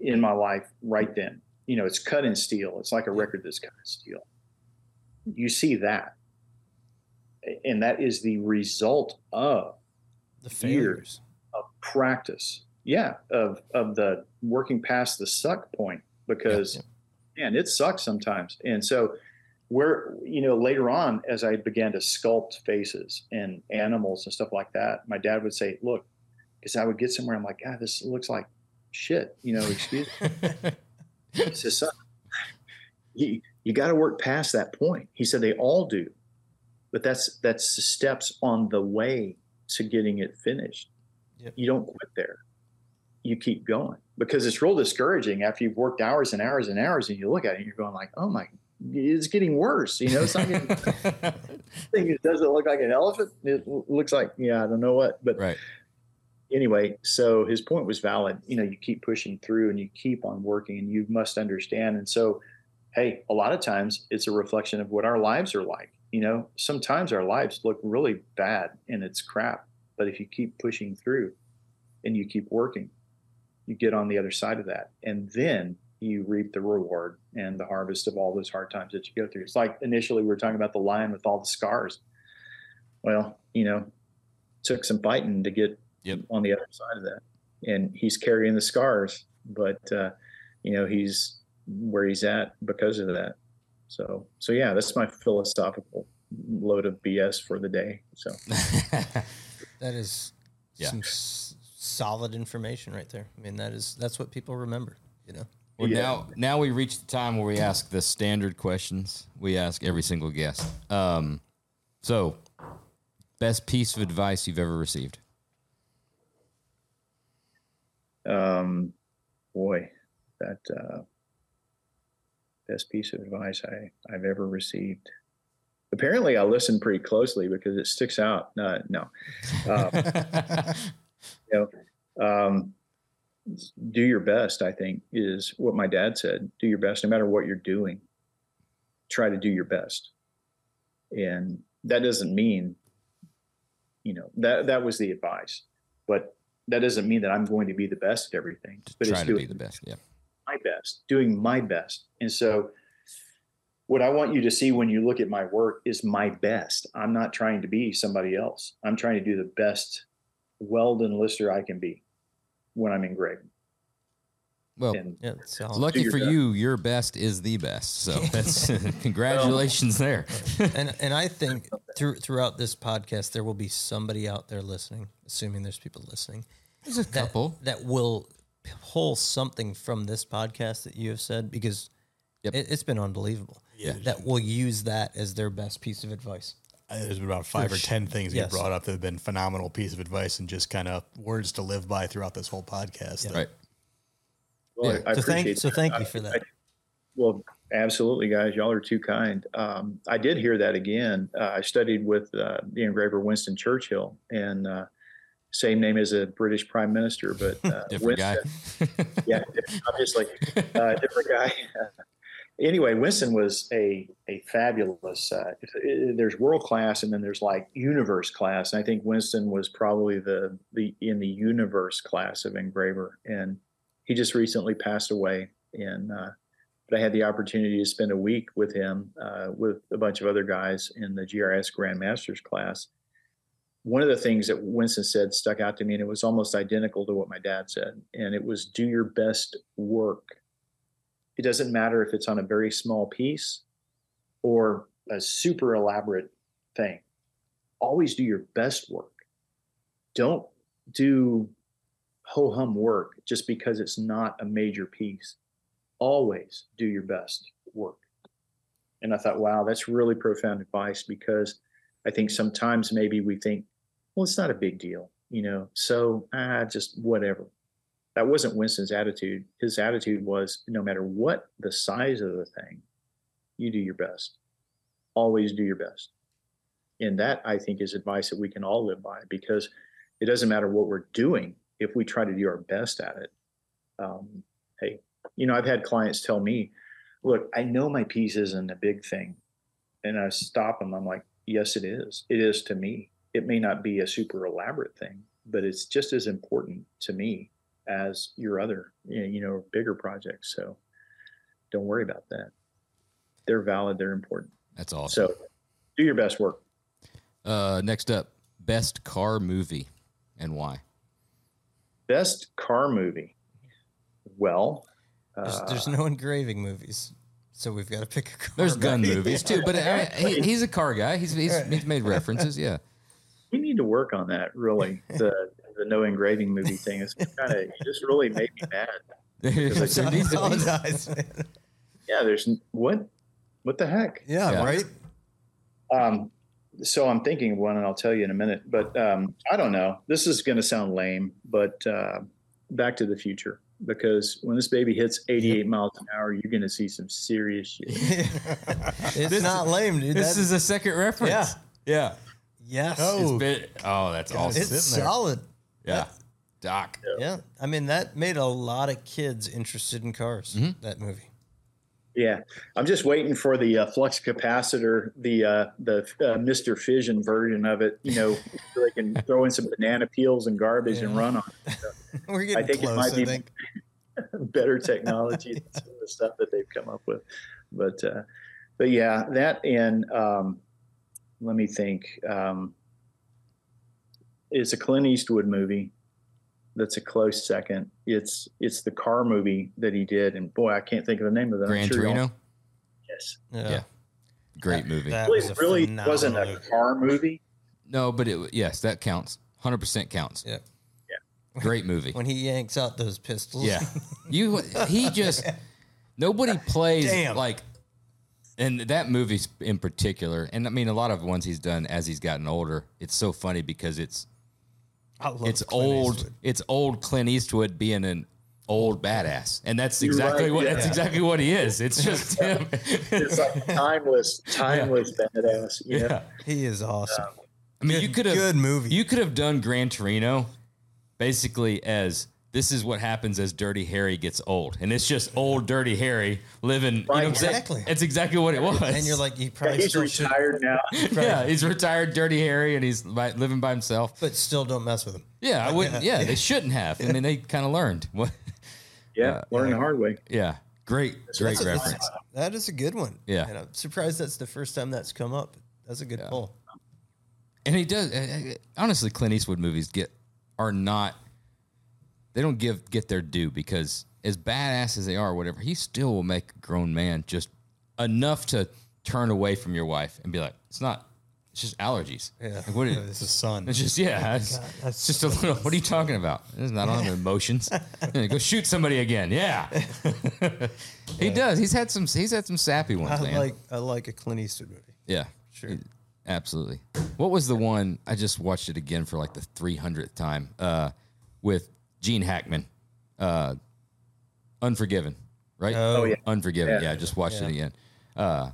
in my life right then you know, it's cut in steel. It's like a record that's cut in steel. You see that. And that is the result of the failures of practice. Yeah, of of the working past the suck point because yeah, yeah. man, it sucks sometimes. And so where you know later on as I began to sculpt faces and animals and stuff like that, my dad would say, "Look," because I would get somewhere. I'm like, "God, this looks like shit." You know, excuse me. (laughs) He says, son, you, you got to work past that point. He said, they all do, but that's, that's the steps on the way to getting it finished. Yep. You don't quit there. You keep going because it's real discouraging after you've worked hours and hours and hours and you look at it and you're going like, oh my, it's getting worse. You know, it's not getting, (laughs) it doesn't look like an elephant. It looks like, yeah, I don't know what, but right anyway, so his point was valid. You know, you keep pushing through and you keep on working and you must understand. And so, hey, a lot of times it's a reflection of what our lives are like. You know, sometimes our lives look really bad and it's crap. But if you keep pushing through and you keep working, you get on the other side of that. And then you reap the reward and the harvest of all those hard times that you go through. It's like initially we were talking about the lion with all the scars. Well, you know, took some fighting to get yep. on the other side of that. And he's carrying the scars, but uh, you know he's where he's at because of that. So so yeah, that's my philosophical load of BS for the day. So (laughs) that is yeah. some s- solid information right there. I mean that is that's what people remember. You know. Well, yeah. now now we reach the time where we ask the standard questions we ask every single guest. Um, so, best piece of advice you've ever received? Um, boy, that uh, best piece of advice I, I've ever received. Apparently, I listen pretty closely because it sticks out. Uh, no, (laughs) um, you know, um, do your best. I think is what my dad said. Do your best, no matter what you're doing. Try to do your best, and that doesn't mean, you know, that that was the advice. But that doesn't mean that I'm going to be the best at everything. But try it's to be the best. Yeah. My best, doing my best. And so what I want you to see when you look at my work is my best. I'm not trying to be somebody else. I'm trying to do the best Weldon Lister I can be when I'm engraving. Well, and yeah, lucky for best. you, your best is the best. So (laughs) that's (laughs) (laughs) congratulations there. and and I think through, throughout this podcast, there will be somebody out there listening, assuming there's people listening. There's a that, couple that will pull something from this podcast that you have said because yep. it, has been unbelievable. Yeah, that will use that as their best piece of advice. There's been about five or ten things yes. you brought up that have been phenomenal piece of advice and just kind of words to live by throughout this whole podcast. Yeah. Right. Well, yeah. I, I so thank, so thank you for that. I, well, absolutely, guys. Y'all are too kind. Um, I did hear that again. Uh, I studied with uh, the engraver Winston Churchill, and uh, same name as a British Prime Minister, but uh, (laughs) different Winston, guy. (laughs) yeah, obviously, uh, different guy. (laughs) anyway, Winston was a a fabulous. Uh, there's world class, and then there's like universe class. And I think Winston was probably the the in the universe class of engraver, and he just recently passed away, and uh, but I had the opportunity to spend a week with him uh, with a bunch of other guys in the GRS Grandmasters class. one of the things that Winston said stuck out to me, and it was almost identical to what my dad said, and it was do your best work. It doesn't matter if it's on a very small piece or a super elaborate thing. Always do your best work. Don't do ho hum work just because it's not a major piece. Always do your best work. And I thought, wow, that's really profound advice because I think sometimes maybe we think, well, it's not a big deal, you know, so ah, just whatever. That wasn't Winston's attitude. His attitude was no matter what the size of the thing, you do your best. Always do your best. And that I think is advice that we can all live by because it doesn't matter what we're doing if we try to do our best at it. Um, hey, you know, I've had clients tell me, look, I know my piece isn't a big thing. And I stop them. I'm like, yes, it is. It is to me. It may not be a super elaborate thing, but it's just as important to me as your other, you know, bigger projects. So don't worry about that. They're valid. They're important. That's awesome. So do your best work. Uh, next up, best car movie and why? Best car movie. Well, There's, uh, there's no engraving movies, so we've got to pick a car. There's gun right? (laughs) movies too, but uh, he, he's a car guy. He's, he's, he's made references. Yeah. we need to work on that. Really, the the no engraving movie thing is kind of just really made me mad. There needs to I apologize. Yeah, there's what what the heck. Yeah, Yeah. right. Um, so I'm thinking of one, and I'll tell you in a minute. But um, I don't know. This is going to sound lame, but uh, Back to the Future, because when this baby hits 88 miles an hour, you're going to see some serious shit. (laughs) it's This- not lame, dude. This That- is a second reference. Yeah. Yeah. yes. Oh. It's been, oh, that's awesome. it's sitting solid. Yeah. Doc. Yeah, I mean that made a lot of kids interested in cars. Mm-hmm. That movie. Yeah, I'm just waiting for the uh, flux capacitor, the uh, the uh, Mr. Fusion version of it. You know, (laughs) so they can throw in some banana peels and garbage and run on (laughs) We're I getting think it close. might I be- think. (laughs) better technology than some of the stuff that they've come up with. But uh, but yeah, that and um, let me think. Um, it's a Clint Eastwood movie. That's a close second. It's it's the car movie that he did, and boy, I can't think of the name of that. I'm Gran sure y'all- Torino. Yes, Yeah, Yeah. Great movie. That really, was really wasn't a movie. car movie. no, but it yes, that counts. Hundred percent counts. Yeah. Great movie. When he yanks out those pistols. Yeah. You he just nobody (laughs) plays Damn. like and that movie in particular, and I mean a lot of ones he's done as he's gotten older. It's so funny because it's I love it's Clint old Eastwood. it's old Clint Eastwood being an old badass. And that's exactly right, what yeah. that's exactly what he is. It's just (laughs) him. It's like timeless, (laughs) timeless badass. You know? yeah. He is awesome. I mean, you could have good movie. You could have done Gran Torino basically as this is what happens as Dirty Harry gets old, and it's just old Dirty Harry living. You know what I'm saying? Exactly. It's exactly what it was. and you're like, you Yeah, probably he's still should, retired now. (laughs) (laughs) yeah, he's retired Dirty Harry, and he's by, living by himself. but still don't mess with him. Yeah, I wouldn't. (laughs) Yeah, they shouldn't have. I mean, they kind of learned. What? Yeah, learn the hard way. Yeah, great, great That's a- reference. That is a good one. Yeah. And I'm surprised that's the first time that's come up. That's a good pull. And he does. uh, uh, Honestly, Clint Eastwood movies get are not. They don't give get their due because as badass as they are, or whatever, he still will make a grown man just enough to turn away from your wife and be like, "It's not. It's just allergies. Yeah. Like, what is, (laughs) It's a son. it's just yeah. It's, it's just a little. What are you talking about? It's not on (laughs) emotions. Go shoot somebody again. Yeah. (laughs) he does. He's had some. He's had some sappy ones, I man. like I like a Clint Eastwood movie. Yeah, Sure. It- absolutely. What was the one I just watched it again for like the three hundredth time uh, with Gene Hackman, uh, Unforgiven, right? Oh, yeah. Unforgiven. Yeah, Yeah. I just watched it again. Uh,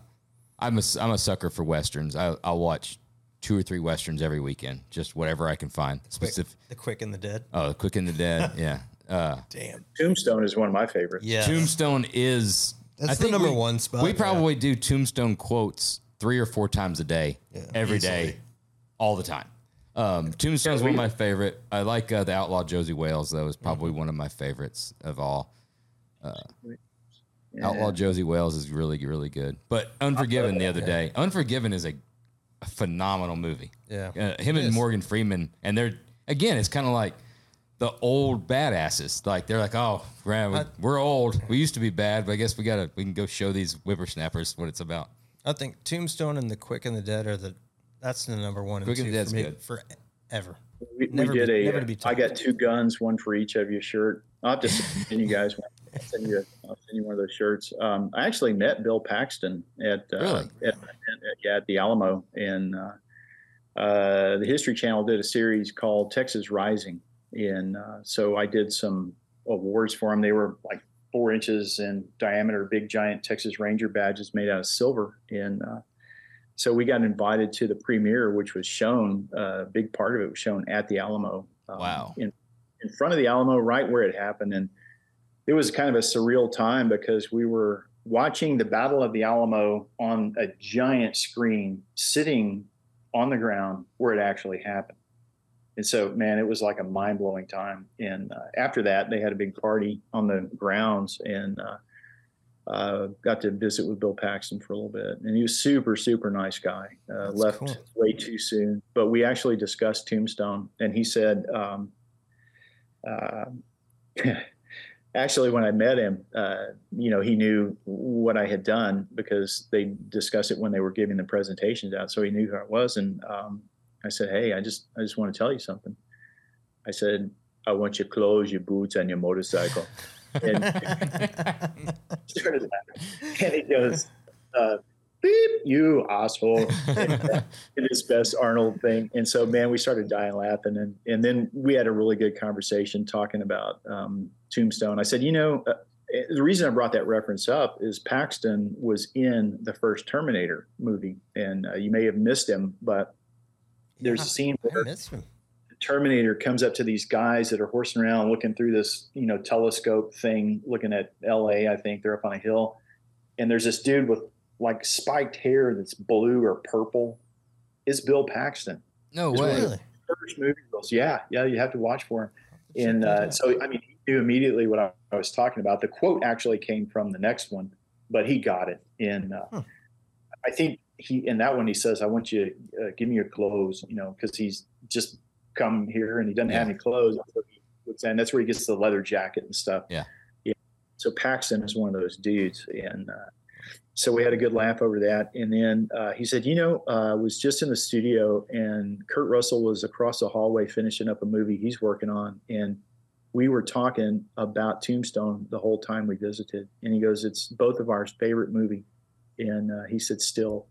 I'm a I'm a sucker for westerns. I, I'll watch two or three westerns every weekend, just whatever I can find. Quick, Specific. the Quick and the Dead. Oh, the Quick and the Dead. (laughs) Yeah. Uh, Damn. Tombstone is one of my favorites. Yeah. Tombstone is That's the number one spot, We yeah. probably do Tombstone quotes three or four times a day, every day, easily. all the time. Um, Tombstone is one of my favorite. I like uh, the Outlaw Josey Wales though. Is probably Mm-hmm. one of my favorites of all. Yeah. Outlaw Josey Wales is really really good. But Unforgiven the other day. Unforgiven is a, a phenomenal movie. Yeah. Uh, him and. Morgan Freeman, and they're again, it's kind of like the old badasses. Like they're like, oh, man, we- we're old. We used to be bad, but I guess we gotta we can go show these whippersnappers what it's about. I think Tombstone and The Quick and the Dead are the that's the number one and Quick and two the Dead's for me good. forever. We, Never we did be- a. never to be I got two guns, one for each of your shirt. I'll have (laughs) to send you guys one. I'll send you, I'll send you one of those shirts. Um, I actually met Bill Paxton at, uh, Really? at, at, yeah, at the Alamo, and uh, uh, the History Channel did a series called Texas Rising, and uh, so I did some awards for them. They were like four inches in diameter, big giant Texas Ranger badges made out of silver, and uh, so we got invited to the premiere, which was shown. uh, A big part of it was shown at the Alamo. um, Wow. In in front of the Alamo, right where it happened, and it was kind of a surreal time because we were watching the Battle of the Alamo on a giant screen, sitting on the ground where it actually happened. And so, man, it was like a mind blowing time. And uh, after that, they had a big party on the grounds and uh, uh, got to visit with Bill Paxton for a little bit. And he was super, super nice guy. Uh, left cool. way too soon, but we actually discussed Tombstone, and he said, um, uh, (laughs) actually, when I met him, uh, you know, he knew what I had done because they discussed it when they were giving the presentations out. So he knew who I was. And um, I said, Hey, I just, I just want to tell you something. I said, I want your clothes, your boots, and your motorcycle. (laughs) And started laughing. And he goes, uh, beep, you asshole. in his best Arnold thing. And so, man, we started dying laughing. And, and then we had a really good conversation talking about um, Tombstone. I said, you know, uh, the reason I brought that reference up is Paxton was in the first Terminator movie. And uh, you may have missed him, but there's a scene where miss him. the Terminator comes up to these guys that are horsing around looking through this, you know, telescope thing, looking at LA. I think they're up on a hill. And there's this dude with like spiked hair that's blue or purple. It's Bill Paxton. no way. Really? First movie roles. Yeah. Yeah. You have to watch for him. Check And uh, so, I mean, he knew immediately what I, I was talking about. The quote actually came from the next one, but he got it. And uh, Hmm. I think he, in that one, he says, I want you to uh, give me your clothes, you know, because he's just come here and he doesn't have any clothes. So he looks- And that's where he gets the leather jacket and stuff. Yeah. Yeah. So Paxton is one of those dudes. And uh, so we had a good laugh over that. And then uh, he said, you know, uh, I was just in the studio and Kurt Russell was across the hallway finishing up a movie he's working on. And we were talking about Tombstone the whole time we visited. And he goes, it's both of our favorite movie. And uh, he said, still.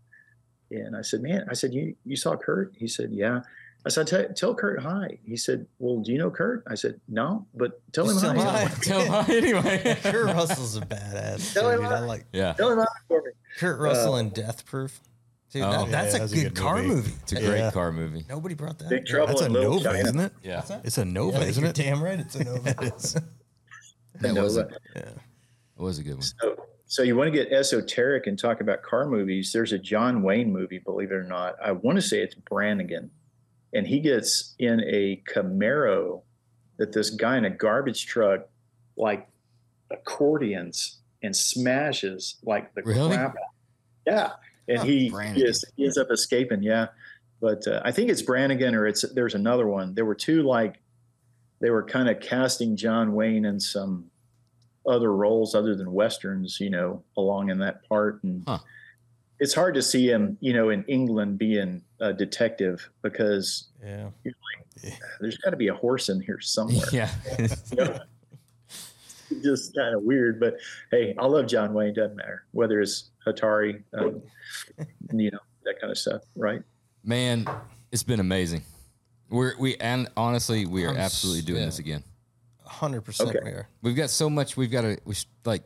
And I said, man, I said, you, you saw Kurt? He said, yeah. I said, tell, tell Kurt hi. He said, well, do you know Kurt? I said, no, but tell him Tell hi. hi. (laughs) Tell- anyway. (laughs) Kurt Russell's a badass. Tell Dude, him I I- like Yeah. Tell him hi for me. Kurt uh, Russell and Death Proof. Dude, Oh. that, Yeah, that's yeah, a that's a good, good car movie. movie. It's a great Yeah. car movie. Nobody brought that. Big up. Trouble That's a in Little Nova, China. isn't it? Yeah. It's a Nova, Yeah, isn't you're it? Damn right, it's a (laughs) Nova. That Nova. was a, yeah. it was a good one. So, so you want to get esoteric and talk about car movies? There's a John Wayne movie, believe it or not. I want to say it's Brannigan, and he gets in a Camaro that this guy in a garbage truck like accordions and smashes like the Really? crap. Yeah, and Oh, he Brannigan. is he ends up escaping. Yeah, but uh, I think it's Brannigan or it's there's another one. There were two like they were kind of casting John Wayne in some other roles other than westerns, you know, along in that part. And Huh. It's hard to see him, you know, in England being a detective because Yeah. there's got to be a horse in here somewhere. Yeah. (laughs) You know? Just kind of weird, but hey, I love John Wayne. Doesn't matter whether it's Atari, um, you know, that kind of stuff, right? Man, it's been amazing. We're we and honestly, we are I'm absolutely doing yeah. this again. Hundred percent Okay. we are. We've got so much. We've got to. We should, like.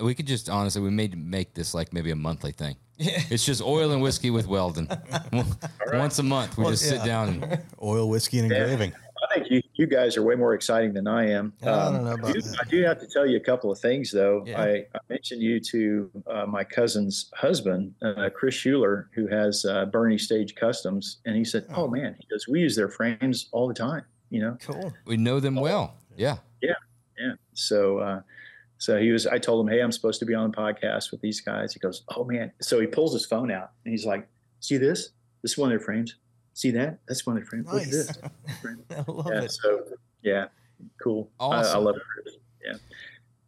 We could just honestly, we made make this like maybe a monthly thing. Yeah. (laughs) It's just oil and whiskey with Weldon. (laughs) Once a month, we Well, just sit down and (laughs) Oil, whiskey, and Yeah. engraving. I think you, you guys are way more exciting than I am. I don't know about do, that. I do have to tell you a couple of things, though. Yeah. I, I mentioned you to uh, my cousin's husband, uh, Chris Schuler, who has uh, Bernie Stage Customs, and he said, "Oh man," he goes, "We use their frames all the time." You know, Cool. we know them well. Yeah. yeah. So, uh, so he was. I told him, "Hey, I'm supposed to be on the podcast with these guys." He goes, "Oh man!" So he pulls his phone out and he's like, "See this? this is one of their frames. See that? That's one of their frames. Look at Nice. this. (laughs) I love yeah, it. so yeah, cool. I- I, love it.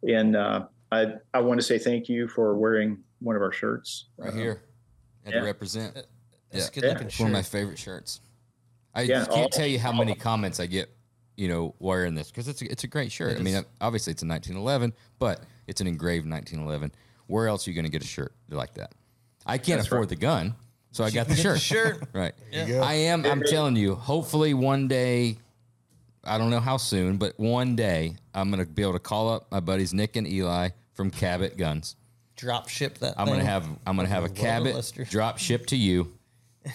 Yeah, and uh, I I want to say thank you for wearing one of our shirts Right Uh, here. Had yeah. to represent. That's Yeah. good Yeah. looking It's one of my favorite shirts. I Yeah, just can't all- tell you how many comments I get, you know, wearing this because it's a, it's a great shirt. It I mean, is. obviously it's a 1911, but it's an engraved 1911. Where else are you going to get a shirt like that? I can't That's afford right. the gun, so I got the shirt. shirt. (laughs) Right. Yeah. I am. I'm telling you. Hopefully, one day. I don't know how soon, but one day I'm gonna be able to call up my buddies Nick and Eli from Cabot Guns. Drop ship that. I'm gonna have I'm gonna have a Cabot Lester. drop ship to you,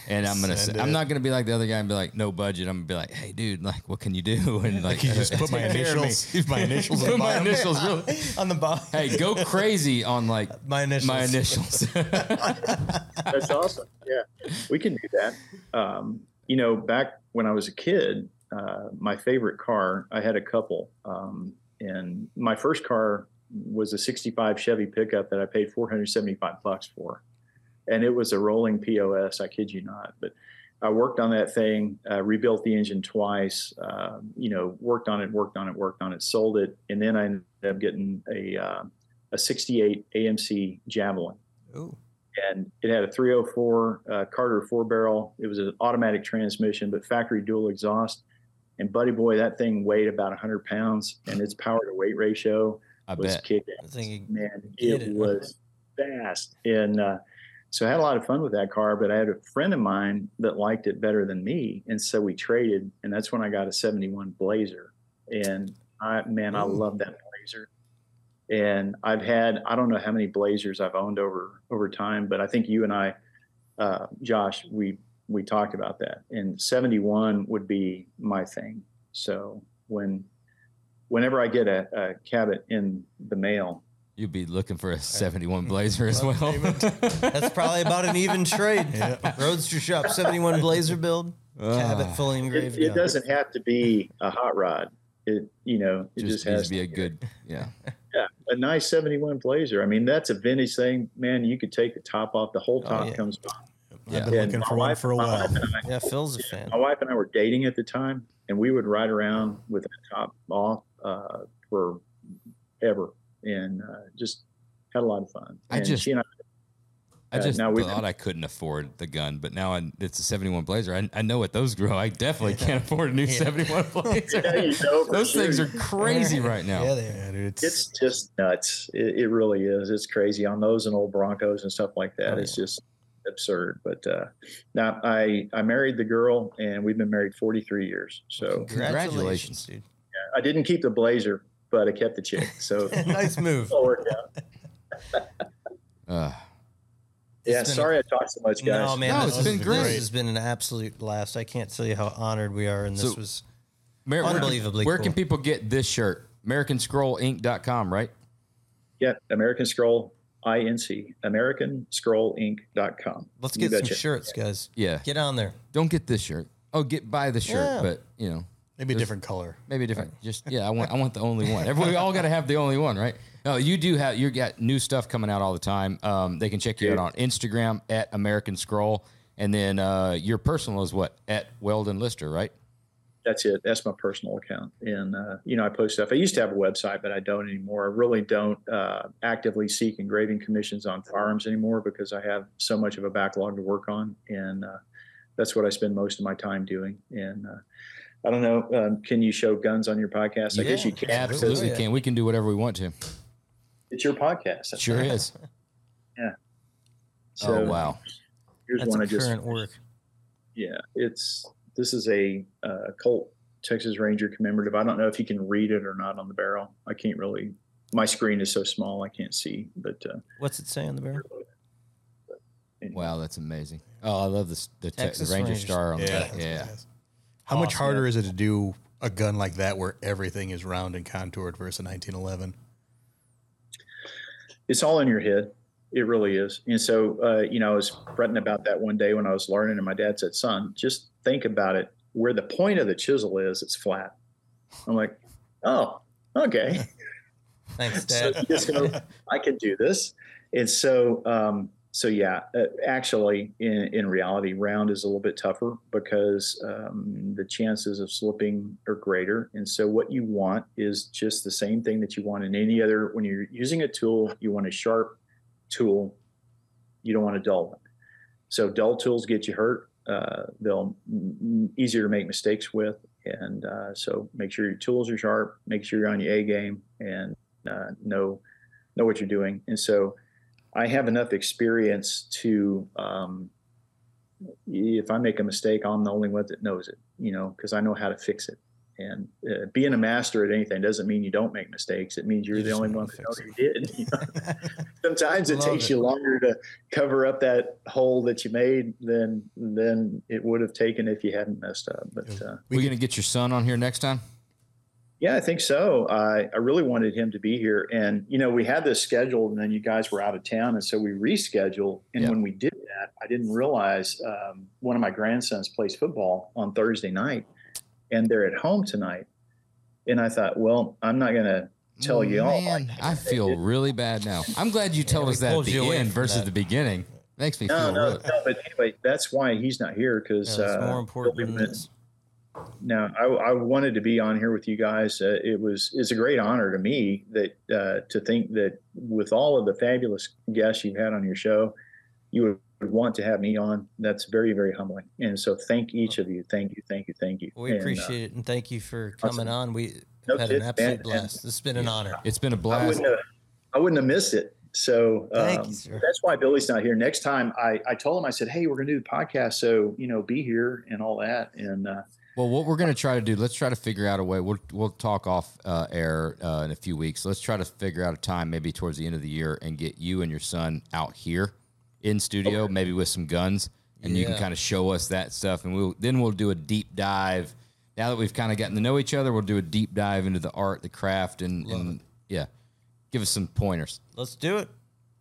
and I'm gonna. Send Say, I'm not gonna be like the other guy and be like no budget. I'm gonna be like, hey dude, like what can you do? (laughs) And like you just (laughs) put my take care of me. initials- (laughs) my initials on Put the my bottom. initials. Really. on the bottom. Hey, go crazy on like My initials. my initials. That's awesome. Yeah, we can do that. Um, you know, back when I was a kid, uh, my favorite car, I had a couple. Um, and my first car was a 65 Chevy pickup that I paid 475 bucks for. And it was a rolling POS, I kid you not. But I worked on that thing, uh, rebuilt the engine twice, uh, you know, worked on it, worked on it, worked on it, sold it. And then I ended up getting a, uh, a 68 AMC Javelin Ooh. and it had a 304 uh, Carter four barrel. It was an automatic transmission, but factory dual exhaust. And buddy boy, that thing weighed about 100 pounds, and its power to weight ratio I was bet. Man, it it. was fast, and uh, so I had a lot of fun with that car. But I had a friend of mine that liked it better than me, and so we traded, and that's when I got a 71 Blazer. And I, man, I love that Blazer. And I've had I don't know how many Blazers I've owned over over time, but I think you and I, uh, Josh, we we talked about that. And 71 would be my thing. So when whenever I get a, a Cabot in the mail, You'd be looking for a 71 Blazer as well. That's probably about an even trade. Yeah. Roadster Shop 71 Blazer build. Cabot Ah. fully it, engraved. it gun. doesn't have to be a hot rod. It you know it just just, has to be a good, yeah. (laughs) yeah a nice 71 Blazer. I mean that's a vintage thing, man. You could take the top off. The whole Oh, top yeah. comes off. Yeah. I've been And looking my for one for a while. I- Yeah, Phil's a fan. my wife and I were dating at the time, and we would ride around with the top off uh, for ever, and uh, just had a lot of fun. I And just- she and I, I Uh, just now we've thought been- I couldn't afford the gun, but now I, it's a 71 Blazer. I, I know what those grow. I definitely can't afford a new (laughs) 71 Blazer. (laughs) Yeah, you know, for those things are crazy right now. Yeah, they are. Dude, it's, it's just nuts. It, it really is. It's crazy on those and old Broncos and stuff like that. Oh, it's just absurd. But uh, now I I married the girl, and we've been married 43 years. So Congratulations, dude. Yeah, I didn't keep the blazer, but I kept the chick. So (laughs) nice move. all worked out. (laughs) Uh, Yeah, sorry I talked so much, guys. No, man, No, this it's has- been great. This has been an absolute blast. I can't tell you how honored we are, and this So- was Mer- where can- Unbelievably Where cool. can people get this shirt? AmericanScrollInc.com, right? Yeah, American Scroll Inc. AmericanScrollInc.com. Let's You get some betcha. shirts, guys. Yeah. Get on there. Don't get this shirt. Oh, get buy the shirt, Yeah. but you know, maybe a different color. maybe a different. Just yeah, I want I want the only one. Everybody we all got to have the only one, right? No, you do have you got new stuff coming out all the time. Um, they can check you out on Instagram at American Scroll, and then uh, your personal is what at Weldon Lister, right? That's it. That's my personal account. And, uh, you know, I post stuff. I used to have a website, but I don't anymore. I really don't uh, actively seek engraving commissions on firearms anymore because I have so much of a backlog to work on. And uh, that's what I spend most of my time doing. And uh, I don't know. Um, can you show guns on your podcast? I guess you can. Absolutely yeah. can. We can do whatever we want to. It's your podcast. That's Sure right. is. (laughs) So oh wow. Here's That's one I a just current work. Yeah, it's this is a uh, Colt Texas Ranger commemorative. I don't know if you can read it or not on the barrel. I can't really. My screen is so small I can't see. But uh, What's it say on the barrel? anyway. Wow, that's amazing. Oh, I love this the, te- Texas the Ranger Rangers. Star on the Yeah. back. Yeah. How much harder is it to do a gun like that where everything is round and contoured versus a 1911? it's all in your head. It really is. And so, uh, you know, I was fretting about that one day when I was learning, and my dad said, "Son, just think about it. Where the point of the chisel is, it's flat." I'm like, "Oh, okay." (laughs) Thanks, Dad. just go, I can do this. And so, um, so yeah, uh, actually, in in reality, round is a little bit tougher because um, the chances of slipping are greater. And so, what you want is just the same thing that you want in any other. When you're using a tool, you want a sharp tool. You don't want a dull one. So, dull tools get you hurt. Uh, they'll m- easier to make mistakes with, and uh, so make sure your tools are sharp. Make sure you're on your A game and uh, know know what you're doing. And so I have enough experience to, um, if I make a mistake, I'm the only one that knows it, you know, because I know how to fix it. And uh, being a master at anything doesn't mean you don't make mistakes. It means you're You the only one that knows you did. you know? (laughs) Sometimes it takes it. you longer to cover up that hole that you made than than it would have taken if you hadn't messed up. But uh, we gonna get your son on here next time? Yeah, I think so. I, I really wanted him to be here. And, you know, we had this scheduled and then you guys were out of town. And so we rescheduled. And Yeah. when we did that, I didn't realize um, one of my grandsons plays football on Thursday night and they're at home tonight. And I thought, well, I'm not going to tell you all. Man, I feel really bad now. I'm glad you told we us that at the end versus that. the beginning. Makes me No, feel no, really. no, but anyway, that's why he's not here because Yeah, uh, more important Billy than went- this. No, I, I wanted to be on here with you guys. Uh, it was it's a great honor to me that uh, to think that with all of the fabulous guests you've had on your show, you would want to have me on. That's very very humbling. And so thank each of you. Thank you. Thank you. Thank you. We And, uh, appreciate it and thank you for coming on. We No had an absolute man. blast. This has been an honor. It's been a blast. wouldn't have, I wouldn't have missed it. So Thank um, you, sir. that's why Billy's not here. Next time, I, I told him I said, "Hey, we're going to do the podcast, so you know, be here and all that." And uh, Well, what we're going to try to do, let's try to figure out a way. We'll we'll talk off uh, air uh, in a few weeks. Let's try to figure out a time, maybe towards the end of the year, and get you and your son out here in studio, maybe with some guns, and you can kind of show us that stuff, and we'll then we'll do a deep dive. Now that we've kind of gotten to know each other, we'll do a deep dive into the art, the craft, and, and yeah, give us some pointers. Let's do it.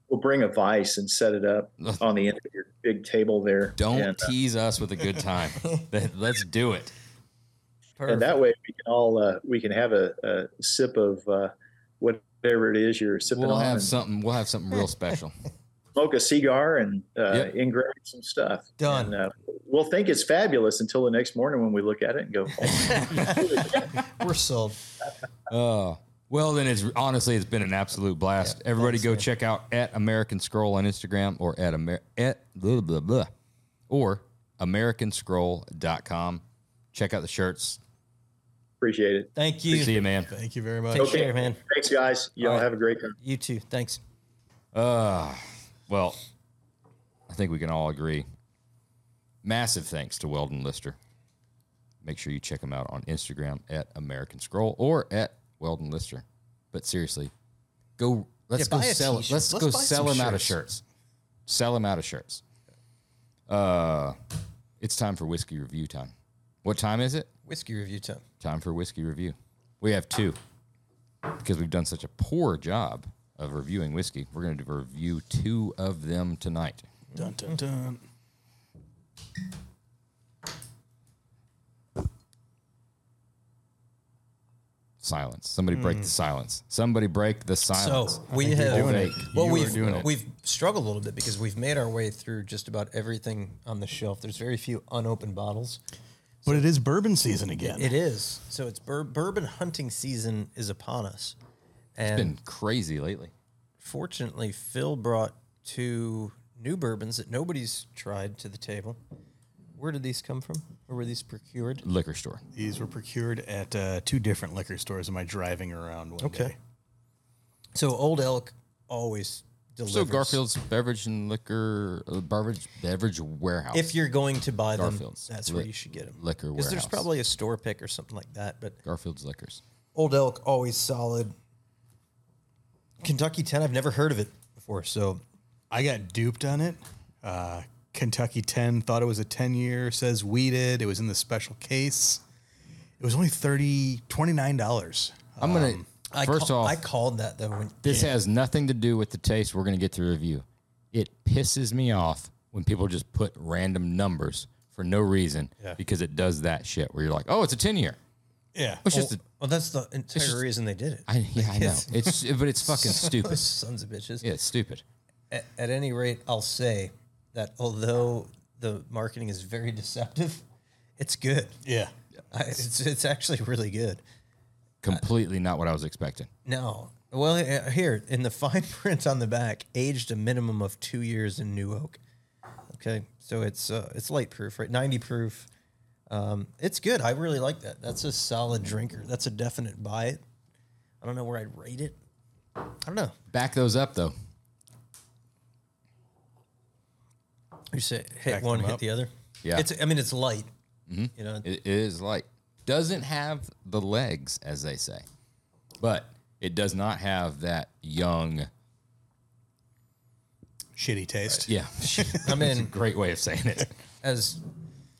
we'll bring a vise and set it up on the end of your big table there. Don't And, uh, tease us with a good time. (laughs) Let's do it. Perfect. and that way we can all uh, we can have a, a sip of uh, whatever it is you're sipping We'll on, have something. We'll have something real special. (laughs) smoke a cigar and uh, Yep. engrave some stuff. Done. And, uh, we'll think it's fabulous until the next morning when we look at it and go, oh, (laughs) We're sold. Uh, well, then it's honestly it's been an absolute blast. Everybody thanks, go man. check out at American Scroll on Instagram or at Amer- at blah blah blah or americanscroll.com. Check out the shirts. Appreciate it. Thank you. See you, man. Thank you very much. Take Okay. care, man. Thanks, guys. Y'all All right. have a great time. You too. Thanks. Uh, well, I think we can all agree. Massive thanks to Weldon Lister. Make sure you check him out on Instagram at American Scroll or at Weldon Lister. But seriously, go let's Yeah, go sell t-shirt. Let's, Let's go sell some him out of shirts. shirts. Sell him out of shirts. Uh, it's time for whiskey review time. What time is it? Whiskey review time. Time for whiskey review. We have two because we've done such a poor job of reviewing whiskey. We're going to review two of them tonight. Dun, dun, dun. Silence. Somebody break the hmm. silence. Somebody break the silence. So we have doing it. well, You are we've doing it. we've struggled a little bit because we've made our way through just about everything on the shelf. There's very few unopened bottles. But it is bourbon season again. It is so. It's bur- bourbon hunting season is upon us, and it's been crazy lately. fortunately, Phil brought two new bourbons that nobody's tried to the table. Where did these come from? Where were these procured? Liquor store. These were procured at uh, two different liquor stores. Am I driving around one Okay. day? So Old Elk always delivers. So Garfield's Beverage and Liquor uh, Beverage Beverage Warehouse. If you're going to buy them, Garfield's that's where Li- you should get them. Liquor Because there's probably a store pick or something like that. But Garfield's Liquors. Old Elk always solid. Kentucky Ten, I've never heard of it before. So I got duped on it. Uh, Kentucky 10 thought it was a 10 year, says wheated. It was in the special case. It was only 30 $29. I'm gonna I first call- off. I called that though. When, this has nothing to do with the taste we're gonna get to review. It pisses me off when people just put random numbers for no reason because it does that shit where you're like, oh, it's a ten year. Yeah. It's just a, well, that's the entire just- reason they did it. I, yeah, I know. It's but it's fucking (laughs) stupid. Sons of bitches. Yeah, it's stupid. At, at any rate, I'll say that although the marketing is very (laughs) deceptive, it's good. Yeah. I, it's it's actually really good. Completely not what I was expecting. No, well, uh, here in the (laughs) fine print on the back, aged a minimum of two years in new oak. Okay, so it's uh, it's light proof, right? Ninety proof. Um, it's good. I really like that. That's a solid drinker. That's a definite buy it. I don't know where I'd rate it. I don't know. Back those up though. You say hit Back one, hit up. the other. Yeah. It's. I mean, it's light. You know, It is light. Doesn't have the legs, as they say, but it does not have that young. Shitty taste. Yeah, (laughs) I mean, great way of saying it. as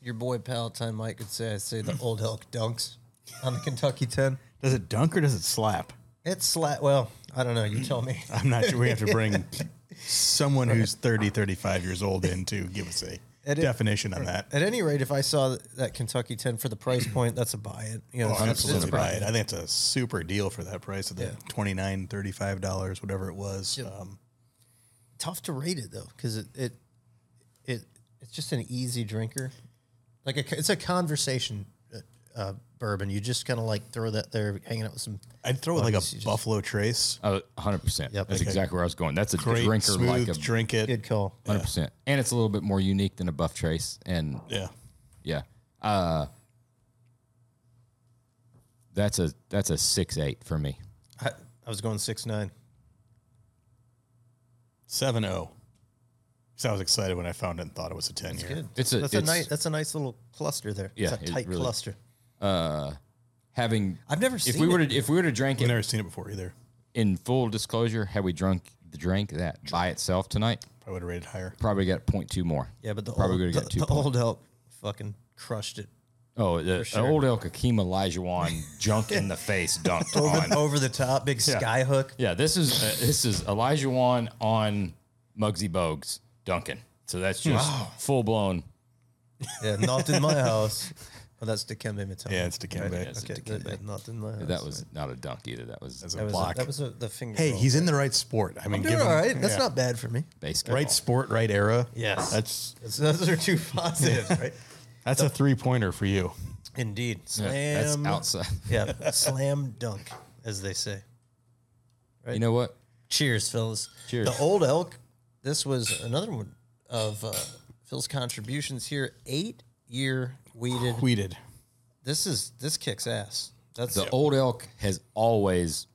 your boy Palatine Mike could say, I say the old elk dunks on the Kentucky ten. Does it dunk or does it slap? It's slap. Well, I don't know. You tell me. I'm not sure. We have to bring (laughs) someone who's 30, 35 years old in to give us a It is- definition on that. At any rate, if I saw that Kentucky ten for the price point, that's a buy it. You know, Oh, it's- absolutely it's a buy it. I think it's a super deal for that price of the Yeah. 29 $35, whatever it was. Um, Tough to rate it though, because it, it it it's just an easy drinker. Like a, it's a conversation uh, uh, bourbon. You just kind of like throw that there, hanging out with some. I'd throw it like buddies. a You just- Buffalo Trace. Oh, 100%. Yep. That's Okay. exactly where I was going. That's a Great, drinker smooth, like a drink it. Good call. 100%. And it's a little bit more unique than a buff trace. And Yeah. yeah. Uh, that's a that's a six eight for me. I, I was going six nine. 7 0. So I was excited when I found it and thought it was a 10 year. Good. It's a- that's a it's- nice that's a nice little cluster there. Yeah, it's a it tight really- cluster. Having I've never seen if seen we were to if we were to drink I've it never seen it before either. in full disclosure, had we drunk the drink that by itself tonight, I would have rated higher. probably got 0.2 more. Yeah, but the probably old, would the, have got two the points. old elk fucking crushed it. Oh, the, the sure. old El Hakeem Elijah (laughs) junk in the face dunked on. Over, over the top, big Yeah. sky hook. Yeah, this is uh, this is Olajuwon on Muggsy Bogues Duncan. So that's just full blown. Yeah, not in my house. (laughs) Oh, that's Dikembe Mutombo. Yeah, it's Dikembe. Right. it's Okay, Dikembe. that- not in my house. That was not a dunk either. That was That's a that was, a, block. that was a, the finger. hey, roll. he's in the right sport. I mean, doing give him, all right. That's yeah. not bad for me. basketball. right sport, right era. Yes. That's That's- those are two positives, (laughs) right? that's a three pointer for you. Indeed. Yeah, Slam. that's outside. (laughs) Yeah, slam dunk, as they say. You know what? Cheers, fellas. Cheers. The old elk. This was another one of uh, Phil's contributions here. Eight year wheated. Wheated. This is this kicks ass. That's The old elk has always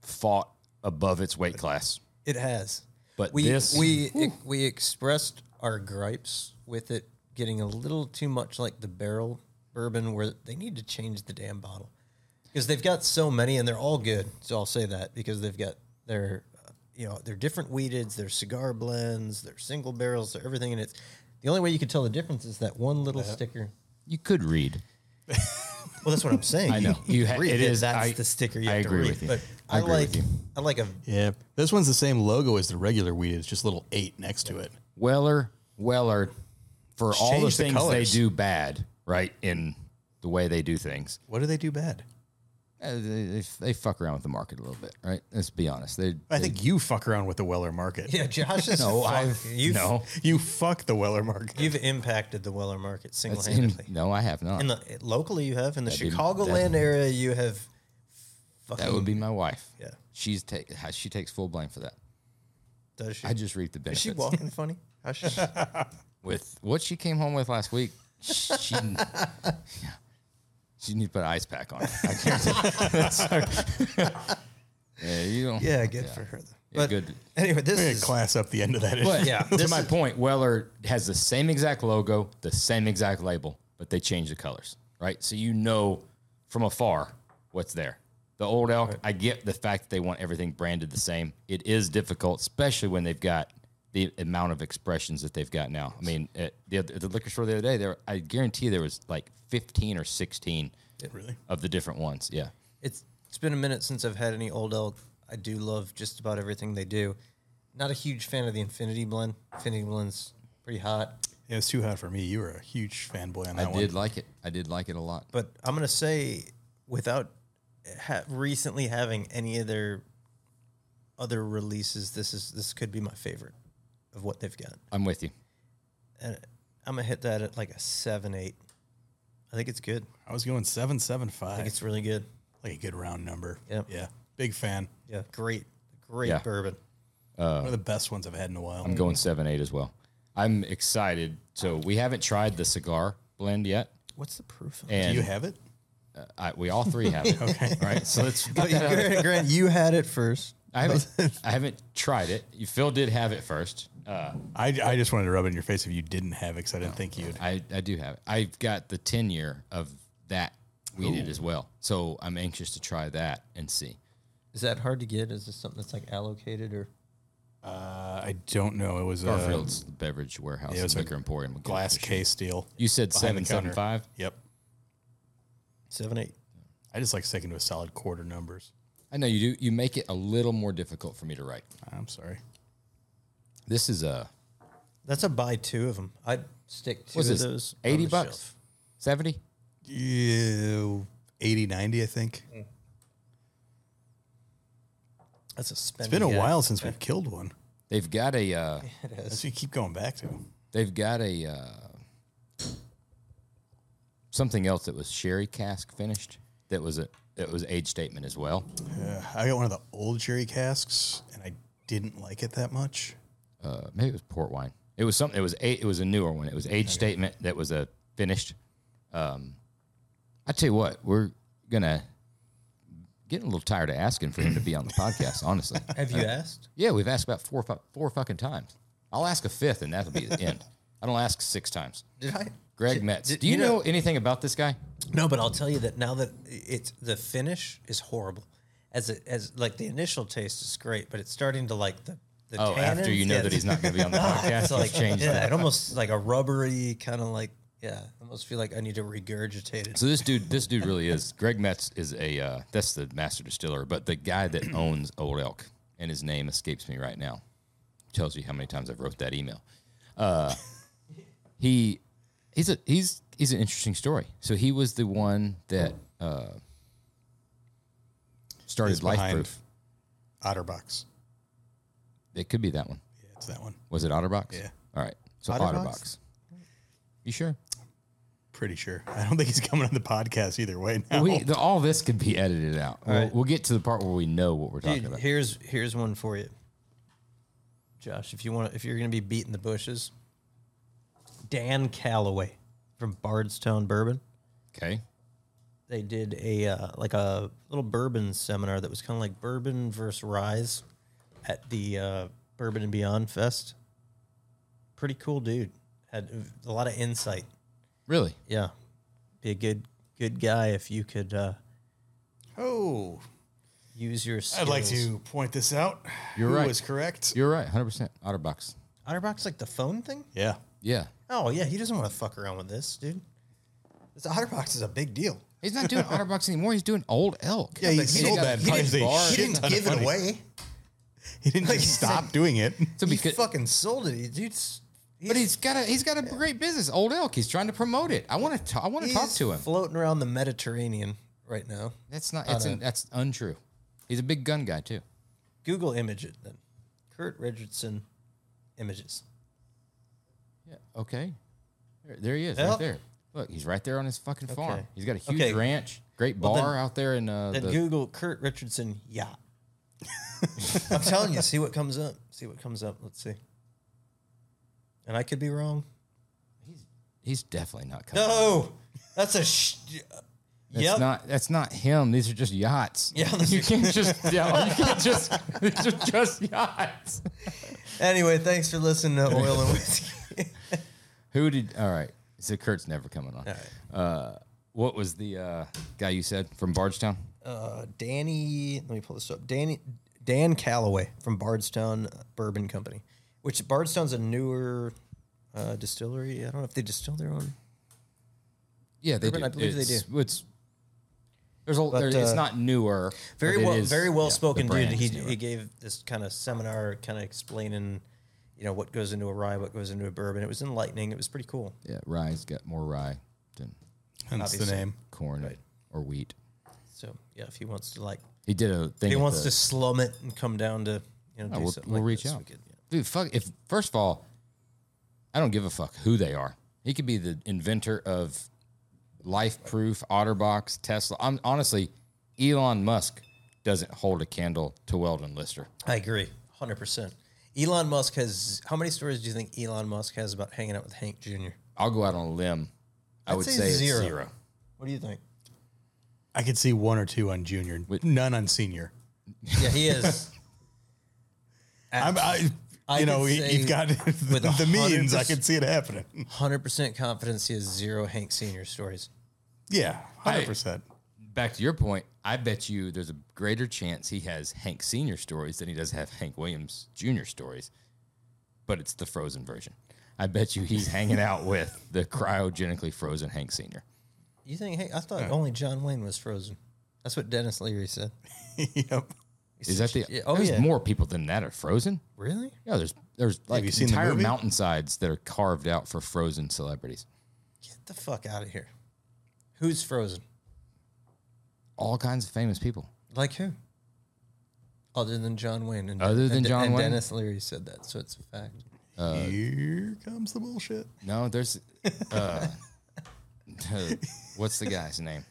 fought above its weight class. it has. But we this- we we expressed our gripes with it getting a little too much like the Barrell Bourbon, where they need to change the damn bottle because they've got so many and they're all good. So I'll say that because they've got their uh, you know they're different wheateds, they're cigar blends, they're single barrels, they're everything, and it's the only way you could tell the difference is that one little uh-huh. sticker. You could read. Well, that's what I'm saying. I know. You ha- read it is- That's I- the sticker you I have agree to read. with you. But I I, agree like with you. I like a Yeah. This one's the same logo as the regular weed. It's just a little eight next to it. Weller, Weller, for all the change the things they colors. do bad, right, in the way they do things, What do they do bad? Uh, they, they, they fuck around with the market a little bit, right? Let's be honest. They, I think you fuck around with the Weller market. yeah. Josh is (laughs) no, I've you've, no, You fuck the Weller market. You've impacted the Weller market single handedly. no, I have not. In the locally, you have in the That'd be- Chicagoland area, you have. Fucking, that would be my wife. Yeah. she's take how- she takes full blame for that. Does she? I just reap the is benefits. she walking funny? (laughs) How's she? with what she came home with last week. She, (laughs) yeah, she need to put an ice pack on. I can't. (laughs) (laughs) yeah, you don't. yeah, good for her. Though. Yeah, But good. anyway, this We're is class up the end of that. issue. But Yeah, to my is- point, Weller has the same exact logo, the same exact label, but they change the colors, right? So you know from afar what's there. The old elk, I get the fact that they want everything branded the same. It is difficult, especially when they've got the amount of expressions that they've got now. I mean, at the, at the liquor store the other day, there I guarantee there was like 15 or 16 really? of the different ones. Yeah. it's it's been a minute since I've had any old elk. I do love just about everything they do. Not a huge fan of the Infinity blend. Infinity blend's pretty hot, Yeah, it's too hot for me. You were a huge fanboy on that one. I one. did like it. I did like it a lot. but I'm gonna say without ha- recently having any of their other releases, this is this could be my favorite of what they've got. I'm with you. And I'm gonna hit that at like a seven eight. I think it's good. I was going seven seven I five. think it's really good. like a good round number. Yep. Yeah. Big fan. Yeah, great, great Yeah. bourbon. Uh, One of the best ones I've had in a while. I'm going seven eight as well. I'm excited. So we haven't tried the cigar blend yet, What's the proof? Of and Do you have it? Uh, I, we all three have it. (laughs) okay, right. So let's. (laughs) it? Grant, Grant, you had it first. I haven't. (laughs) I haven't tried it. You- Phil did have it first. Uh, I, I just wanted to rub it in your face if you didn't have it because I didn't think you'd. I I do have it. I've got the ten year of that wheated as well. So I'm anxious to try that and see. Is that hard to get? Is this something that's like allocated or? Uh, I don't know. It was a Garfield's beverage warehouse, yeah, it was a liquor emporium, with glass Goldfish. case deal. You said behind seven seven counter. five. Yep. Seven eight. I just like sticking to a solid quarter numbers. I know you do. You make it a little more difficult for me to write. I'm sorry. This is a That's a buy two of them. I'd stick two of this? those. on Eighty the bucks, shelf. seventy. Yeah, 80, 90, I think. That's a spend. It's been a while since we've killed one. They've got a. Uh, (laughs) That's what you keep going back to. Them. They've got a uh, something else that was sherry cask finished. That was a that was age statement as well. Uh, I got one of the old cherry casks, and I didn't like it that much. Uh, maybe it was port wine. It was something. It was a, it was a newer one. It was age statement that was a finished. Um, I tell you what, we're gonna getting a little tired of asking for him to be on the podcast. (laughs) Honestly, Have you asked? yeah, we've asked about four four fucking times. I'll ask a fifth, and that'll be the end. I don't ask six times. Did I? Greg Did- Metze. did- Do you, know, anything about this guy? No, but I'll tell you that now that it's the finish is horrible. As it as like the initial taste is great, but it's starting to like the. the Oh, after you know get- that he's not going to be on the (laughs) podcast, it's like change. yeah, that. it almost like a rubbery kind of like yeah. I almost feel like I need to regurgitate it. So this dude, this dude really is. Greg Metze is a uh, that's the master distiller, but the guy that owns Old Elk, and his name escapes me right now. Tells you how many times I've wrote that email. Uh, he he's a he's he's an interesting story. So he was the one that uh, started He's behind- Lifeproof. Otterbox. It could be that one. Yeah, it's that one. Was it Otterbox? Yeah. All right. So Otterbox? Otterbox. You sure? Pretty sure. I don't think he's coming on the podcast either way now. We, the, all this could be edited out. We'll, right. we'll get to the part where we know what we're talking Dude, about. here's here's one for you, Josh. If you want, if you're going to be beating the bushes, Dan Callaway from Bardstown Bourbon. Okay. They did a uh, like a little bourbon seminar that was kind of like bourbon versus rise at the uh, Bourbon and Beyond Fest. Pretty cool dude. Had a lot of insight. Really? Yeah, be a good good guy if you could uh, oh, use your. I'd like skills. to point this out. You're Who right. was correct. You're right. 100% Otterbox. Otterbox like the phone thing. yeah. Yeah. Oh yeah, he doesn't want to fuck around with this, dude. This Otterbox is a big deal. He's not (laughs) doing Otterbox anymore. He's doing Old Elk. Yeah, he he sold didn't- that. he didn't- a bar. shit He didn't give it money. away. He didn't (laughs) Like just stop said- doing it. (laughs) So he because, fucking sold it. He, dude's, but he's got a he's got a great business, Old Elk. He's trying to promote it. I want to I want to talk to him. Floating around the Mediterranean right now. That's not that's, that's untrue. He's a big gun guy too. Google image it then. Curt Richardson images. Okay. There, there he is, Well- right there. Look, he's right there on his fucking farm. Okay. He's got a huge Okay. ranch, great Well, bar then- out there in uh, Then the. Google Curt Richardson yacht. (laughs) I'm telling you, see what comes up. See what comes up. Let's see. And I could be wrong. He's definitely not coming. No, that's a. Sh- That's yep. not that's not him. These are just yachts. Yeah, (laughs) those you are- can't just (laughs) yeah, you can't just these are just yachts. Anyway, thanks for listening to Oil and Whiskey. Who did? All right, so Curt's never coming on. Right. Uh, what was the uh, guy you said from Bardstown? uh, Danny. Let me pull this up. Danny Dan Callaway from Bardstown Bourbon Company, which Bardstown's a newer uh, distillery. I don't know if they distill their own. Yeah, they Bourbon, do. I believe they do. It's there's a, But, there, it's uh, not newer. Very well, is- very yeah, well the spoken dude. He he gave this kind of seminar, kind of explaining, you know, what goes into a rye, what goes into a bourbon. It was enlightening. It was pretty cool. yeah, rye's got more rye than Hence the Obviously. name. corn or wheat. So yeah, if he wants to like He did a thing. He at wants the- to slum it and come down to you know do Oh, we'll, something we'll like reach this. out, We could, yeah. dude. Fuck if first of all, I don't give a fuck who they are. He could be the inventor of life-proof OtterBox, Tesla. I'm honestly, Elon Musk doesn't hold a candle to Weldon Lister. I agree, hundred percent. Elon Musk has how many stories do you think Elon Musk has about hanging out with Hank Jr.? I'll go out on a limb. I I'd would say say, it's zero. zero. What do you think? I could see one or two on junior, none on senior. Yeah, he is. (laughs) I'm, I, I you know, could he, say you've got (laughs) with the means. I 100% can see it happening. Hundred percent confidence he has zero Hank Senior stories. Yeah, hundred percent. Back to your point, I bet you there's a greater chance he has Hank Senior stories than he does have Hank Williams Junior stories. But it's the frozen version. I bet you he's hanging out (laughs) with the cryogenically frozen Hank Senior. You think Hank? I thought only John Wayne was frozen. That's what Denis Leary said. (laughs) yep. Is that the? Yeah, oh, there's yeah. more people than that are frozen. Really? Yeah, there's there's like you seen the entire mountainsides that are carved out for frozen celebrities. Get the fuck out of here. Who's frozen? All kinds of famous people. Like who? Other than John Wayne. And, Other than and, John and Wayne? Denis Leary said that, so it's a fact. Uh, Here comes the bullshit. No, there's. Uh, (laughs) what's the guy's name?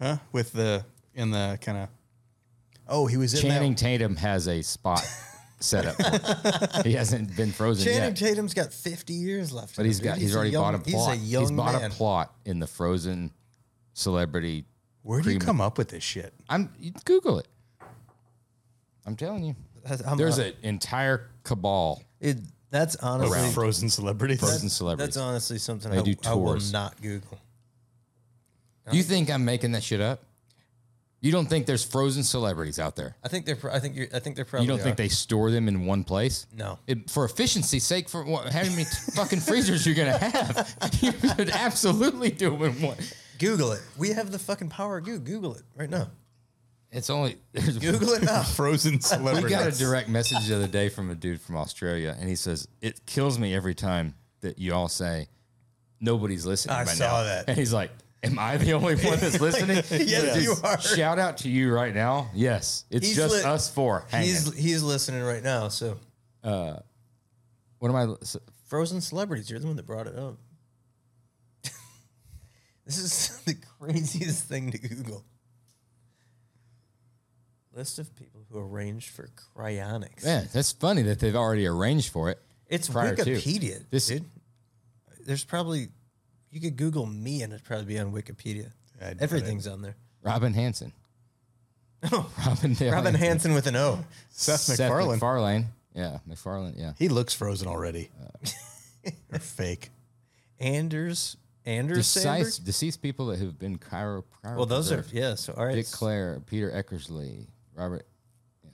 Huh? With the in the kind of. Oh, he was in Channing that. Tatum has a spot set up. for it. he hasn't been frozen yet. Channing yet, Tatum's got 50 years left. but in he's him, got dude. he's, already young- bought a plot. He's a young he's bought man. a plot in the frozen celebrity. Where do you come up with this shit? I'm you Google it. I'm telling you, I'm there's an entire cabal. It, that's honestly Around frozen celebrities. Frozen celebrities. That's honestly something They I, do I will tours. not Google. You think I'm making that shit up? You don't think there's frozen celebrities out there? I think they're. pro- I think you're. I think they're probably. You don't think they store them in one place? No. It, for efficiency's sake, for what, how many fucking freezers you're gonna have? (laughs) You should absolutely do them in one. Google it? We have the fucking power. of Google. Google it right now. It's only there's, Google it now. (laughs) Frozen (laughs) celebrities. we got a direct message the other day from a dude from Australia, and he says it kills me every time that you all say nobody's listening. I by saw now." that. and he's like, "Am I the only one that's (laughs) listening?" Yes, you are. Shout out to you right now. Yes, it's He's just lit- us four. Hanging. He's he's listening right now. So uh, what am I? so- frozen celebrities. You're the one that brought it up. This is (laughs) the craziest thing to Google. List of people who arranged for cryonics. Man, that's funny that they've already arranged for it. It's prior to. Wikipedia, This- dude. There's probably you could Google me and it'd probably be on Wikipedia. I'd- Everything's on there. Robin Hanson. (laughs) Oh, (laughs) Robin, Robin Hansen with an O. Seth Seth MacFarlane. MacFarlane. Yeah, MacFarlane. Yeah. He looks frozen already. Uh, or fake. Anders Anders Sandberg? Deceased, deceased people that have been cryo Well, those are yeah. So all right. Dick Clair, Peter Eckersley, Robert. Yeah.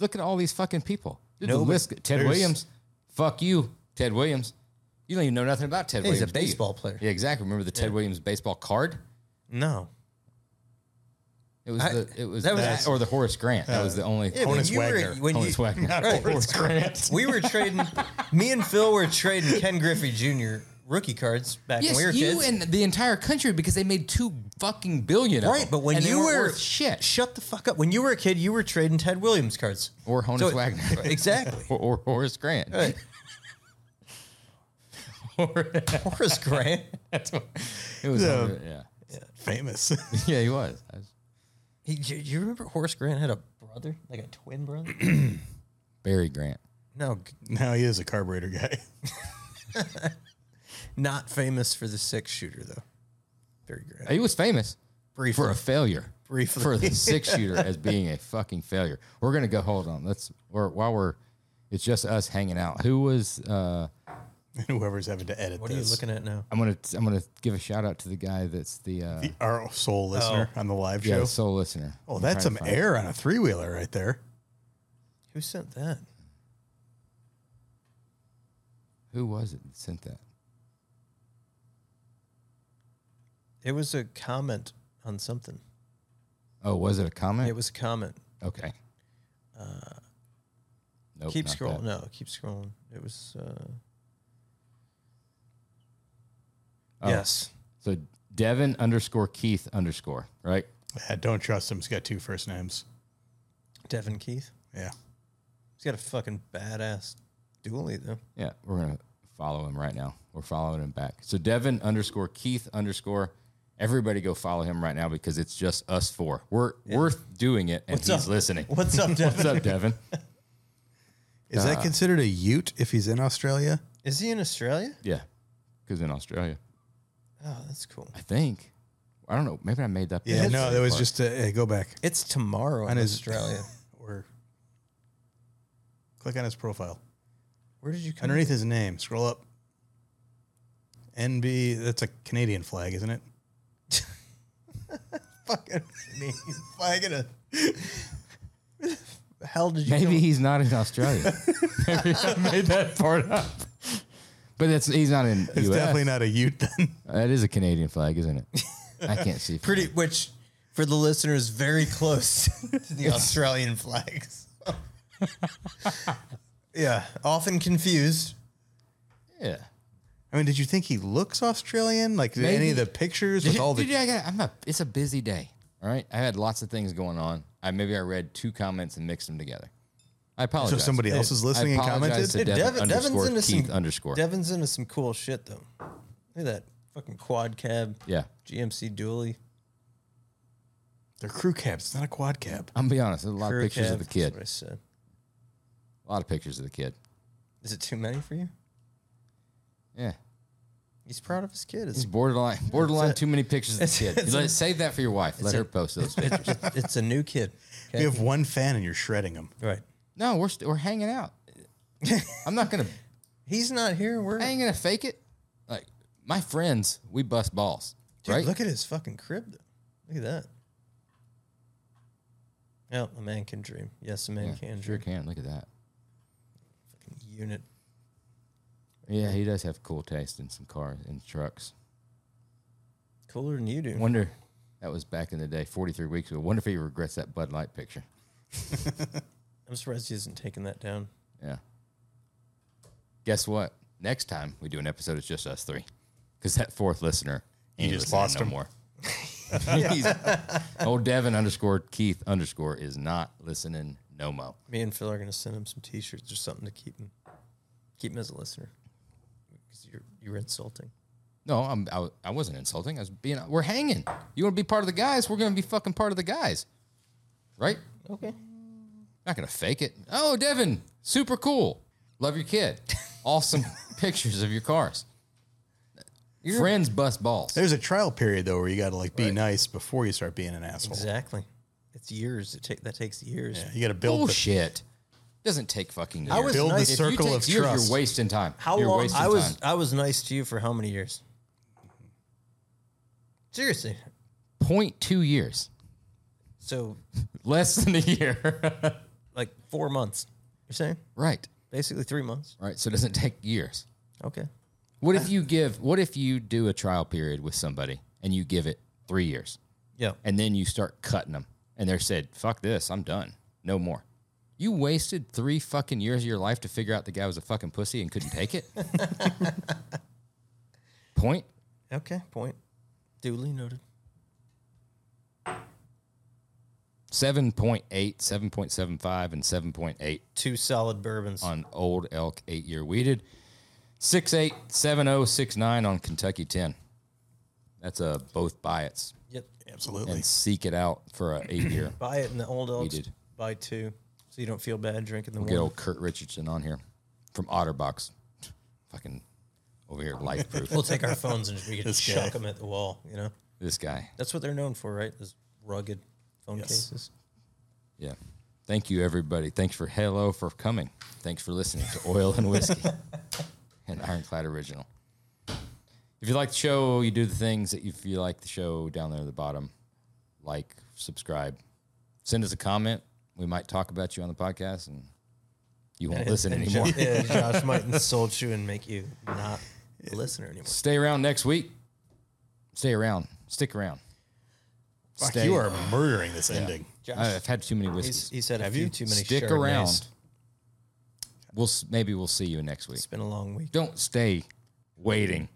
Look at all these fucking people. Dude, No, but list, Ted there's- Williams. Fuck you, Ted Williams. You don't even know nothing about Ted Yeah, he's a do you? baseball player. Yeah, exactly. Remember the Ted Williams baseball card? No. It was I- the it was that was- that, or the Horace Grant. That was the uh, only Yeah, when Honus you were Wagner. when you, Wagner. Right. (laughs) Horace Grant. we were trading. me and Phil were trading Ken Griffey Jr. rookie cards back Yes, when we were you kids. and the entire country because they made two fucking billion. of right, them. but when And they you weren't were worth shit shut the fuck up. When you were a kid, you were trading Ted Williams cards or Honus So- Wagner, (laughs) exactly. or, or Horace Grant. Right. (laughs) Horace Grant. (laughs) That's what it was. Yeah. yeah, Famous. yeah, he was. I was- He, do you remember Horace Grant had a brother, like a twin brother? (clears throat) Barry Grant. no, g- now he is a carburetor guy. Not famous for the six shooter though. Barry Grant. He was famous Briefly. for a failure. Briefly. For the six (laughs) shooter as being a fucking failure. We're gonna go. Hold on. Let's. Or while we're, it's just us hanging out. Who was? uh Whoever's having to edit What are you looking at now? I'm gonna. I'm gonna give a shout out to the guy that's the. uh The- Our sole listener on the live show. the sole listener. oh, I'm that's trying some to find- air on a three wheeler right there. Who sent that? Who was it that sent that? It was a comment on something. Oh, was it a comment? It was a comment. okay. nope, keep scrolling. that. No, keep scrolling. It was. Uh, Oh. Yes. So Devin underscore Keith underscore right. Yeah, don't trust him. He's got two first names. Devin Keith. Yeah. He's got a fucking badass dually though. Yeah, we're gonna follow him right now. We're following him back. So Devin underscore Keith underscore. Everybody go follow him right now because it's just us four. We're worth doing it, and What's he's up? listening. What's up, (laughs) Devin? What's up, Devin? Is that considered a Ute if he's in Australia? Is he in Australia? Yeah, because in Australia, Oh, that's cool. I think. I don't know. Maybe I made that. Yeah, no, that was just a hey, go back It's tomorrow in his- Australia. (laughs) or click on his profile. Where did you come? Underneath his name, scroll up. NB, that's a Canadian flag, isn't it? (laughs) fucking Canadian flag in a. (laughs) The hell did you? Maybe he's not in Australia. (laughs) Maybe I made that part up. But that's he's not in. It's US. definitely not a Ute then. That is a Canadian flag, isn't it? I can't see. from pretty, here. which for the listeners, very close to the Australian flags. yeah, often confused. Yeah. I mean, did you think he looks Australian? Like did Maybe. any of the pictures with all the Dude, I got, I'm a, it's a busy day. All right. I had lots of things going on. I maybe I read two comments and mixed them together. I apologize. so somebody else is I listening and commented? to Dude, Devin, Devin, Devin's underscore into Keith some underscore. Devin's into some cool shit though. Look at that fucking quad cab yeah. GMC dually. They're crew cabs. It's not a quad cab. I'm gonna be honest. There's a lot Crew of pictures cab, of the that's kid. what I said. A lot of pictures of the kid. Is it too many for you? Yeah. He's proud of his kid. It's (laughs) It's, borderline borderline a- too many pictures of the kid. Let- a- save that for your wife. Let a- her post those. it- pictures. it- (laughs) it's a new kid. Okay? You have one fan and you're shredding them. right. no, we're st- we're hanging out. (laughs) I'm not gonna He's not here. We're I ain't gonna fake it. Like my friends, we bust balls, Dude, right? look at his fucking crib. Though. Look at that. Yeah, a man can dream. Yes, a man Yeah, can sure dream. can. Look at that. Fucking unit. Yeah, he does have cool taste in some cars and trucks. Cooler than you do. Wonder that was back in the day, 43 weeks ago. Wonder if he regrets that Bud Light picture. (laughs) I'm surprised he hasn't taken that down. Yeah. Guess what? Next time we do an episode, it's just us three, because that fourth listener ain't just lost no him. more. (laughs) (laughs) He's- old Devin underscore Keith underscore is not listening no mo. Me and Phil are gonna send him some T-shirts or something to keep him, keep him as a listener. Because you're you're insulting. No, I'm, I, I wasn't insulting. I was being. We're hanging. You want to be part of the guys? We're gonna be fucking part of the guys, right? Okay. Not gonna fake it. Oh, Devin, super cool. Love your kid. (laughs) Awesome pictures of your cars. Friends bust balls. There's a trial period though where you got to like be nice before you start being an asshole. Exactly. It's years. It take that takes years. Yeah, you got to build the, Bullshit. Doesn't take fucking years. I was build nice- the if If you circle take of years, trust. You're wasting time. How you're long? wasting I was time. I was nice to you for how many years? Seriously. Point two years. So (laughs) Less than a year. (laughs) like four months. You're saying right. basically three months. Right. So it doesn't take years. Okay. What if you give? What if you do a trial period with somebody and you give it three years, Yeah. and then you start cutting them, and they are said, "Fuck this, I'm done, no more." You wasted three fucking years of your life to figure out the guy was a fucking pussy and couldn't take it. (laughs) Point. Okay. Point. Duly noted. 7.8, 7.75, and 7.8 Two solid bourbons. on Old Elk eight year wheated. 687069 on Kentucky 10. That's a both buy it's Yep. absolutely. and seek it out for a eight year. Buy it in the old elks. did. Buy two, so you don't feel bad drinking the We Get old Curt Richardson on here from Otterbox. (laughs) Fucking over here, LifeProof. We'll take our phones and we can This chuck guy. them at the wall. You know, this guy. that's what they're known for, right? Those rugged phone Yes. cases. Yeah. Thank you, everybody. Thanks for hello for coming. Thanks for listening to Oil and Whiskey (laughs) and Ironclad Original. If you like the show, you do the things that if you like the show down there at the bottom, like, subscribe, send us a comment. We might talk about you on the podcast, and you won't listen And anymore. Jo- yeah, (laughs) Josh might insult you and make you not a listener anymore. Stay around next week. Stay around. Stick around. Fuck, Stay- you are murdering this ending. Josh, I've had too many he's, whiskeys. he's had a Have few you? too many. Stick Chardonnays. around. We'll s- maybe we'll see you next week. It's been a long week. Don't stay waiting.